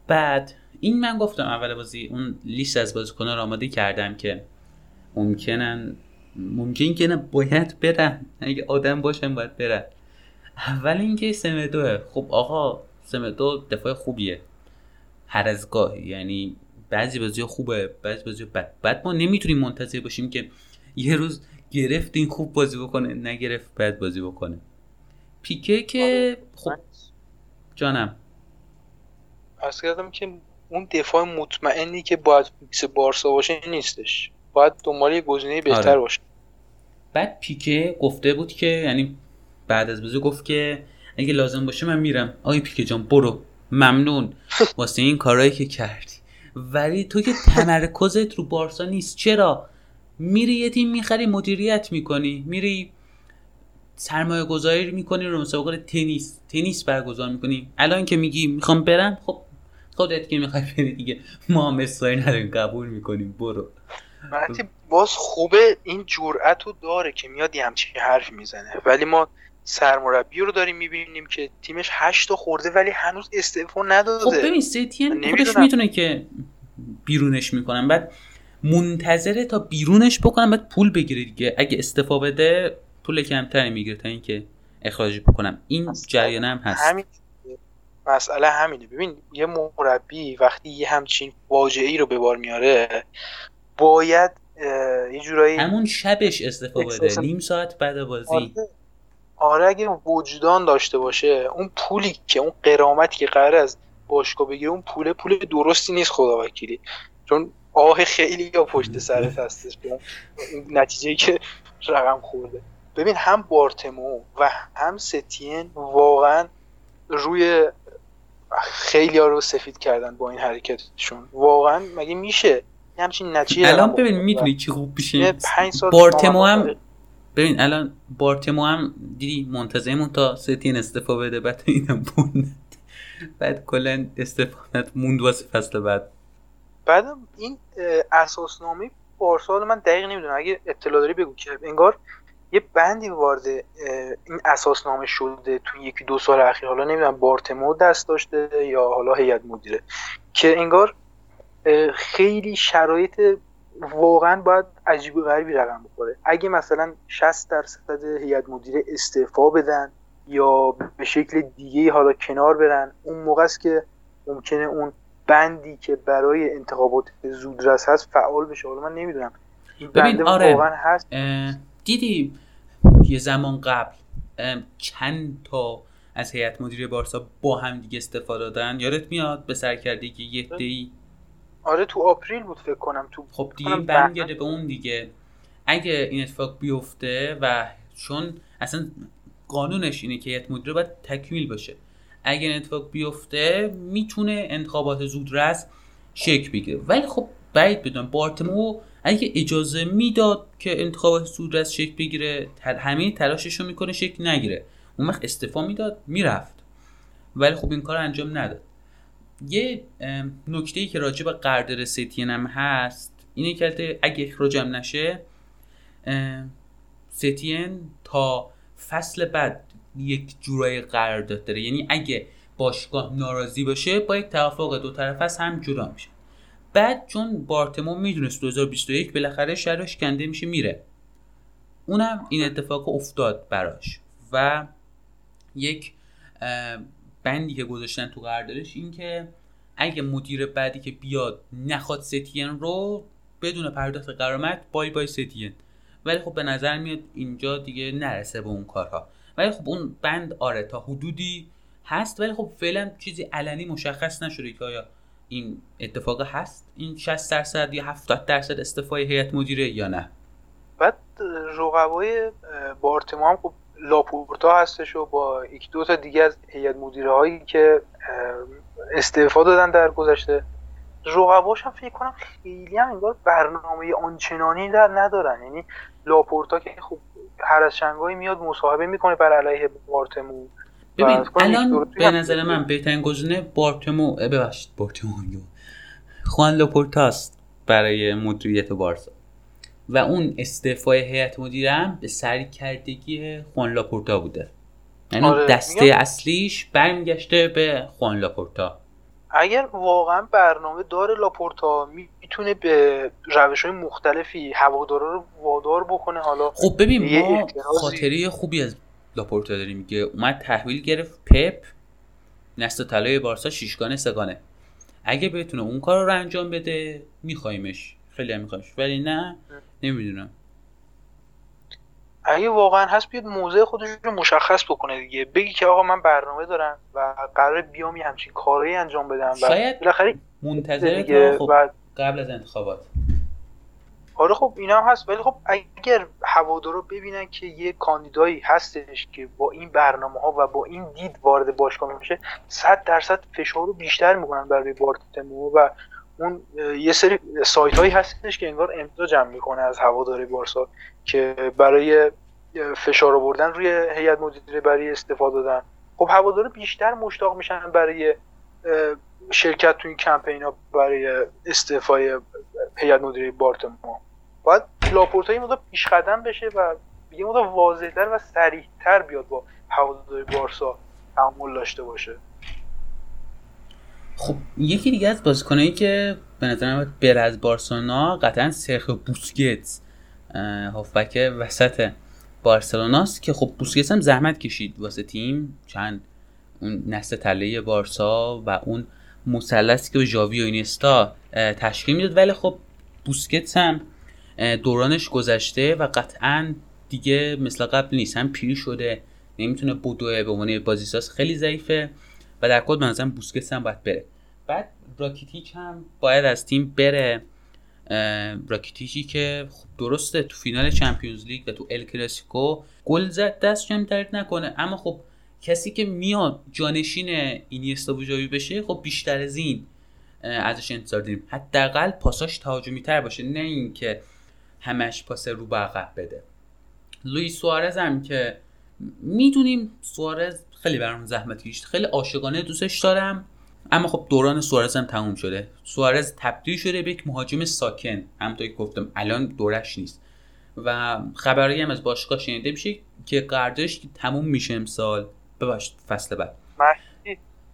بعد این من گفتم اول بازی اون لیست از بازیکن‌ها رو آماده کردم که ممکنن ممکن که نه باید برن. اگه آدم باشن باید برن. اول اینکه سمدوه خب آقا سمدو دفاع خوبیه. هر از گاه. یعنی بعضی بازی خوبه بعضی بازی بد. بعد ما نمی‌تونیم منتظر باشیم که یه روز گرفت این خوب بازی بکنه نگرفت بد بازی بکنه. پیکه که خب. جانم. از کردم که اون دفاع مطمئنی که باید فیکس بارسا باشه نیستش. باید دنبال یه گزینه بهتر آره. باشه. بعد پیکه گفته بود که یعنی بعد از بازی گفت که اگه لازم باشه من میرم. آقای پیکه جان برو. ممنون. *laughs* واسه این کارهایی که کردی. ولی تو که تمرکزت رو بارسا نیست. چرا؟ میری یه تیم می‌خری مدیریت می‌کنی. میری سرمایه گذاری می‌کنی رو مسابقه تنیس. تنیس برگزار می‌کنی. الان که میگی می‌خوام برم خب خودت که می‌خوای بری دیگه. ما هم نداریم قبول می‌کنیم. برو. مهدی باز خوبه این جرأت رو داره که میاد یه همچین حرف می‌زنه. ولی ما سرمربی رو داریم می‌بینیم که تیمش هشت تا خورده ولی هنوز استعفا نداده. خب ببین ستین من خودش. می‌تونه که بیرونش می‌کنن. بعد منتظره تا بیرونش بکنم بعد پول بگیره دیگه. اگه استفا بده پول کمتری می‌گیره تا اینکه اخراجی بکنم. این جریان هم هست. همین مسئله همینه. ببین یه مربی وقتی یه همچین واجعه ای رو به بار میاره باید یه جورایی همون شبش استفا بده نیم ساعت بعد بازی. آره. آره اگه وجدان داشته باشه اون پولی که اون قرامتی که قرار از باشگاه بگیره اون پول پول درستی نیست خدا وکیلی. چون آه خیلی یا پشت سرت هستش *laughs* نتیجه که رقم خورده. ببین هم بارتمو و هم ستین واقعا روی خیلی ها رو سفید کردن با این حرکتشون. واقعا مگه میشه؟ همچین نتیجه الان ببین؟ می‌دونی چی خوب میشه بارتمو هم ببین الان بارتمو هم دیدی منتظرمون تا ستین استفا بده بعد اینم موند بعد کلا استفا موند واسه فصل بعد. بعدم این اساسنامه بارسا من دقیق نمی‌دونم. اگه اطلاع داری بگو. که انگار یه بندی وارد این اساسنامه شده تو یکی دو سال اخیر حالا نمی‌دونم بارتمو دست داشته یا حالا هیئت مدیره که انگار خیلی شرایط واقعا باید عجیب و غریبی رقم بخوره. اگه مثلا 60 درصد هیئت مدیره استعفا بدن یا به شکل دیگه حالا کنار برن اون موقع است که ممکنه اون بندی که برای انتخابات زودرس هست فعال بشه. حالا من نمی‌دونم. این ببین، بنده آره. واقعا هست؟ دیدی یه زمان قبل چند تا از هیئت مدیره بارسا با هم دیگه استفاده دادن؟ یادت میاد؟ به سرکردگی یه دی؟ آره تو آپریل بود فکر کنم. تو خب دیگه برمیگرده به اون دیگه. اگه این اتفاق بیفته و چون اصلا قانونش اینه که هیئت مدیره باید تکمیل باشه. اگه این اتفاق بیفته می‌تونه انتخابات زودرس شکل بگیره. ولی خب بعید بدونم بارتمو اگه اجازه می‌داد که انتخابات زودرس شکل بگیره همه تلاشش رو می‌کنه شکل نگیره. اون وقت استعفا می‌داد می‌رفت. ولی خب این کار انجام نداد. یه نکته ای که راجع به قرارداد ستین هم هست اینه که اگه اخراجم نشه ستین تا فصل بعد یک جورای قرارداد داره. یعنی اگه باشگاه ناراضی باشه با یک توافق دو طرف هست هم جدا میشه. بعد چون بارتمو می‌دونست 2021 بالاخره شرش کنده میشه میره. اونم این اتفاق افتاد براش. و یک بندی که گذاشتن تو قراردادش این که اگه مدیر بعدی که بیاد نخواد ستین رو بدون پرداخت قرامت بای بای ستین. ولی خب به نظر میاد اینجا دیگه نرسه به اون کارها. ولی خب اون بند آره تا حدودی هست ولی خب فعلا چیزی علنی مشخص نشده که آیا این اتفاق هست؟ این 60 درصد یا 70 درصد استعفای هیئت مدیره یا نه؟ بعد رقبای اه، بارتمو هم خب لاپورتا هستش و با یک دو تا دیگه از هیئت مدیره هایی که استعفا دادن در گذشته. رقباش هم فکر کنم خیلی هم انگار برنامه آنچنانی در ندارن. یعنی لاپورتا که خب هر از شنگایی میاد مصاحبه می‌کنه بر علیه بارتمو. ببین الان به نظر من بهترین گزینه بارتمو ببخشید. بارتمو. خوان لاپورتاست برای مدیریت بارسا. و اون استعفای هیئت مدیره هم به سرکردگی خوان لاپورتا بوده. یعنی آره، دسته میگم- اصلیش برمیگشته به خوان لاپورتا اگر واقعا برنامه داره لاپورتا می‌تونه به روش های مختلفی هوادارا رو وادار بکنه حالا خب ببین ما خاطره خوبی از لاپورتا داریم که اومد تحویل گرفت. پپ نسل طلای بارسا شیشگانه سگانه اگه بتونه اون کار رو انجام بده میخوایمش خیلی هم میخوایمش ولی نه نمی‌دونم. اگه واقعا هست بیاد موضع خودش رو مشخص بکنه دیگه. بگی که آقا من برنامه دارم و قرار بیام یه همچین کاری انجام بدم و شاید بالاخره منتظر خب و قبل از انتخابات. آره خب اینا هم هست. ولی خب اگر هوادارا ببینن که یه کاندیدایی هستش که با این برنامه ها و با این دید وارد باشگاه میشه 100 درصد فشار رو بیشتر می‌کنن برای بارتمو و اون یه سری سایت هایی هستش که انگار امضا جمع می‌کنه از هواداری بارسا که برای فشار آوردن روی هیئت مدیره برای استفاده دادن. خب هوادارا بیشتر مشتاق میشن برای شرکت تو این کمپین ها برای استعفای هیئت مدیره بارتمو باید لاپورتا مقدار پیش قدم بشه و یه مقدار واضحتر و سریعتر بیاد با هواداری بارسا تعامل داشته باشه. خب یکی دیگه از بازیکنایی که به نظر بره از بارسلونا قطعا سرخ بوسکتس هافبک وسط بارسلوناست که خب بوسکتس هم زحمت کشید واسه تیم. چند اون نسل تله بارسا و اون مثلثی که ژاوی و اینستا تشکیل می‌داد. ولی خب بوسکتس هم دورانش گذشته و قطعا دیگه مثل قبل نیست. هم پیری شده نمی‌تونه بدوه به عنوان بازیساز خیلی ضعیفه و در کل به نظرم بوسکتس هم باید بره. بعد راکیتیچ هم باید از تیم بره. راکیتیچی که خب درسته تو فینال چمپیونز لیگ و تو ال کلاسیکو گل زد دست جمع درد نکنه. اما خب کسی که میاد جانشین اینیستا و بشه خب بیشتر از این ازش انتظار داریم. حداقل پاساش تهاجمی تر باشه. نه اینکه همش پاس رو به عقب بده. لوئیس سوارز هم که می‌دونیم سوارز خیلی برام زحمت کشید خیلی عاشقانه دوستش دارم. اما خب دوران سوارز هم تموم شده. سوارز تبدیل شده به یک مهاجم ساکن. همونطور که گفتم الان دورش نیست. و خبری هم از باشگاه شنیده میشه که قراردادش تموم میشه امسال. ببخشید فصل بعد.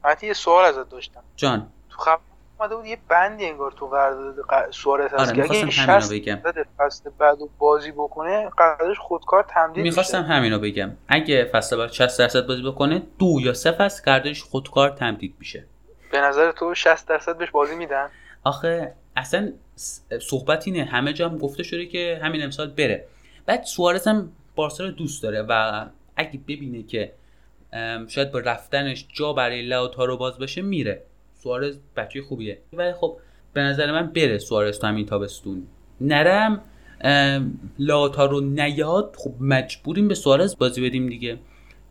مهدی یه سوال ازت داشتم. جان. تو خبر اومده بود یه بندی انگار تو قرارداد سوارز هست آره، که اگه 60 بگم. فصل بعد و بازی بکنه قراردادش خودکار تمدید می‌خواستم میشه همینو بگم. اگه فصل بعد 60 درصد بازی بکنه دو یا سه فصل قراردادش خودکار تمدید میشه. به نظر تو 60 درصد بهش بازی میدن؟ آخه اصلا صحبت اینه. همه جا هم گفته شده که همین امسال بره. بعد سوارز هم بارسا رو دوست داره و اگه ببینه که شاید با رفتنش جا برای لاوتارو باز بشه میره. سوارز بچه خوبیه. ولی خب به نظر من بره سوارز تو همین تابستون. نرم ام، لاوتارو نیاد خب مجبوریم به سوارز بازی بدیم دیگه.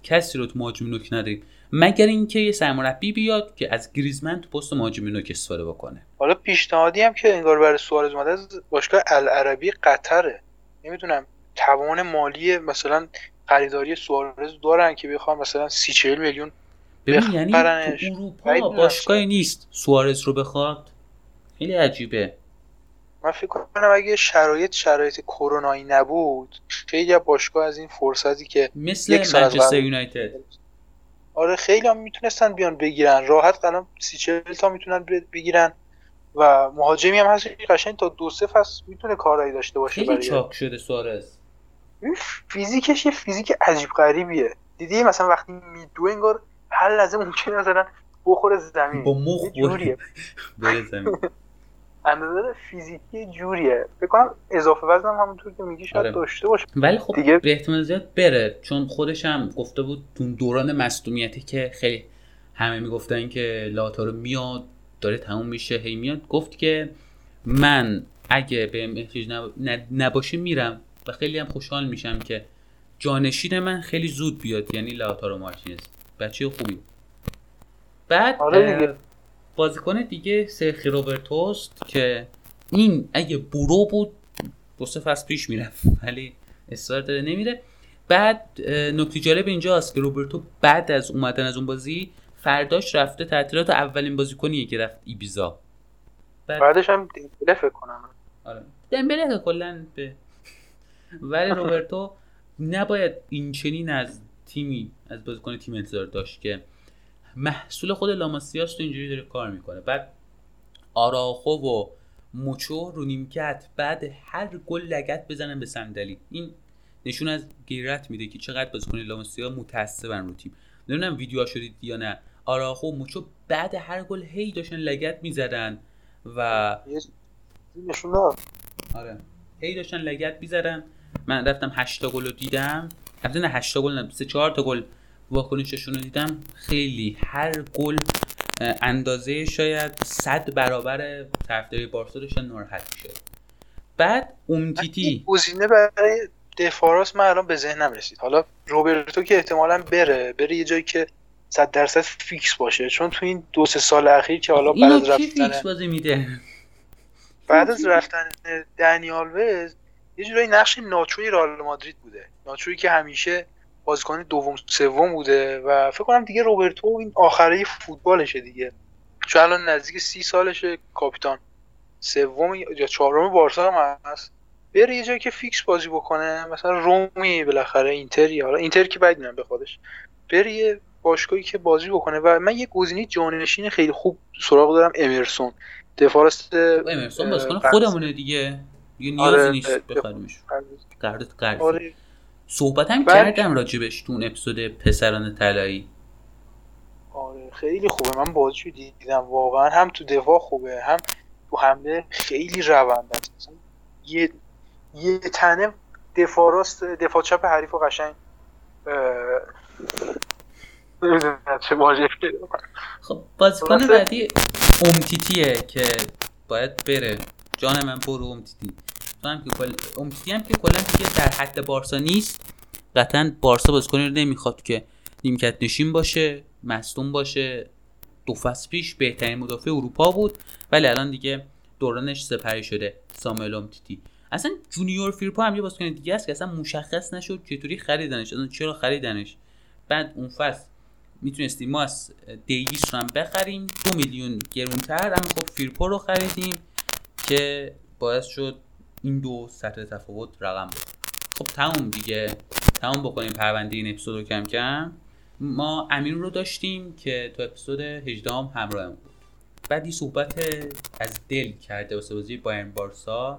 کسی رو تو مهاجم نوک نداریم. مگر اینکه یه سرمربی بیاد که از گریزمن تو پست مهاجم نوک استفاده بکنه. حالا پیشنهادی هم که انگار برای سوارز اومده از باشگاه العربی قطره. نمی‌دونم توان مالی مثلا خریداری سوارز دارن که بخوام مثلا سی 40 میلیون ببین یعنی. تو اروپا. باشگاهی نیست سوارز رو بخواد خیلی عجیبه من فکر کنم اگه شرایط شرایط کرونایی نبود خیلی از باشگاه از این فرصتی که مثل منچستر. یونایتد آره خیلی هم می‌تونستن بیان بگیرن راحت الان سی چل تا می‌تونن بگیرن و مهاجمی هم هست قشنگ تا دو سه فصل می‌تونه کارایی داشته باشه خیلی برای چاک شده سوارز فیزیکش یه فیزیک عجیب غریبیه دیدی مثلا وقتی میدو انگار هر لحظه ممکنه مثلا بخوره زمین. با مخ یه جوریه. *laughs* بره زمین. *laughs* اندازه فیزیکی جوریه. فکر کنم اضافه وزن هم همونطور که میگی شاید آره. داشته باشه. ولی خب دیگه- به احتمال زیاد بره. چون خودش هم گفته بود تو دوران مصدومیتی که خیلی همه می‌گفتن که لاتارو میاد داره تموم میشه هی میاد. گفت که من اگه بهم احتیاج نب... نباشه میرم و خیلی هم خوشحال میشم که جانشین من خیلی زود بیاد. یعنی لاتارو مارتینز. بچه خوبی. بعد آره بازیکن دیگه سرخی روبرتوست که این اگه برو بود دو سه فصل پیش می‌رفت ولی اصرار داره نمیره. بعد نکته جالب اینجاست که روبرتو بعد از اومدن از اون بازی فرداش رفته تعطیلات اولین بازیکنیه که رفت ایبیزا. بعد بعدش هم دیمبله فکر کنم. آره. دمبله کلا به ولی روبرتو نباید این چنین از تیمی از بازیکن تیم انتظار داشت که محصول خود لاماسیاس تو اینجوری داره کار می‌کنه. بعد آراخو و موچو رو نیمکت بعد هر گل لگت بزنن به صندلی. این نشون از غیرت میده که چقدر بازیکن لاماسیا متعصبن رو تیم. نمی‌دونم ویدیوها شدید یا نه. آراخو و موچو بعد هر گل هی داشتن لگت می‌زدن و نشون آره. هی داشتن لگت می‌زدن. من رفتم 8 تا گل رو دیدم. البته نه 8 تا گل نه 3 4 تا گل واکنششون رو دیدم خیلی هر گل اندازه شاید 100 برابر طرفداری بارسا داشتن ناراحت می‌شد بعد اومتیتی. گزینه برای دفاراس من الان به ذهنم رسید. حالا روبرتو که احتمالا بره بره یه جایی که صد درصد فیکس باشه. چون تو این دو سه سال اخیر که حالا بعد از رفتن فیکس بازی میده؟ بعد از رفتن دنی آلوز یه جورایی نقش ناچوی رئال مادرید بوده. ناچویی که همیشه بازیکن دوم سوم بوده و فکر کنم دیگه روبرتو این آخره فوتبالشه دیگه. چون الان نزدیک سی سالشه کاپیتان. سوم یا چهارم بارسا هم هست. بره یه جایی که فیکس بازی بکنه. مثلا رمی بالاخره اینتری. حالا اینتر که بعد به خودش. بره یه باشگاهی که بازی بکنه و من یه گزینه جانشین خیلی خوب سراغ دارم امرسون. دفاع راست امرسون بازیکن خودمونه دیگه. دیگه نیازی آره، نیست بخریمش قرارداد قرضی آره. صحبت هم کردم راجبش تو اون اپیزود پسران طلایی. آره خیلی خوبه. من بازیشو دیدم. واقعا هم تو دفاع خوبه هم تو حمله خیلی روند است. یه یه تنه دفاع راست دفاع چپ حریف و قشنگ چه. خب بازیکن؟ بعدی امتیتیه که باید بره. جان من برو امتیتی. هم که کل... هم که کلا دیگه در حد بارسا نیست. قطعا بارسا بازیکنی رو نمی‌خواد که نیمکت نشین باشه مصدوم باشه. دو فصل پیش بهترین مدافع اروپا بود ولی الان دیگه دورانش سپری شده ساموئل اومتیتی. اصلا جونیور فیرپو هم یه بازیکن دیگه است که اصلا مشخص نشد چطوری خریدنش اصلا چرا خریدنش. بعد اون فصل می‌تونستیم ما از دیویس رو هم بخریم. دو میلیون گرونتر اما خب فیرپو رو خریدیم که باعث شد این دو سطح تفاوت رقم بود خب تموم دیگه. تموم بکنیم پرونده این اپیزود رو کم کم. ما امین رو داشتیم که تو اپیزود 18 هم همراهم بود. بعد یه صحبت از دل کرده واسه بازی بایرن بارسا.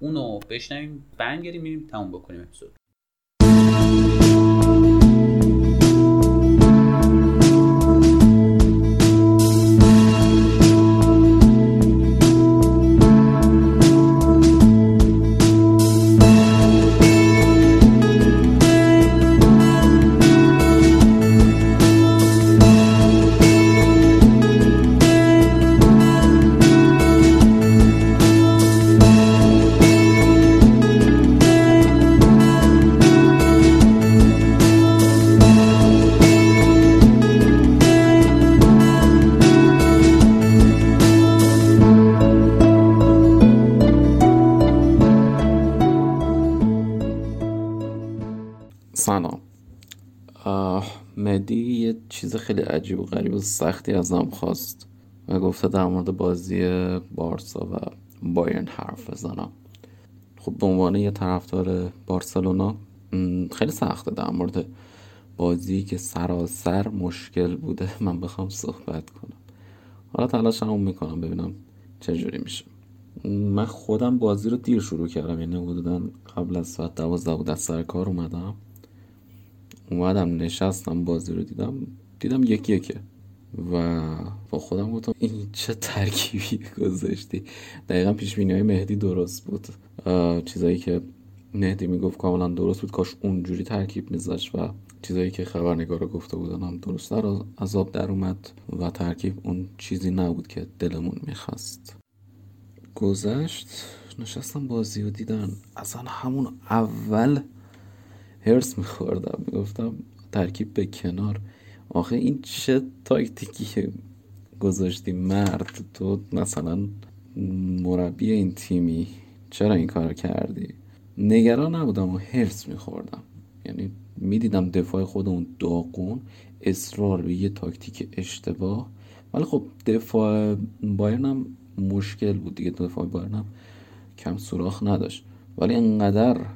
اونو بشنویم برگردیم میریم تموم بکنیم اپیزود. عجیب و غریب و سختی ازم خواست و گفته در مورد بازی بارسا و بایرن حرف بزنم. خب به عنوان یه طرفدار بارسلونا خیلی سخته در مورد بازی که سراسر مشکل بوده *laughs* من بخوام صحبت کنم. حالا تلاشمو می‌کنم ببینم چجوری میشه. من خودم بازی رو دیر شروع کردم یعنی حدودا قبل از ساعت دوازده بود از سر کار اومدم. اومدم نشستم بازی رو دیدم. دیدم یکی یکه و با خودم گفتم این چه ترکیبی گذاشتی؟ دقیقا پیش های مهدی درست بود. چیزایی که مهدی می‌گفت کاملا درست بود. کاش اونجوری ترکیب میذاشت و چیزایی که خبرنگارا گفته بودن هم درست. در آب در اومد و ترکیب اون چیزی نبود که دلمون می‌خواست. گذشت نشستم بازی رو دیدم اصلا همون اول هرس میخوردم. می‌گفتم ترکیب به کنار. آخه این چه تاکتیکی گذاشتی مرد تو مثلا مربی این تیمی چرا این کار کردی؟ نگران نبودم و هرس میخوردم. یعنی می‌دیدم دفاع خودمون داغون اصرار به یه تاکتیک اشتباه. ولی خب دفاع بایرن هم مشکل بود دیگه دفاع بایرن کم سوراخ نداشت. ولی انقدر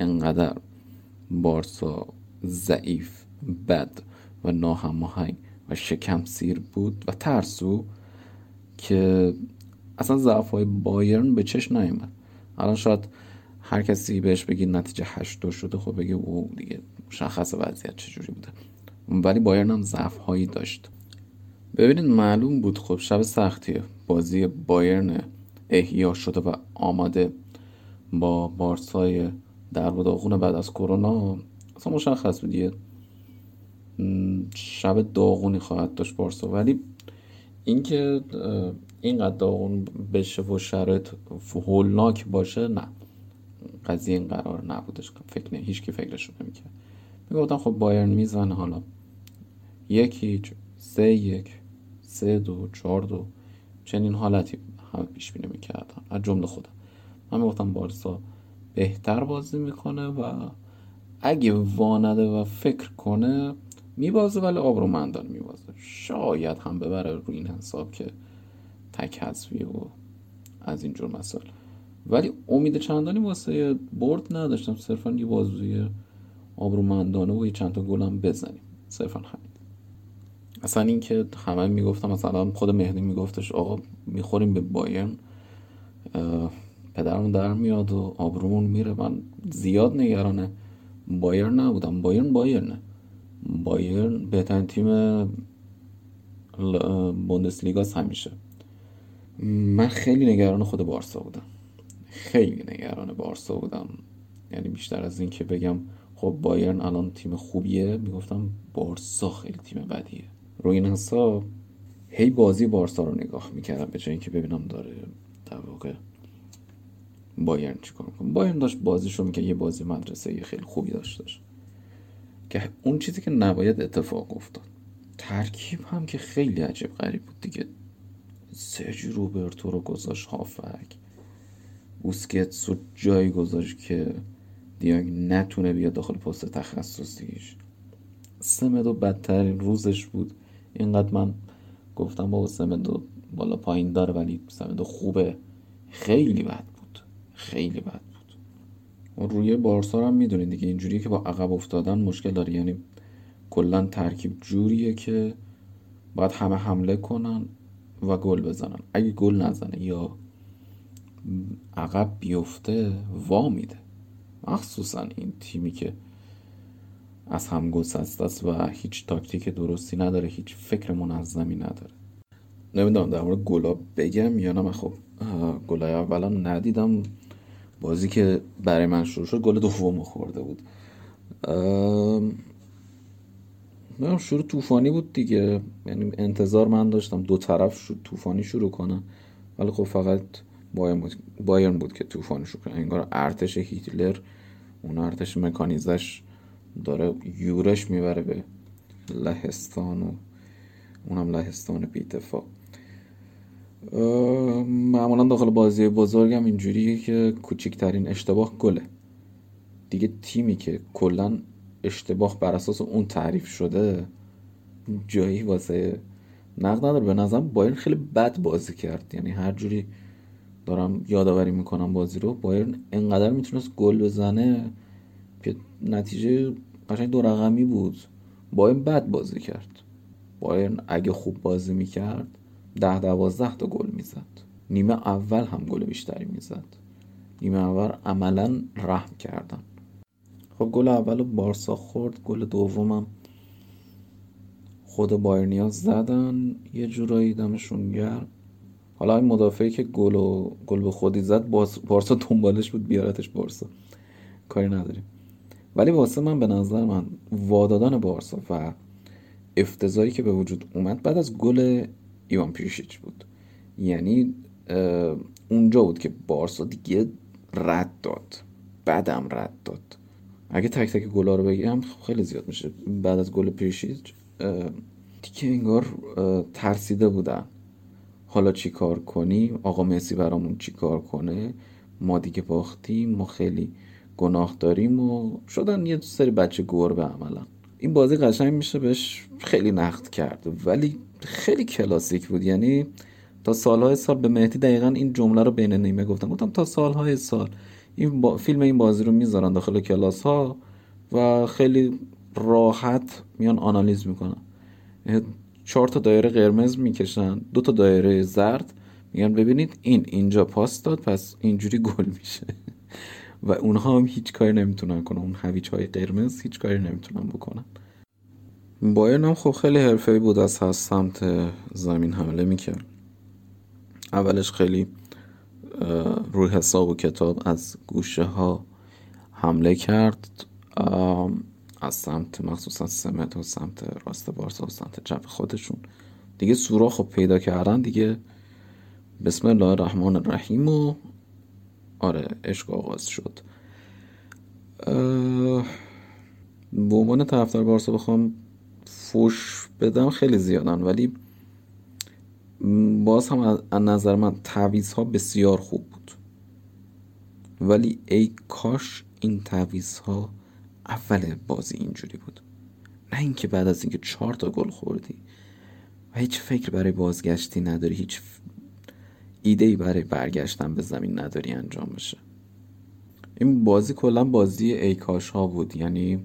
انقدر بارسا ضعیف بد. و ناهماهنگ و شکم سیر بود و ترسو که اصلا ضعف های بایرن به چشم نیومد. الان شاید هر کسی بهش بگی نتیجه هشت دو شده خب بگه او دیگه مشخص وضعیت چجوری بوده. ولی بایرن هم ضعف هایی داشت. ببینید معلوم بود خب شب سختیه بازی بایرن احیا شده و آماده با بارسای در بعد از کرونا. اصلا مشخص بود یه شب داغونی خواهد داشت بارسا. ولی اینکه اینقدر داغون بشه و شرایط هولناک باشه نه. قضیه این قرار نبودش. فکر نه هیچ کی فکرشو نمی‌کرد. می‌گفتم خب بایرن می‌زنه حالا. یک هیچ سه یک سه دو چهار دو. چنین حالتی همه پیش بینی می‌کردن. از جمله خودم. من می‌گفتم بارسا بهتر بازی می‌کنه و اگه وانده و فکر کنه میبازه ولی آبرومندان میبازه. شاید هم ببره روی این حساب که تک حذفی و از اینجور مسائل. ولی امید چندانی واسه برد نداشتم. صرفا یه بازوی آبرومندانه و یه چند تا گلم بزنیم. صرفا همین. اصلا این که همه می‌گفتم مثلا خود مهدی میگفتش آقا می‌خوریم به بایرن. پدرمون در میاد و آبرومون میره. من زیاد نگرانه. بایرن نبودم. بایرن بایرنه. بایرن بهترین تیم بوندسلیگاست همیشه. من خیلی نگران خود بارسا بودم. خیلی نگران بارسا بودم. یعنی بیشتر از این که بگم خب بایرن الان تیم خوبیه می‌گفتم بارسا خیلی تیم بدیه. روی این حساب هی بازی بارسا رو نگاه می‌کردم به جای اینکه ببینم داره در واقع بایرن چیکار می‌کنه. بایرن داشت بازیشو می‌کرد یه بازی مدرسه یه خیلی خوبی داشتش که اون چیزی که نباید اتفاق افتاد. ترکیب هم که خیلی عجیب غریب بود دیگه. سرجی روبرتو رو گذاشت هافک. بوسکتس رو جایی گذاشت که دیانگ نتونه بیاد داخل پست تخصصیش. سمدو بدترین روزش بود. اینقدر من گفتم با سمدو بالا پایین داره ولی سمدو خوبه. خیلی بد بود. خیلی بد روی بارسا هم می‌دونید دیگه. اینجوریه که با عقب افتادن مشکل داره. یعنی کلا ترکیب جوریه که باید همه حمله کنن و گل بزنن. اگه گل نزنه یا عقب بیفته وا میده. مخصوصا این تیمی که از هم گسسته است و هیچ تاکتیک درستی نداره هیچ فکر منظمی نداره. نمی‌دونم در مورد گلا بگم یا نه. خب گلای اولا ندیدم. بازی که برای من شروع شد گل دوم خورده بود. نه شروع طوفانی بود دیگه. یعنی انتظار من داشتم دو طرف طوفانی شروع کنن. ولی خب فقط بایرن بود, بایرن بود که طوفانی شروع کنه. انگار ارتش هیتلر اون ارتش مکانیزش داره یورش می‌بره به لهستان و اونم لهستان بیتفاق معمولا داخل بازی بزرگم اینجوریه که کوچکترین اشتباه گله. دیگه تیمی که کلا اشتباه بر اساس اون تعریف شده جایی واسه نقد نداره. به نظرم بایرن خیلی بد بازی کرد. یعنی هر جوری دارم یادآوری می‌کنم بازی رو بایرن انقدر می‌تونست گل بزنه که نتیجه قشنگ دو رقمی بود. بایرن بد بازی کرد. بایرن اگه خوب بازی می‌کرد ده دوازده تا گل می‌زد. نیمه اول هم گل بیشتری می‌زد. نیمه اول عملا رحم کردن. خب گل اول بارسا خورد گل دومم خود بایرنیا زدن. یه جورایی دمشون گرم. حالا این مدافعی که گل و گل به خودی زد بارسا دنبالش بود بیارتش بارسا. کاری نداریم. ولی واسه من به نظر من وادادان بارسا و افتضایی که به وجود اومد بعد از گل ایوان پیشیچ بود. یعنی اونجا بود که بارسا دیگه رد داد. بعدم رد داد. اگه تک تک گلا رو بگم خیلی زیاد میشه. بعد از گل پیشیچ دیگه انگار ترسیده بودن. حالا چی کار کنیم آقا مسی برامون چی کار کنه؟ ما دیگه باختیم ما خیلی گناه داریم و شدن یه سری بچه گربه عملا این بازی قشنگ میشه بهش خیلی نقد کرد. ولی خیلی کلاسیک بود. یعنی تا سالهای سال به مهدی دقیقا این جمله رو بین نیمه گفتم. گفتم تا سالهای سال این با... فیلم این بازی رو می‌ذارن داخل کلاس ها و خیلی راحت میان آنالیز می‌کنن. چهار تا دایره قرمز می‌کشن دو تا دایره زرد. میگن ببینید این اینجا پاس داد پس اینجوری گل میشه. و اونها هم هیچ کاری نمی‌تونن کنن. اون هویچ های قرمز هیچ کاری نمی‌تونن بکنن. بایرن هم خب خیلی حرفه بود از هست سمت زمین حمله می‌کرد. اولش خیلی روی حساب و کتاب از گوشه ها حمله کرد. از سمت مخصوصا سمت و سمت راست بارسا و سمت چپ خودشون. دیگه سوراخ پیدا کردن دیگه. بسم الله الرحمن الرحیم و آره عشق آغاز شد. به عنوان طرفدار بارسا بخوام فوش بدم خیلی زیادن ولی باز هم از نظر من تعویض ها بسیار خوب بود. ولی ای کاش این تعویض ها اول بازی اینجوری بود. نه اینکه بعد از اینکه چهار تا گل خوردی. و هیچ فکر برای بازگشتی نداری هیچ ایده ای برای برگشتن به زمین نداری انجام بشه. این بازی کلا بازی ای کاش ها بود. یعنی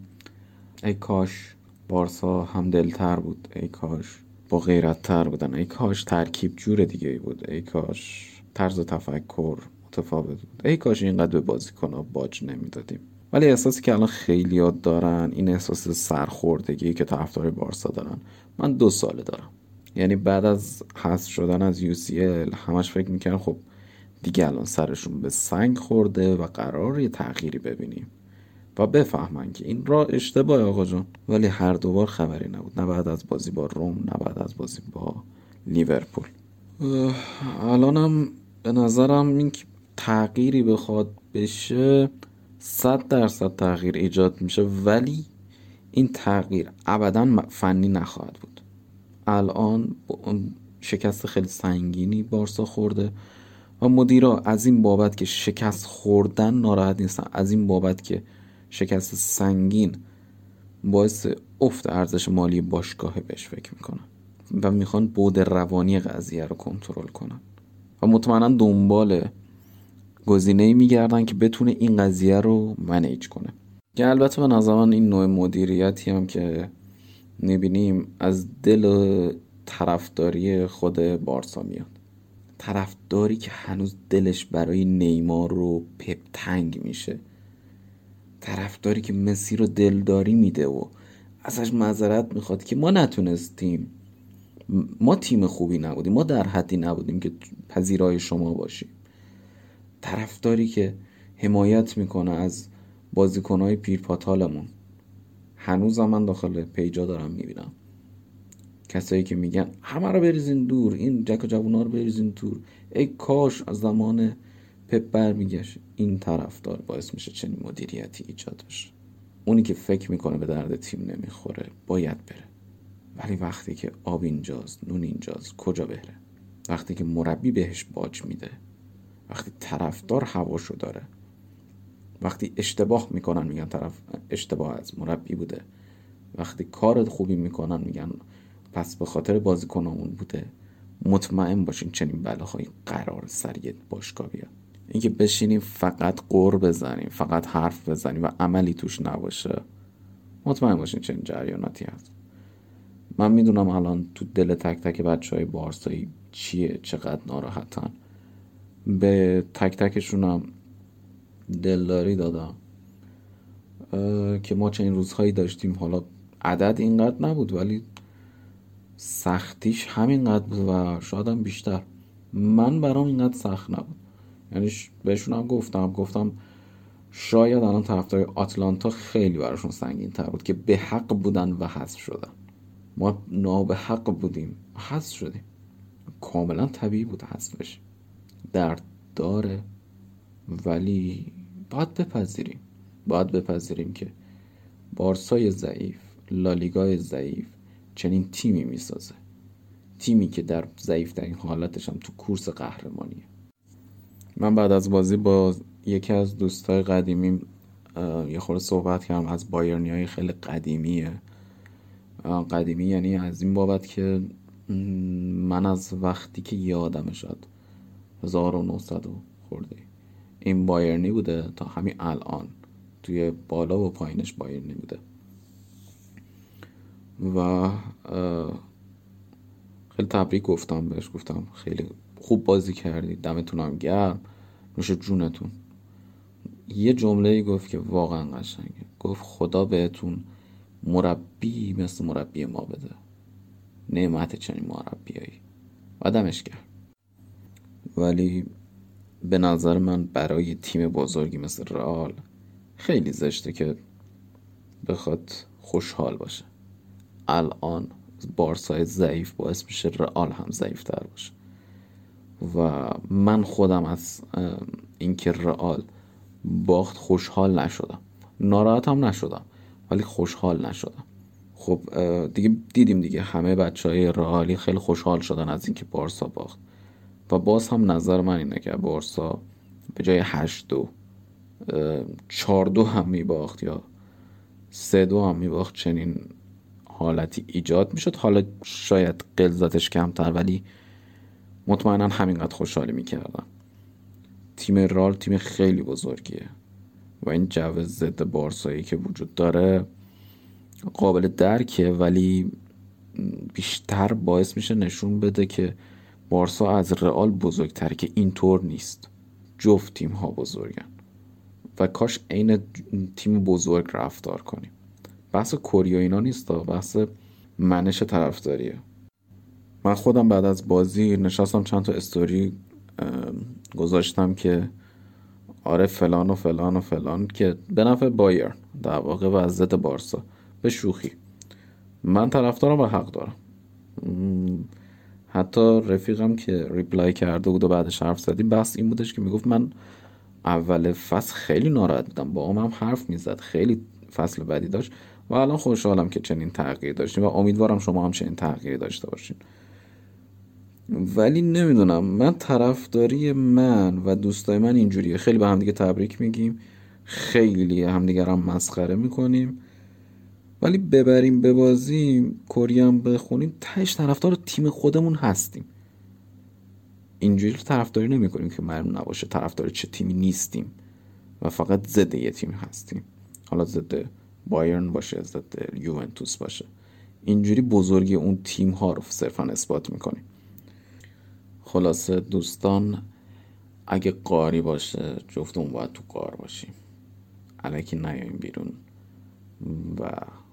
ای کاش بارسا هم دلتر بود. ای کاش با غیرت تر بودن. ای کاش ترکیب جور دیگه ای بود. ای کاش طرز تفکر متفاوت بود. ای کاش اینقدر به بازی کنه باج نمی‌دادیم. ولی احساسی که الان خیلی یاد دارن این احساس سرخوردگی که طرفدار بارسا دارن من دو ساله دارم. یعنی بعد از حذف شدن از UCL همش فکر می‌کنن خب دیگه الان سرشون به سنگ خورده و قرار یه تغییری ببینیم و بفهمن که این راه اشتباه آقا جان. ولی هر دوبار خبری نبود. نه بعد از بازی با روم نه بعد از بازی با لیورپول. الانم به نظرم این تغییری بخواد بشه صد درصد تغییر ایجاد میشه ولی این تغییر ابدا فنی نخواهد بود. الان شکست خیلی سنگینی بارسا خورده و مدیرا از این بابت که شکست خوردن ناراحت نیستن از این بابت که شکست سنگین باعث افت ارزش مالی باشگاه بهش فکر می‌کنن و می‌خوان بود روانی قضیه رو کنترل کنن و مطمئنا دنبال گزینه میگردن که بتونه این قضیه رو منیج کنه. که البته به نظر این نوع مدیریتی هم که می‌بینیم از دل طرفداری خود بارسا میاد. طرفداری که هنوز دلش برای نیمار رو پپ تنگ میشه. طرفداری که مسی رو دلداری میده و ازش معذرت می‌خواد که ما نتونستیم. ما تیم خوبی نبودیم ما در حدی نبودیم که پذیرای شما باشیم. طرفداری که حمایت می‌کنه از بازیکنهای پیرپاتالمون. هنوزم من داخل پیجا دارم می‌بینم. کسایی که میگن همه رو بریزین دور این جک و جوونا رو بریزین دور. ای کاش از زمان پپ برمیگشت. این طرفدار باعث میشه چنین مدیریتی ایجاد بشه. اونی که فکر می‌کنه به درد تیم نمی‌خوره باید بره. ولی وقتی که آب اینجاست نون اینجاست کجا بره وقتی که مربی بهش باج میده وقتی طرفدار هواشو داره وقتی اشتباه می‌کنن میگن طرف اشتباه از مربی بوده. وقتی کار خوبی می‌کنن میگن پس به خاطر بازیکنامون بوده. مطمئن باشین چنین بلاهایی قرار سر باشگاه بیاد. اینکه بشینیم فقط قور بزنیم فقط حرف بزنیم و عملی توش نباشه. مطمئن باشین چنین جریاناتی هست. من می‌دونم الان تو دل تک تک بچه های بارسایی چیه چقدر ناراحتن. به تک تکشونم دلداری دادم. که ما چنین روزهایی داشتیم. حالا عدد اینقدر نبود ولی سختیش همینقدر بود و شاید هم بیشتر. من برام اینقدر سخت نبود. یعنی بهشون هم گفتم. گفتم شاید الان طرفدار آتلانتا خیلی براشون سنگین تر بود که به حق بودن و حذف شدن. ما نابه حق بودیم. حذف شدیم. کاملا طبیعی بود حذف درد داره ولی باید بپذیریم. باید بپذیریم که بارسای ضعیف لالیگای ضعیف چنین تیمی می‌سازه. تیمی که در ضعیف ترین حالتش هم تو کورس قهرمانیه. من بعد از بازی با یکی از دوستای قدیمیم یه خورده صحبت کردم از بایرنی های خیلی قدیمیه. قدیمی یعنی از این بابت که من از وقتی که یادم شد 1900 خورده این بایرنی بوده تا همین الان. توی بالا و پایینش بایرنی بوده و خیلی تبریک گفتم بهش. گفتم خیلی خوب بازی کردی. دمتونم گرم. نوش جونتون. یه جمله گفت که واقعا قشنگه. گفت خدا بهتون مربی مثل مربی ما بده. نعمت چنین مربیایی. و دمش کرد ولی به نظر من برای تیم بزرگی مثل رئال خیلی زشته که بخواد خوشحال باشه. الان بارسای ضعیف باعث میشه رئال هم ضعیف تر باشه. و من خودم از اینکه رئال باخت خوشحال نشدم. ناراحت هم نشدم ولی خوشحال نشدم. خب دیگه دیدیم دیگه همه بچه های رئالی خیلی خوشحال شدن از اینکه بارسا باخت. و باز هم نظر من اینه که بارسا به جای هشت دو چهار دو هم میباخت یا سه دو هم میباخت چنین حالتی ایجاد می‌شد. حالا شاید قلزتش کمتر ولی مطمئنا همینقدر خوشحالی می‌کردم. تیم رال تیم خیلی بزرگیه و این جو ضد بارسایی که وجود داره قابل درکه ولی بیشتر باعث میشه نشون بده که بارسا از رئال بزرگتره که اینطور نیست. جفت تیم ها بزرگن. و کاش عین تیم بزرگ رفتار کنیم. بحث کوریا اینا نیست بحث منش طرفداریه. من خودم بعد از بازی نشستم چند تا استوری گذاشتم که آره فلان و فلان و فلان که به نفع بایر در واقع و از بارسا. به شوخی. من طرفدارم و حق دارم. حتی رفیقم که ریپلای کرده بود و بعدش حرف زدیم بحث این بودش که می‌گفت من اول فصل خیلی ناراحت بودم. با هم حرف می‌زد خیلی فصل بعدی داشت و الان خوشحالم که چنین تغییری داشتیم و امیدوارم شما هم چنین تغییری داشته باشین. ولی نمی‌دونم من طرفداری من و دوستای من اینجوریه. خیلی به همدیگه تبریک میگیم. خیلی همدیگه هم مسخره می‌کنیم. ولی ببریم ببازیم کوریام بخونیم تهش طرفدار تیم خودمون هستیم. اینجوری طرفداری نمی‌کنیم که معلوم نباشه طرفدار چه تیمی نیستیم و فقط ضد یه تیم هستیم. حالا ضد بایرن باشه ضد یوونتوس باشه. اینجوری بزرگی اون تیم ها رو صرفا اثبات می‌کنیم. خلاصه دوستان اگه قاری باشه جفتمون باید تو قار باشیم. علکی نیاییم بیرون و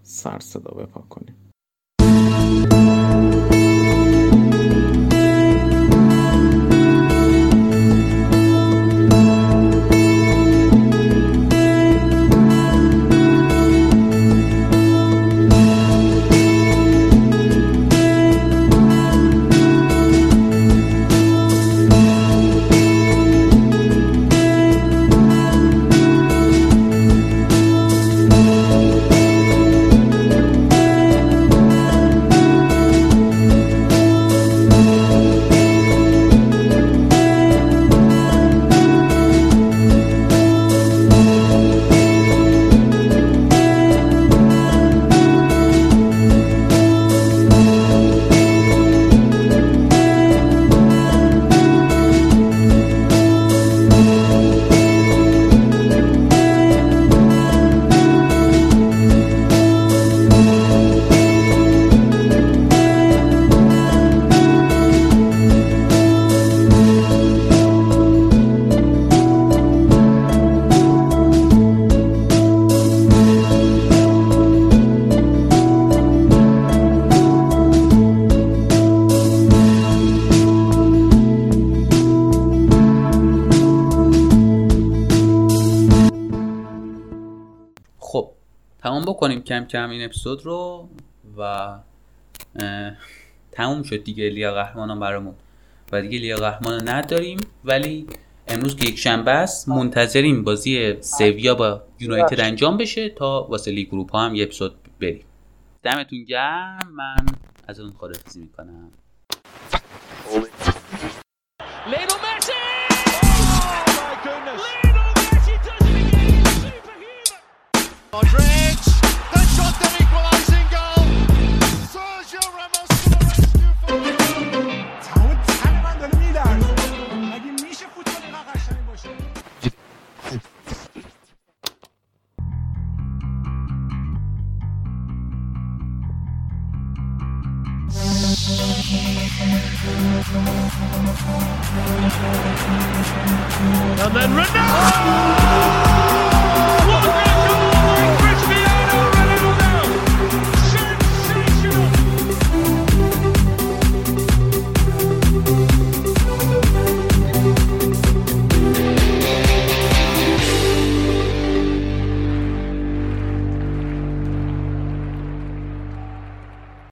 سر صدا بپا کنیم. کم این اپیزود رو و تموم شد دیگه لیا قهرمان برامون. و دیگه لیا قهرمان نداریم ولی امروز که یک شنبه است منتظریم بازی سویا با یونایتد انجام بشه تا واسه لیگ ها هم یه اپیزود بریم. دمتون گرم من از اون خدافزی می‌کنم. And then Ronaldo!